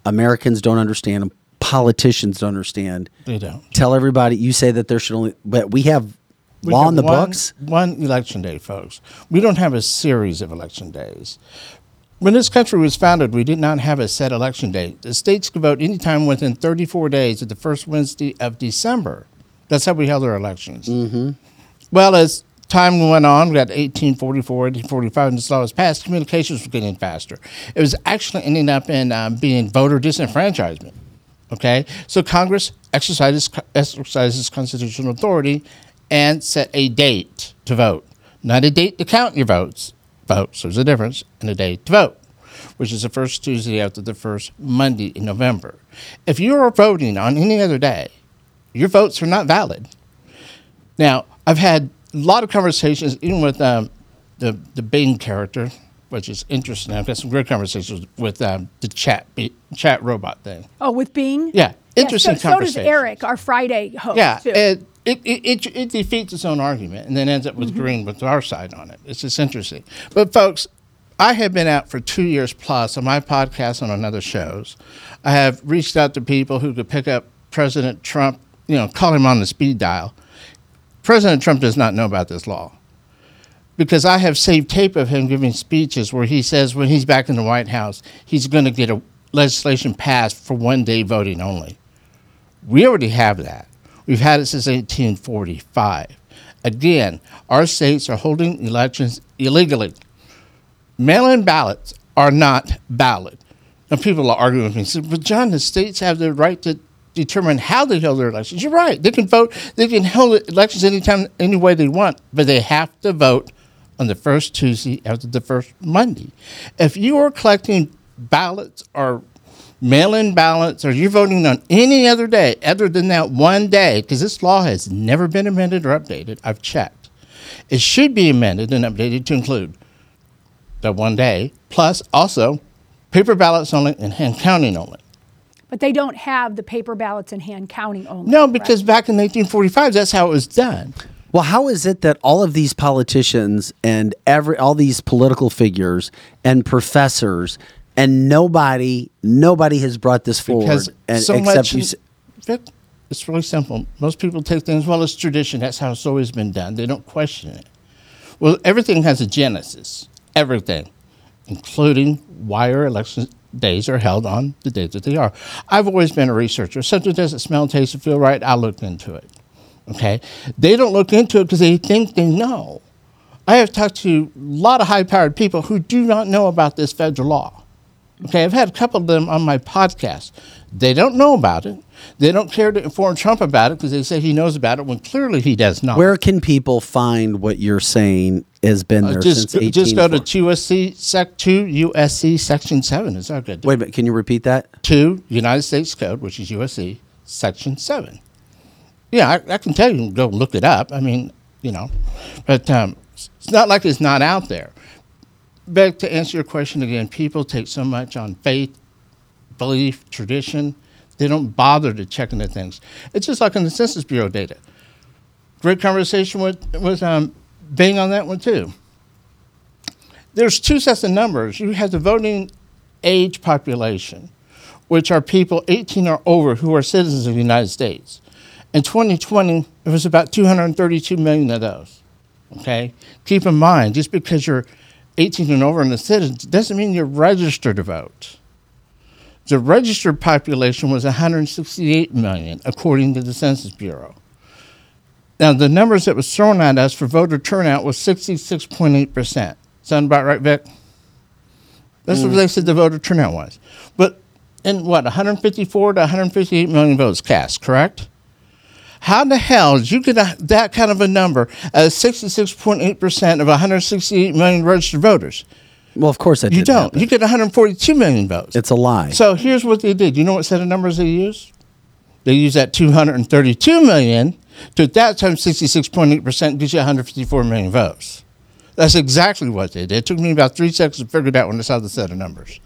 A: Americans don't understand. Politicians don't understand.
I: They don't.
A: Tell everybody. You say that there should only, but we have
I: We
A: law in the
I: one-
A: books.
I: One election day, folks. We don't have a series of election days. When this country was founded, we did not have a set election date. The states could vote anytime within 34 days of the first Wednesday of December. That's how we held our elections. Mm-hmm. Well, as time went on, we got 1844, 1845, and this law was passed, communications were getting faster. It was actually ending up in um, being voter disenfranchisement. Okay, so Congress exercises exercises constitutional authority and set a date to vote, not a date to count your votes. Votes. There's a difference in a day to vote, which is the first Tuesday after the first Monday in November. If you are voting on any other day, your votes are not valid. Now, I've had a lot of conversations, even with um, the the Bing character, which is interesting. I've got some great conversations with um, the chat chat robot thing.
B: Oh, with Bing?
I: Yeah,
B: Yeah,
I: interesting
B: so, so does. Eric, our Friday host.
I: Yeah,
B: too.
I: it, it, it, it, it defeats its own argument and then ends up with
B: Mm-hmm.
I: agreeing with our side on it. It's just interesting. But, folks, I have been out for two years plus on my podcast and on other shows. I have reached out to people who could pick up President Trump, you know, call him on the speed dial. President Trump does not know about this law because I have saved tape of him giving speeches where he says when he's back in the White House, he's going to get a legislation passed for one day voting only. We already have that. We've had it since 1845. Again, our states are holding elections illegally. Mail in ballots are not valid. And people are arguing with me, but John, the states have the right to determine how they hold their elections. You're right. They can vote, they can hold elections anytime, any way they want, but they have to vote on the first Tuesday after the first Monday. If you are collecting ballots or mail in ballots or you're voting on any other day other than that one day, because this law has never been amended or updated, I've checked. It should be amended and updated to include that one day, plus also paper ballots only and hand counting only.
B: but they don't have the paper ballots and hand counting only.
I: No,
B: correct?
I: because back in 1845, that's how it was done.
A: Well, how is it that all of these politicians and every all these political figures and professors and nobody nobody has brought this forward
I: Because
A: and,
I: so
A: except
I: much,
A: you
I: it's really simple. Most people take things, well, it's tradition. That's how it's always been done. They don't question it. Well, everything has a genesis. Everything, including why our election days are held on the days that they are. I've always been a researcher. Something doesn't smell, taste, or feel right, I'll look into it. Okay? They don't look into it because they think they know. I have talked to a lot of high powered people who do not know about this federal law. Okay, I've had a couple of them on my podcast. They don't know about it. They don't care to inform Trump about it because they say he knows about it when clearly he does not.
A: where can people find what you're saying has been
I: Uh,
A: there
I: just,
A: since 18
I: just go to USC Sec 2 USC Section 7. Is that good?
A: Wait a minute, can you repeat that?
I: 2 United States Code, which is USC Section 7. Yeah, I, I can tell you, go look it up. I mean, you know, but um, it's not like it's not out there. But to answer your question again, people take so much on faith, belief, tradition, they don't bother to check into things. It's just like in the Census Bureau data. Great conversation with, with um, Bing on that one too. There's two sets of numbers. You have the voting age population, which are people 18 or over who are citizens of the United States. In 2020, it was about 232 million of those. Okay? Keep in mind, just because you're 18 and over in the citizen doesn't mean you're registered to vote. The registered population was 168 million, according to the Census Bureau. Now, the numbers that was thrown at us for voter turnout was 66.8%. Sound about right, Vic? That's what hmm. they said the voter turnout was. But in what, 154 to 158 million votes cast, correct? How in the hell did you get a, that kind of a number as 66.8% of 168 million registered voters?
A: Well, of course I did.
I: You don't. You get 142 million votes.
A: It's a lie.
I: So here's what they did. You know what set of numbers they used? They used that 232 million to at that time 66.8% gives you 154 million votes. That's exactly what they did. It took me about three seconds to figure it out when I saw the set of numbers.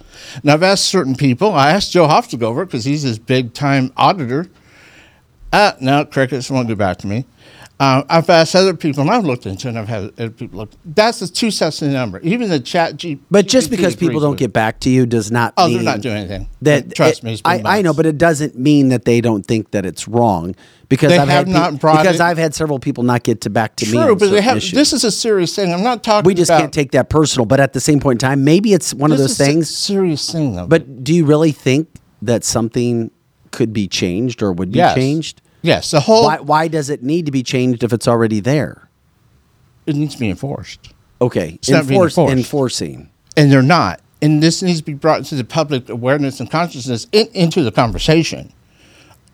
I: Now, I've asked certain people. I asked Joe Hoft to go over it because he's his big time auditor. Ah, no, crickets won't get back to me. Uh, I've asked other people, and I've looked into it, and I've had other people look. That's the two sets of number. Even the chat G.
A: But just
I: GPT
A: because people don't
I: with
A: get back to you does not
I: Oh,
A: mean
I: they're not doing anything.
A: That
I: Trust
A: it-
I: me,
A: I, I know, but it doesn't mean that they don't think that it's wrong because
I: They
A: I've
I: have
A: had
I: not
A: peop-
I: brought
A: because
I: it-
A: I've had several people not get to back to me.
I: True, but they have.
A: issues.
I: This is a serious thing. I'm not talking.
A: we just
I: about,
A: can't take that personal. But at the same point in time, maybe it's one of those
I: is a
A: things.
I: serious thing, though.
A: But do you really think that something could be changed or would be
I: Yes.
A: changed?
I: yes, the whole
A: Why, why does it need to be changed if it's already there?
I: it needs to be enforced,
A: Okay,
I: It's
A: enforce,
I: enforced.
A: enforcing.
I: and they're not. And this needs to be brought into the public awareness and consciousness in, into the conversation.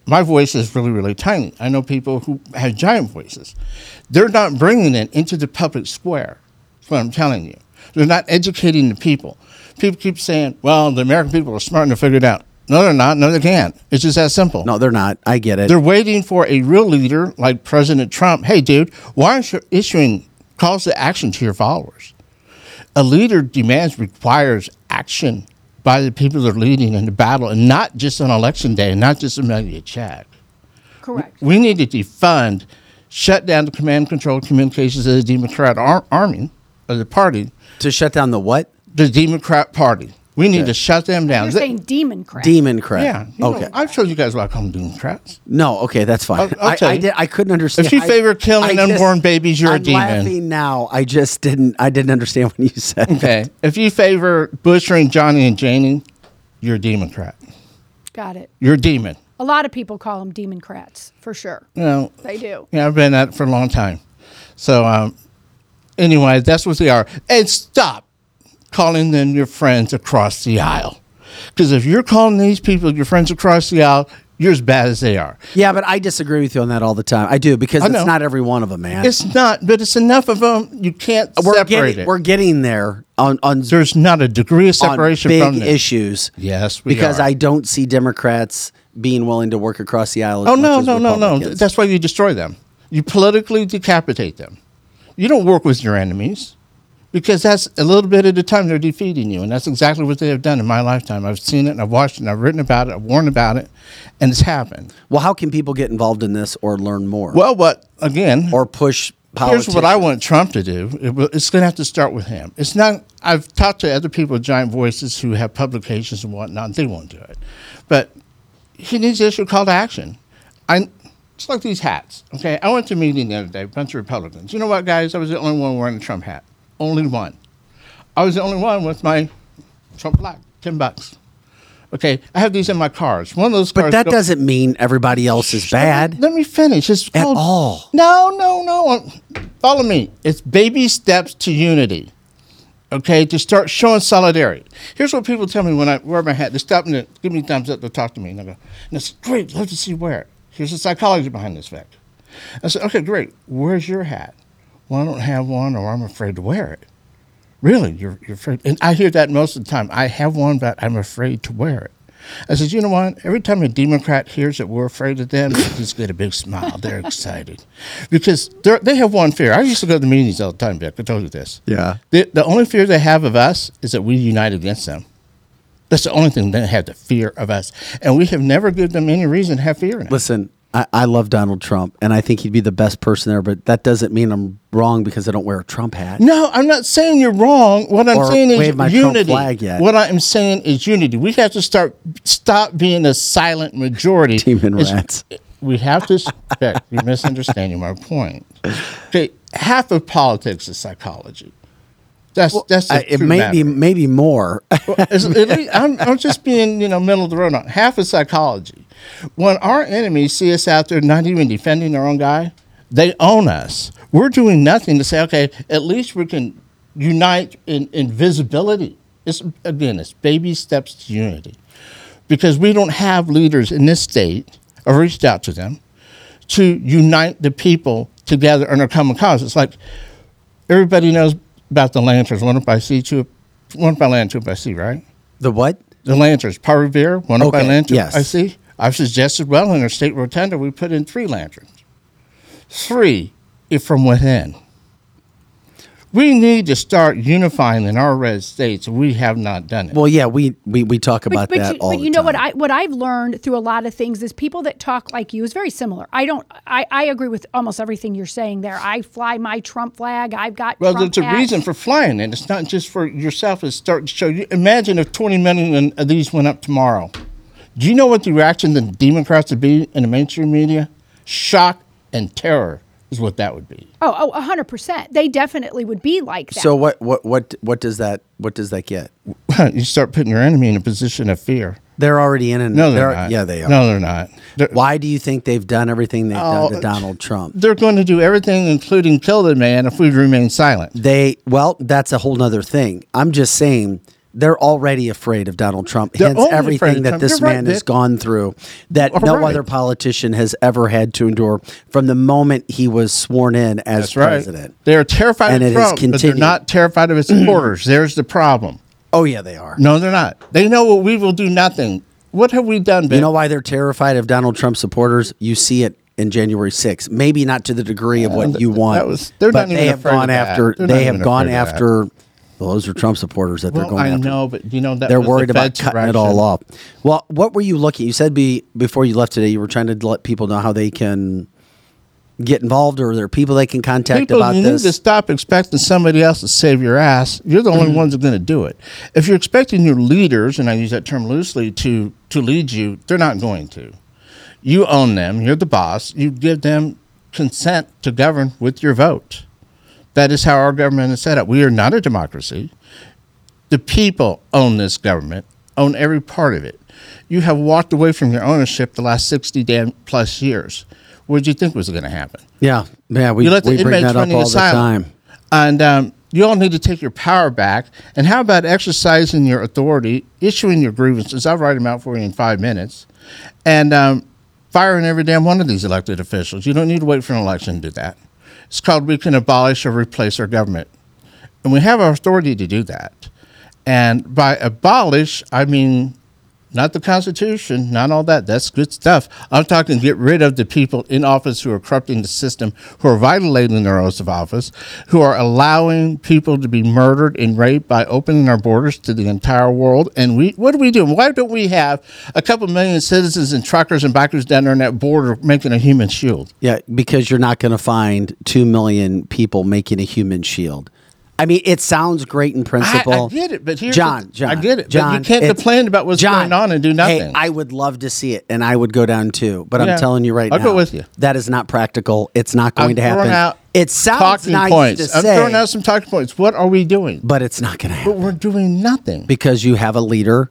I: My voice is really, really tiny. I know people who have giant voices. They're not bringing it into the public square. That's what I'm telling you. They're not educating the people. People keep saying, well, the American people are smart enough to figure it out. No, they're not. No, they can't. It's just that simple.
A: No, they're not. I get it.
I: They're waiting for a real leader like President Trump. Hey, dude, why aren't you issuing calls to action to your followers? A leader demands, requires action by the people they're leading in the battle, and not just on election day, and not just a media check.
B: Correct.
I: We need to defund, shut down the command control communications of the Democrat ar- Army, of the party,
A: to shut down the what?
I: the Democrat Party. We need to shut them down.
B: You're
I: They-
B: saying demon crap.
A: Demon crap.
I: yeah. you know,
A: okay.
I: I've told you guys why I call them Democrats.
A: No, okay, that's fine.
I: I'll- I'll
A: I,
I: tell
A: I,
I: you.
A: did, I couldn't understand.
I: If you
A: I-
I: favor killing
A: I just-
I: unborn babies, you're a
A: I'm
I: demon.
A: laughing now. I just didn't. I didn't understand when you said. that.
I: Okay. If you favor butchering Johnny and Janie, you're a Democrat.
B: Got it.
I: You're a demon.
B: A lot of people call them demon crats, for sure.
I: You know,
B: They do.
I: yeah, I've been at it for a long time. So, um, anyway, that's what they are. And stop calling them your friends across the aisle. Because if you're calling these people your friends across the aisle, you're as bad as they are.
A: Yeah, but I disagree with you on that all the time. I do because
I: I
A: it's not every one of them, man.
I: It's not, but it's enough of them. You can't
A: we're
I: separate
A: getting
I: it.
A: we're getting there on on,
I: There's not a degree of
A: on
I: separation
A: big
I: from this.
A: issues.
I: Yes, we
A: because
I: are.
A: I don't see Democrats being willing to work across the aisle.
I: Oh no, no, no, no! That's why you destroy them. You politically decapitate them. You don't work with your enemies because that's a little bit at a time they're defeating you, and that's exactly what they have done in my lifetime. I've seen it, and I've watched it, and I've written about it, I've warned about it, and it's happened.
A: well, how can people get involved in this or learn more
I: Well, what again?
A: or push? Power.
I: Here's what I want Trump to do. It it's going to have to start with him. It's not. I've talked to other people with giant voices who have publications and whatnot. And they won't do it, but he needs to issue a call to action. I. It's like these hats. Okay, I went to a meeting the other day. A bunch of Republicans. You know what, guys? I was the only one wearing a Trump hat. Only one. I was the only one with my Trump flag. Ten bucks. Okay, I have these in my cars. One of those cars.
A: But that doesn't mean everybody else is bad.
I: let me finish. It's
A: At
I: called-
A: all.
I: No, no, no. Follow me. It's baby steps to unity. Okay, to start showing solidarity. Here's what people tell me when I wear my hat. They stop and they give me a thumbs up to talk to me. And I go, and it's great. Love to see where. Here's the psychology behind this fact. I said, okay, great. Where's your hat? Well, I don't have one, or I'm afraid to wear it. Really, you're, you're afraid? And I hear that most of the time. I have one, but I'm afraid to wear it. I said, you know what? Every time a Democrat hears that we're afraid of them, they just get a big smile. They're excited because they're, they have one fear. I used to go to the meetings all the time, Vic. I told you this.
A: Yeah.
I: The, the only fear they have of us is that we unite against them. That's the only thing they have the fear of us, and we have never given them any reason to have fear in us.
A: Listen, I, I love Donald Trump, and I think he'd be the best person there. But that doesn't mean I'm wrong because I don't wear a Trump hat.
I: No, I'm not saying you're wrong. What I'm
A: Or
I: saying is
A: wave my Trump
I: unity.
A: flag yet.
I: What I'm saying is unity. We have to start stop being a silent majority. (laughs)
A: Demon
I: It's-
A: rats.
I: We have to. You're misunderstanding my point. (laughs) Okay, half of politics is psychology. That's that's the
A: I, it may be maybe more. (laughs)
I: Least- I'm, I'm just being, you know, middle of the road on half of psychology. When our enemies see us out there not even defending our own guy, they own us. We're doing nothing to say, okay, at least we can unite in, invisibility. It's, again, it's baby steps to unity. Because we don't have leaders in this state, I've reached out to them, to unite the people together under a common cause. It's like everybody knows about the lanterns, one up by sea, two, one up by land, two up by sea, right?
A: the what?
I: The lanterns, Paul Revere, one up by land, two
A: yes.
I: I see. I've suggested, well, in our state rotunda, we put in three lanterns. Three, if from within. We need to start unifying in our red states. We have not done it.
A: Well, yeah, we we, we talk about
B: but,
A: that
B: you,
A: all
B: but
A: the
B: you know what. I what I've learned through a lot of things is people that talk like you is very similar. I don't I, I agree with almost everything you're saying there. I fly my Trump flag. I've got
I: well,
B: Trump
I: there's a reason for flying it. It's not just for yourself. It's starting to show you. Imagine if 20 million of these went up tomorrow. Do you know what the reaction of the Democrats would be in the mainstream media? Shock and terror is what that would be.
B: Oh, oh, hundred percent. They definitely would be like that.
A: So what what what what does that what does that get? (laughs)
I: you start putting your enemy in a position of fear.
A: They're already in. An,
I: No, they're not.
A: Yeah, they are.
I: No, they're not. They're,
A: Why do you think they've done everything they've
I: Oh,
A: done to oh, Donald Trump?
I: they're going to do everything, including kill the man, if we remain silent.
A: They well, that's a whole nother thing. I'm just saying they're already afraid of Donald Trump.
I: They're
A: Hence everything that this
I: You're right,
A: man has gone through that
I: All
A: no
I: right.
A: other politician has ever had to endure from the moment he was sworn in as
I: That's right.
A: president.
I: They are terrified
A: And
I: of
A: it has
I: Trump, but they're not terrified of his (clears throat) supporters. There's the problem.
A: Oh yeah, they are.
I: No, they're not. They know what we will do nothing. What have we done, Ben?
A: You know why they're terrified of Donald Trump supporters? You see it in January 6th. Maybe not to the degree of what you want.
I: that was- they're
A: but
I: not even
A: they have
I: afraid of
A: gone after. They have gone after. Well, those are Trump supporters that they're
I: well,
A: going
I: I
A: after.
I: know, but you know that
A: they're
I: was the
A: worried about cutting it all off. Well, what were you looking? You said be, before you left today, you were trying to let people know how they can get involved, or there are people they can contact
I: People,
A: about
I: you
A: this.
I: You need to stop expecting somebody else to save your ass. You're the
A: Mm-hmm.
I: only ones that are going to do it. If you're expecting your leaders, and I use that term loosely, to to lead you, they're not going to. You own them. You're the boss. You give them consent to govern with your vote. That is how our government is set up. We are not a democracy. The people own this government, own every part of it. You have walked away from your ownership the last 60 damn plus years. What did you think was going to happen?
A: yeah, yeah, we,
I: you let the
A: we bring that up all the
I: asylum.
A: time.
I: And um, you all need to take your power back. And how about exercising your authority, issuing your grievances? I'll write them out for you in five minutes. And um, firing every damn one of these elected officials. You don't need to wait for an election to do that. It's called we can abolish or replace our government. And we have our authority to do that. And by abolish, I mean not the Constitution, not all that. That's good stuff. I'm talking get rid of the people in office who are corrupting the system, who are violating their oaths of office, who are allowing people to be murdered and raped by opening our borders to the entire world. And we, what are we doing? Why don't we have a couple million citizens and truckers and bikers down there on that border making a human shield?
A: Yeah, because you're not going to find two million people making a human shield. I mean, it sounds great in principle.
I: I, I get it, but here's
A: John,
I: the,
A: John,
I: I get it,
A: John,
I: but you can't complain about what's
A: John,
I: going on and do nothing.
A: Hey, I would love to see it, and I would go down too. But
I: Yeah,
A: I'm telling you right
I: I'll
A: now,
I: go with you.
A: That is not practical. It's not going
I: I'm
A: to happen.
I: out
A: it sounds
I: talking
A: nice
I: points.
A: to
I: I'm
A: say,
I: throwing out some talking points. What are we doing?
A: but it's not going to happen.
I: But we're doing nothing.
A: because you have a leader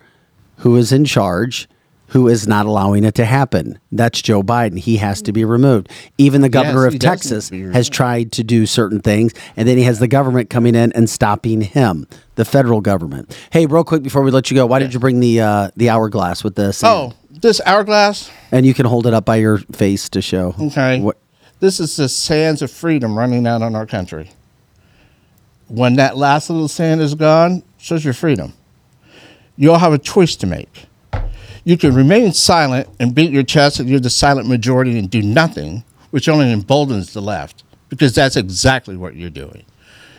A: who is in charge. Who is not allowing it to happen? That's Joe Biden. He has to be removed. Even the governor
I: he
A: of Texas has tried to do certain things, and then he has the government coming in and stopping him, the federal government. Hey, real quick before we let you go, why did you bring the uh, the hourglass with this?
I: Oh, this hourglass.
A: And you can hold it up by your face to show.
I: Okay.
A: What,
I: This is the sands of freedom running out on our country. When that last little sand is gone, so's your freedom. You all have a choice to make. You can remain silent and beat your chest that you're the silent majority and do nothing, which only emboldens the left, because that's exactly what you're doing.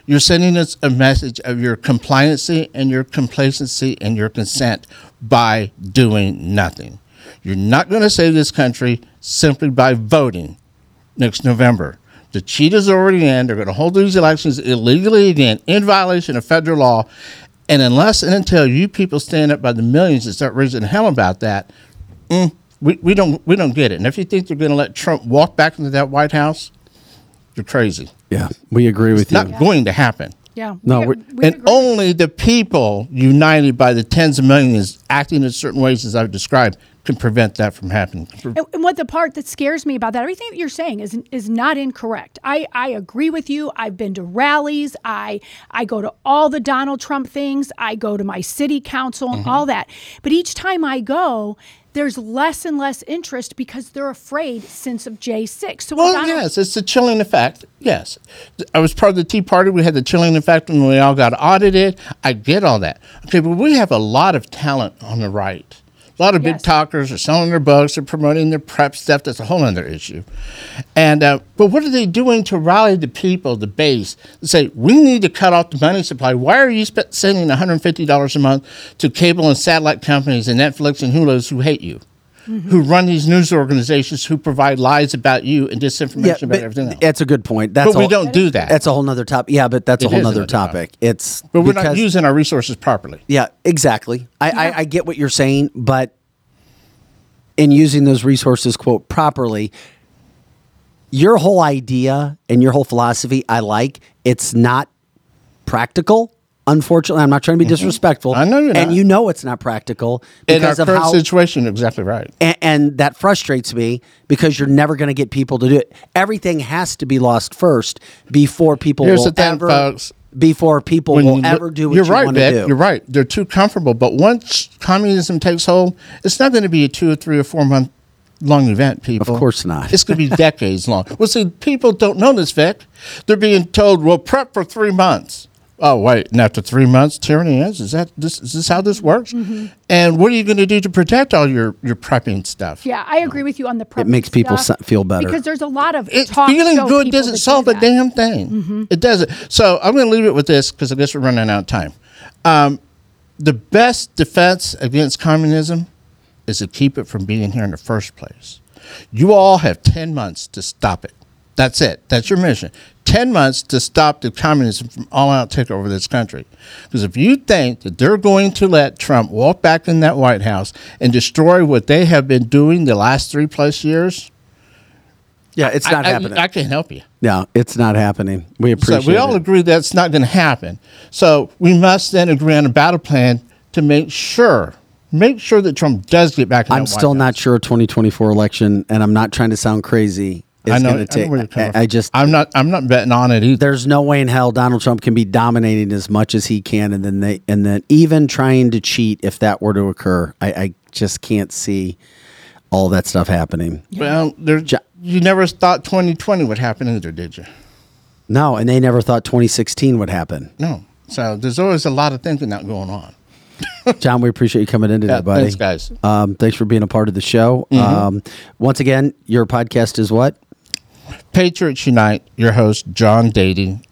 I: You're sending us a message of your compliancy and your complacency and your consent by doing nothing. You're not going to save this country simply by voting next November. The cheat is already in. They're going to hold these elections illegally again in violation of federal law. And unless and until you people stand up by the millions and start raising hell about that, mm, we, we don't we don't get it. And if you think they're going to let Trump walk back into that White House, you're crazy.
A: yeah, we agree with
I: you. Not
A: you.
I: going to happen.
B: yeah.
A: No,
B: we,
A: we-
B: we
I: and
B: agree.
I: only the people united by the tens of millions acting in certain ways as I've described can prevent that from happening.
B: And, and what the part that scares me about that, everything that you're saying is is not incorrect. I, I agree with you. I've been to rallies. I I go to all the Donald Trump things. I go to my city council
I: Mm-hmm.
B: and all that. But each time I go, there's less and less interest because they're afraid since of J6. So
I: Well,
B: Donald-
I: yes, it's the chilling effect. Yes. I was part of the Tea Party. We had the chilling effect when we all got audited. I get all that. Okay, but we have a lot of talent on the right A lot of big talkers are selling their books, they're promoting their prep stuff. That's a whole other issue. And uh, but what are they doing to rally the people, the base, to say we need to cut off the money supply? Why are you sp- sending one hundred fifty dollars a month to cable and satellite companies and Netflix and Hulu's who hate you? Mm-hmm. Who run these news organizations who provide lies about you and disinformation about
A: but
I: everything else?
A: It's a good point. That's
I: But we don't do that.
A: That's a whole other topic. Yeah, but that's a whole
I: other topic.
A: topic. It's
I: But we're not using our resources properly.
A: Yeah, exactly. I, I, I get what you're saying, but in using those resources, quote, properly, your whole idea and your whole philosophy, I like. It's not practical. Unfortunately, I'm not trying to be disrespectful.
I: Mm-hmm. I know you're
A: and
I: not.
A: you know it's not practical
I: In our
A: because of
I: current
A: how
I: situation, you're exactly right.
A: and, and that frustrates me because you're never going to get people to do it. Everything has to be lost first before people
I: Here's
A: will
I: the thing,
A: ever
I: folks.
A: before people
I: When
A: will
I: you look-
A: ever do what
I: you're
A: you
I: right,
A: want to
I: Vic.
A: do.
I: You're right. They're too comfortable. But once communism takes hold, it's not going to be a two or three or four month long event, people.
A: Of course not.
I: It's going to be decades long. Well, see, people don't know this, Vic. They're being told, well, prep for three months. Oh, wait. And after three months, tyranny ends? Is, that, this, is this how this works?
A: Mm-hmm.
I: And what are you going to do to protect all your, your prepping stuff?
B: Yeah, I agree with you on the prepping
A: It makes people
B: stuff
A: so- feel better.
B: because there's a lot of
I: It,
B: talk
I: feeling good doesn't
B: that do
I: solve a
B: that. Mm-hmm.
I: damn thing. It doesn't. So I'm going to leave it with this because I guess we're running out of time. Um, the best defense against communism is to keep it from being here in the first place. You all have 10 months to stop it. That's it. That's your mission. 10 months to stop the communism from all out takeover of this country. Because if you think that they're going to let Trump walk back in that White House and destroy what they have been doing the last three plus years,
A: yeah, it's not
I: I, I-
A: happening.
I: I, can't help you.
A: no, it's not happening. We
I: So
A: appreciate
I: we all
A: it.
I: agree that's not going to happen. So we must then agree on a battle plan to make sure, make sure that Trump does get back. In
A: I'm
I: that White
A: still
I: House.
A: not sure a 2024 election, and I'm not trying to sound crazy. Is
I: I know.
A: going to
I: I know
A: take.
I: you're
A: I, I just.
I: I'm not. I'm not betting on it either.
A: there's no way in hell Donald Trump can be dominating as much as he can, and then they, and then even trying to cheat if that were to occur. I, I just can't see all that stuff happening.
I: Well, there, you never thought 2020 would happen either, did you?
A: No, and they never thought 2016 would happen.
I: No. So there's always a lot of thinking not going on. (laughs)
A: John, we appreciate you coming in today,
I: Yeah,
A: buddy.
I: thanks, guys. Mm-hmm.
A: Um, thanks for being a part of the show. Um, once again, your podcast is what?
I: Patriots Unite. Your host John Dady.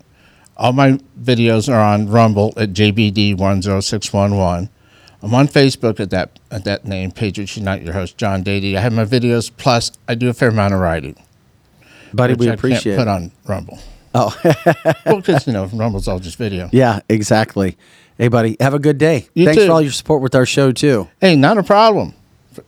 I: All my videos are on Rumble at JBD10611. I'm on Facebook at that at that name, Patriots Unite. Your host John Dady. I have my videos. Plus, I do a fair amount of writing,
A: Buddy, we
I: I
A: appreciate
I: put on Rumble.
A: Oh, (laughs)
I: well, because you know Rumble's all just video.
A: yeah, exactly. Hey, buddy, have a good day.
I: You
A: Thanks
I: too.
A: for all your support with our show, too.
I: Hey, not a problem.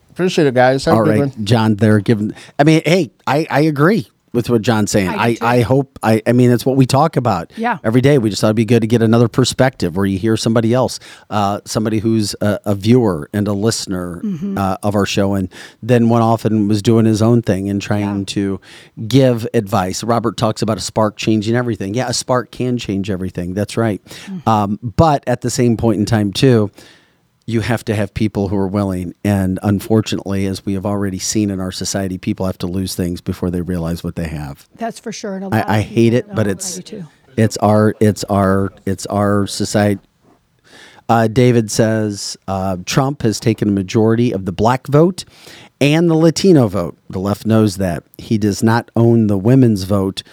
I: Appreciate it, guys. Have
A: All right,
I: one.
A: John, they're giving. I mean, hey, I, I agree with what John's saying.
B: I
A: I. I hope, I, I mean, that's what we talk about
B: Yeah.
A: every day. We just thought it'd be good to get another perspective where you hear somebody else, uh, somebody who's a, a viewer and a listener
B: Mm-hmm.
A: uh, of our show, and then went off and was doing his own thing and trying to give advice. Robert talks about a spark changing everything. Yeah, a spark can change everything. That's right.
B: Mm-hmm.
A: Um, but at the same point in time, too, you have to have people who are willing. And unfortunately, as we have already seen in our society, people have to lose things before they realize what they have.
B: That's for sure. and
A: I, I hate it, but it's it's our it's our it's our society. Uh, David says uh, Trump has taken a majority of the black vote and the Latino vote. The left knows that he does not own the women's vote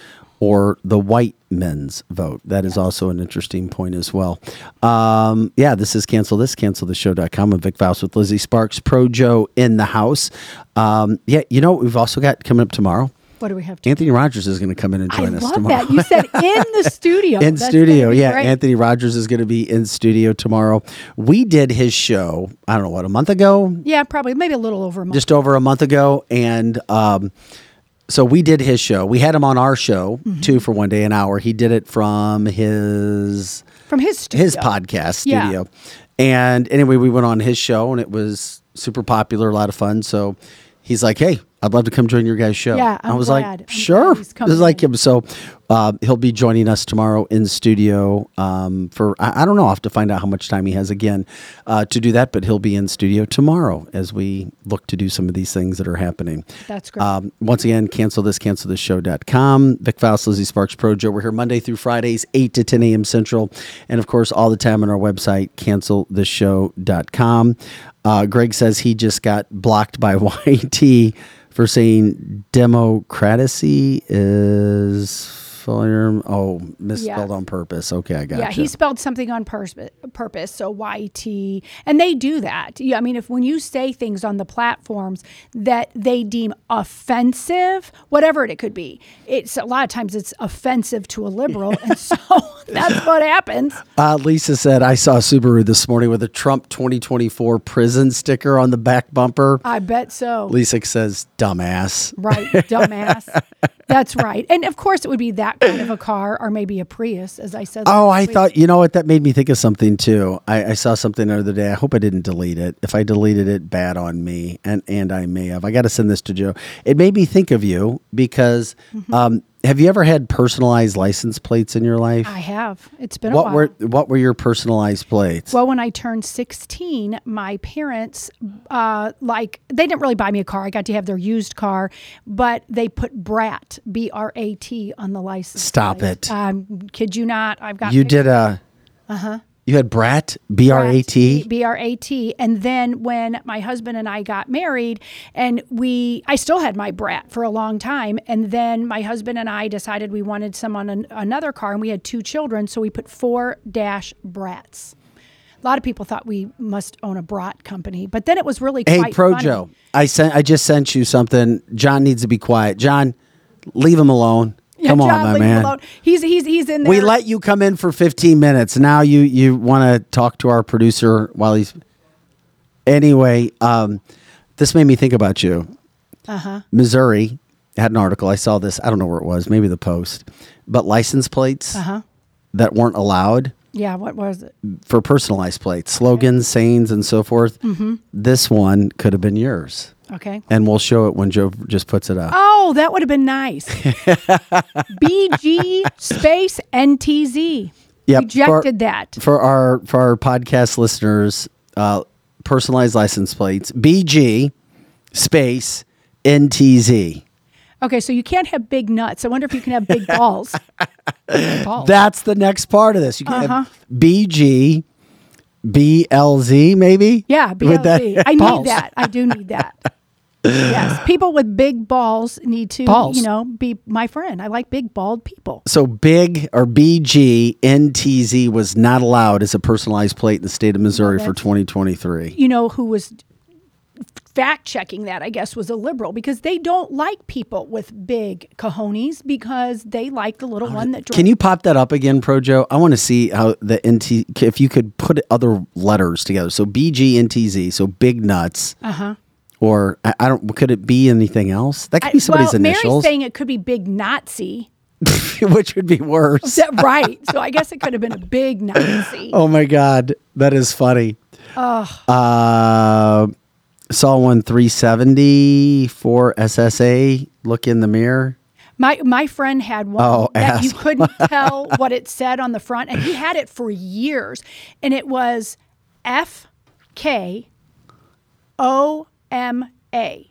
A: or the white men's vote. That is also an interesting point as well. Um, yeah, this is cancel this, cancel the show.com. I'm Vic Faust with Lizzie Sparks, Pro Joe in the house. Um, yeah, you know what we've also got coming up tomorrow?
B: What do we have? To
A: Anthony Rogers is going to come in and
B: I
A: join us
B: love
A: tomorrow.
B: that. You said (laughs) in the studio.
A: in
B: That's
A: studio. Yeah,
B: great.
A: Anthony Rogers is going to be in studio tomorrow. We did his show. I don't know what a month ago,
B: Yeah, probably maybe a little over a month.
A: just over a month ago, and um, so we did his show. We had him on our show
B: Mm-hmm.
A: too for one day, an hour. He did it from his
B: from his studio.
A: his podcast
B: Yeah.
A: studio. And anyway, we went on his show, and it was super popular, a lot of fun. So he's like, "Hey, I'd love to come join your guys' show."
B: Yeah,
A: I
B: I'm
A: was
B: glad.
A: like, "Sure." This is like him. So uh, he'll be joining us tomorrow in studio um, for I, I don't know. I'll have to find out how much time he has again uh, to do that, but he'll be in studio tomorrow as we look to do some of these things that are happening.
B: That's great.
A: Um, once again, cancel this, cancel this show.com. Vic Faust, Lizzie Sparks, Pro Joe. We're here Monday through Fridays, 8 to 10 a.m. Central. And of course, all the time on our website, cancelthisshow.com. Uh, Greg says he just got blocked by (laughs) YT for saying democracy is Oh, misspelled
B: Yeah.
A: on purpose. Okay, I got it.
B: Yeah, he spelled something on pers- purpose, so YT, and they do that. Yeah, I mean, if when you say things on the platforms that they deem offensive, whatever it could be, it's a lot of times it's offensive to a liberal, and so (laughs) that's (laughs) what happens.
A: Uh, Lisa said, I saw Subaru this morning with a Trump 2024 prison sticker on the back bumper.
B: I bet so.
A: Lisa says, dumbass.
B: Right, dumbass. (laughs) That's right, and of course it would be that kind of a car, or maybe a Prius, as I said.
A: Oh, I
B: week.
A: thought, you know what? That made me think of something too. I, I saw something the other day. I hope I didn't delete it. If I deleted it, bad on me. And, and I may have. I got to send this to Joe. It made me think of you because
B: Mm-hmm.
A: um, have you ever had personalized license plates in your life?
B: I have. It's been a
A: what
B: while.
A: were what were your personalized plates?
B: Well, when I turned 16, my parents, uh, like, they didn't really buy me a car. I got to have their used car, but they put Brat, B R A T, on the license.
A: Stop
B: plate.
A: it.
B: Um, kid you not. I've got
A: you did a.
B: Uh huh.
A: You had Brat, B R A T.
B: B R A T. And then when my husband and I got married, and we, I still had my brat for a long time. And then my husband and I decided we wanted some on an, another car, and we had two children. So we put four dash brats. A lot of people thought we must own a brat company, but then it was really
A: Hey,
B: quite
A: Pro
B: funny.
A: I sent. I just sent you something. John needs to be quiet. John, leave him alone.
B: Yeah,
A: Come
B: John,
A: on, my man.
B: alone. He's he's he's in there.
A: We let you come in for 15 minutes. Now you you want to talk to our producer while he's. Anyway, um, this made me think about you.
B: Uh huh.
A: Missouri had an article. I saw this. I don't know where it was. Maybe the Post, but license plates
B: Uh huh.
A: that weren't allowed
B: Yeah. What was it?
A: for personalized plates, slogans, sayings, and so forth.
B: Mhm.
A: This one could have been yours,
B: Okay.
A: and we'll show it when Joe just puts it up.
B: Oh, that would have been nice. (laughs) BG space NTZ.
A: Yep,
B: Rejected
A: for-
B: that.
A: for our for our podcast listeners. Uh, personalized license plates BG space NTZ.
B: Okay, so you can't have big nuts. I wonder if you can have big (laughs) balls. balls.
A: That's the next part of this. You can
B: Uh-huh.
A: have BG BLZ maybe.
B: yeah, BLZ. I
A: balls.
B: need that. I do need that. (laughs) yes, (sighs) people with big balls need to,
A: Balls.
B: you know, be my friend. I like big bald people.
A: So big or BG NTZ was not allowed as a personalized plate in the state of Missouri for 2023.
B: You know who was fact checking that? I guess was a liberal because they don't like people with big cojones because they like the little one that.
A: Can you pop that up again, Projo? I want to see how the NT if you could put other letters together. So BG NTZ, so big nuts.
B: Uh huh.
A: Or I, I don't. Could it be anything else? That could be somebody's
B: well, Mary's
A: initials,
B: saying it could be big Nazi. (laughs)
A: which would be worse.
B: Right? So I guess it could have been a big Nazi. (laughs)
A: Oh my god, that is funny.
B: Ugh.
A: Uh, saw one 370 for SSA. Look in the mirror.
B: My my friend had one
A: Oh,
B: that you couldn't (laughs) tell what it said on the front, and he had it for years, and it was F K O M A.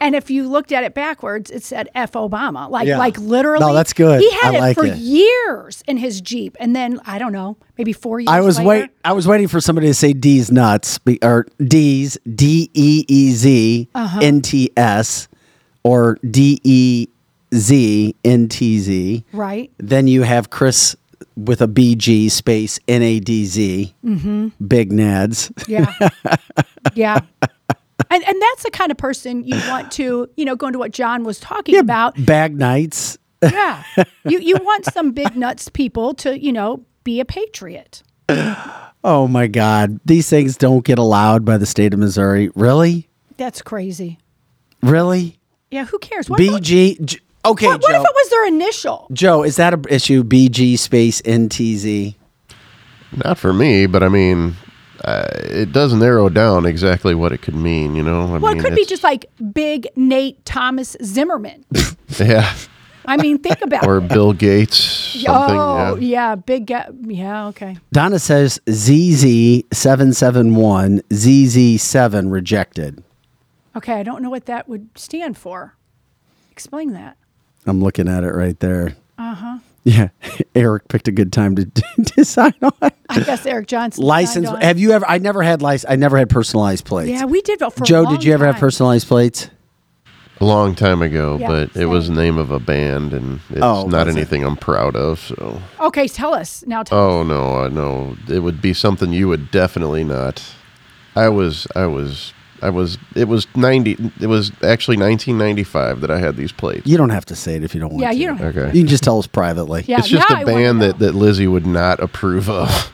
B: And if you looked at it backwards, it said F Obama, like
A: Yeah.
B: like literally.
A: No, that's good.
B: He had
A: I
B: it
A: like
B: for
A: it.
B: years in his Jeep, and then I don't know, maybe four years.
A: I was
B: later,
A: wait. I was waiting for somebody to say D's nuts or D's D E E Z
B: Uh-huh.
A: N T S or D E Z N T Z.
B: Right.
A: Then you have Chris with a B G space N A D Z.
B: Mhm.
A: Big Nads.
B: Yeah. (laughs) yeah. And, and that's the kind of person you want to, you know, go into what John was talking about.
A: Bag nights.
B: Yeah. you you want some big nuts people to, you know, be a patriot.
A: Oh my God! These things don't get allowed by the state of Missouri. Really?
B: That's crazy.
A: Really?
B: Yeah, who cares? What, what,
A: BG. J- Okay,
B: what, what if it was their initial?
A: Joe, is that an issue? BG space NTZ.
C: Not for me, but I mean, uh, it does narrow down exactly what it could mean. You know, I
B: Well, it
C: mean,
B: could be just like big Nate Thomas Zimmerman. (laughs)
C: yeah,
B: I mean, think about
C: or
B: it.
C: Or Bill Gates. Something.
B: oh,
C: yeah.
B: yeah, big. ga- Yeah, okay.
A: Donna says ZZ771, ZZ7 rejected.
B: Okay, I don't know what that would stand for. Explain that.
A: I'm looking at it right there.
B: Uh huh.
A: Yeah, (laughs) Eric picked a good time to (laughs) decide on
B: I guess Eric Johnson.
A: license.
B: on.
A: Have you ever? I never had license. I never had personalized plates.
B: Yeah, we did. For a
A: Joe,
B: long
A: did you ever have personalized plates?
C: A long time ago,
B: Yeah,
C: but it was the name of a band, and it's
A: Oh,
C: not
A: was it?
C: anything I'm proud of. So,
B: Okay, tell us now. Tell
C: oh no, I know it would be something you would definitely not. I was, I was, I was. It was ninety. It was actually 1995 that I had these plates.
A: You don't have to say it if you don't want to.
B: Yeah,
A: to.
B: you don't.
C: Okay.
A: You can just tell us privately.
B: Yeah,
C: it's just
B: now
C: a
B: I
C: band that, that Lizzie would not approve of.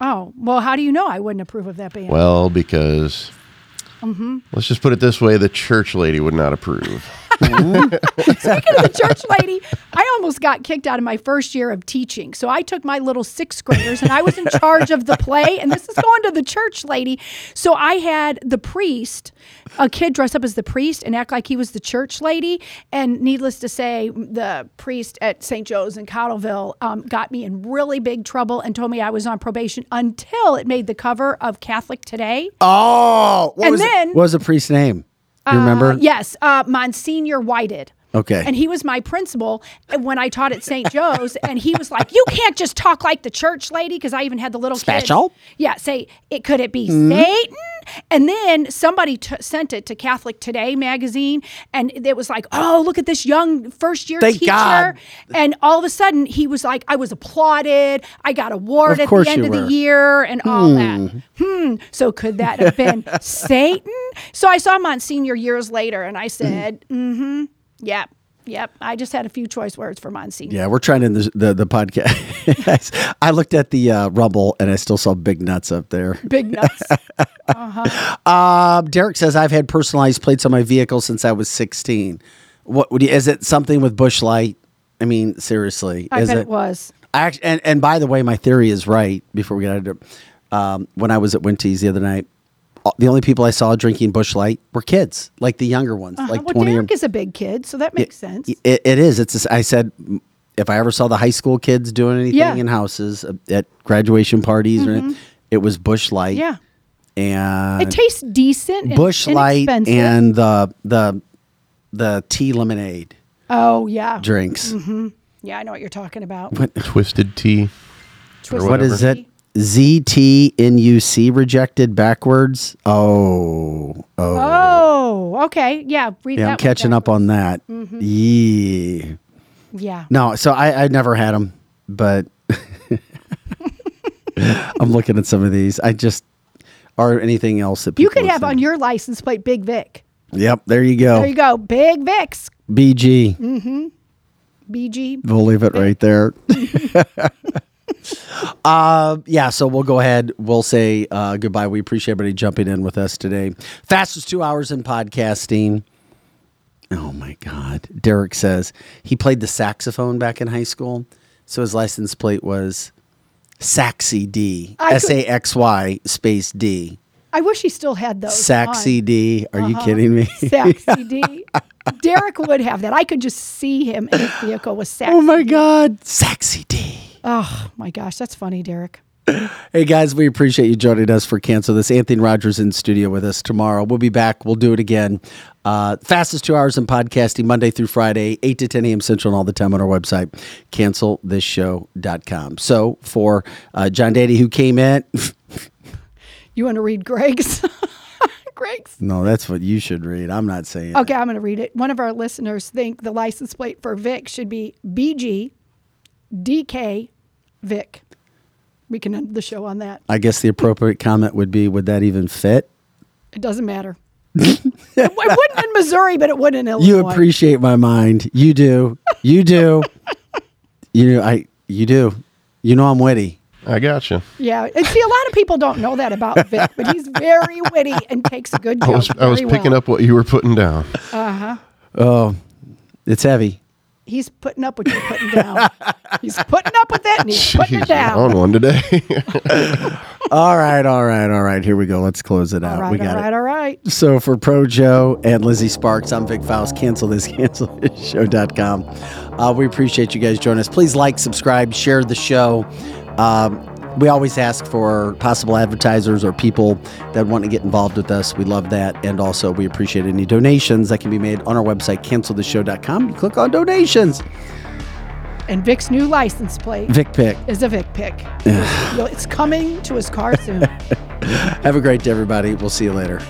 B: Oh well, how do you know I wouldn't approve of that band?
C: Well, because
B: Mm-hmm.
C: let's just put it this way: the church lady would not approve. (laughs)
B: Speaking of the church lady, I almost got kicked out of my first year of teaching. So I took my little sixth graders and I was in charge of the play. And this is going to the church lady. So I had the priest, a kid dress up as the priest and act like he was the church lady. And needless to say, the priest at St. Joe's in Cottleville um, got me in really big trouble and told me I was on probation until it made the cover of Catholic Today.
A: Oh, what
B: And
A: was it-
B: then-
A: what was the priest's name? You remember?
B: Uh, yes, uh, Monsignor Whited.
A: Okay.
B: And he was my principal when I taught at St. Joe's. (laughs) and he was like, You can't just talk like the church lady. Because I even had the little
A: Special?
B: Kids. Yeah, say, it Could it be
A: Mhm.
B: Satan? And then somebody t- sent it to Catholic Today magazine. And it was like, Oh, look at this young first year teacher.
A: God.
B: And all of a sudden, he was like, I was applauded. I got award at the end of
A: were.
B: the year and all that.
A: Hmm.
B: Hmm. So could that have been (laughs) Satan? So I saw Monsignor years later and I said, mm hmm. Yep. Yep. I just had a few choice words for Monsignor.
A: Yeah, we're trying to the the, the podcast. (laughs) I looked at the uh, Rumble and I still saw big nuts up there. (laughs)
B: Big nuts. uh-huh.
A: Um, Derek says I've had personalized plates on my vehicle since I was 16. What would you, is it something with Busch Light? I mean, seriously,
B: I
A: is
B: bet
A: it?
B: it was.
A: I act- and and by the way, my theory is right. Before we get into it, um, when I was at Winty's the other night, uh, the only people I saw drinking Busch Light were kids, like the younger ones,
B: Uh-huh.
A: like
B: well,
A: twenty.
B: Derek
A: or,
B: is a big kid, so that makes sense.
A: it, it is. It's. It's. I said if I ever saw the high school kids doing anything
B: Yeah.
A: in houses uh, at graduation parties, or
B: Mhm.
A: anything, it was Busch Light.
B: Yeah.
A: and
B: it tastes decent. And
A: Busch Light and the the the tea lemonade
B: Oh, yeah.
A: drinks.
B: hmm Yeah, I know what you're talking about.
A: What,
C: Twisted tea.
B: Twisted
A: what is
C: whatever.
A: it? ZTNUC rejected backwards. Oh, oh.
B: Oh, okay. Yeah. Read
A: yeah,
B: that
A: I'm catching up on that.
B: Mhm.
A: Yeah.
B: Yeah.
A: No, so I, I never had them, but (laughs) I'm looking at some of these. I just, or anything else that
B: You could have on your license plate Big Vic.
A: Yep, there you go.
B: There you go. Big Vic's.
A: BG.
B: Mm-hmm. BG.
A: We'll leave it right there. (laughs) (laughs) uh, yeah, so we'll go ahead. We'll say uh, goodbye. We appreciate everybody jumping in with us today. Fastest two hours in podcasting. Oh my God. Derek says he played the saxophone back in high school. So his license plate was Saxy D. S A X Y space D.
B: I wish he still had those.
A: Saxy
B: on.
A: D. Are you
B: Uh-huh.
A: kidding me? (laughs)
B: Saxy D. Derek would have that. I could just see him in his vehicle with Saxy. (laughs)
A: oh my God. Saxy D.
B: Oh my gosh, that's funny, Derek.
A: Hey guys, we appreciate you joining us for Cancel This. Anthony Rogers in studio with us tomorrow. We'll be back. We'll do it again. Uh, fastest two hours in podcasting, Monday through Friday, 8 to 10 a.m. Central, and all the time on our website, cancelthisshow.com. So for uh, John Dady, who came in,
B: You want to read Greg's? (laughs) Greg's.
A: no, that's what you should read. I'm not saying.
B: Okay, I'm going to read it. One of our listeners think the license plate for Vic should be BG DK Vic. We can end the show on that.
A: I guess the appropriate comment would be, would that even fit?
B: It doesn't matter. (laughs) it, it wouldn't in Missouri, but it would in Illinois.
A: You appreciate my mind. You do. You do. you I. You do. You know I'm witty.
C: I got gotcha.
B: Yeah, and see, a lot of people don't know that about Vic, but he's very witty and takes a good
C: I
B: joke.
C: was I was picking
B: well.
C: up what you were putting down.
B: Uh huh.
A: Oh, it's heavy.
B: He's putting up what you're putting down. he's putting up with it and he's putting
C: Jeez, you're
B: down.
C: on one today. (laughs)
A: All right, all right, all right. Here we go. Let's close it out.
B: All
A: we got
B: right,
A: it.
B: all right.
A: So for Pro Joe and Lizzie Sparks, I'm Vic Faust. Cancel this, (laughs) cancel this show.com. Uh, we appreciate you guys joining us. Please like, subscribe, share the show. Um, we always ask for possible advertisers or people that want to get involved with us. We love that. And also, we appreciate any donations that can be made on our website, cancelthisshow.com. You click on donations.
B: And Vic's new license plate
A: Vic Pick.
B: is a Vic pick. (sighs) It's coming to his car soon. (laughs)
A: Have a great day, everybody. We'll see you later.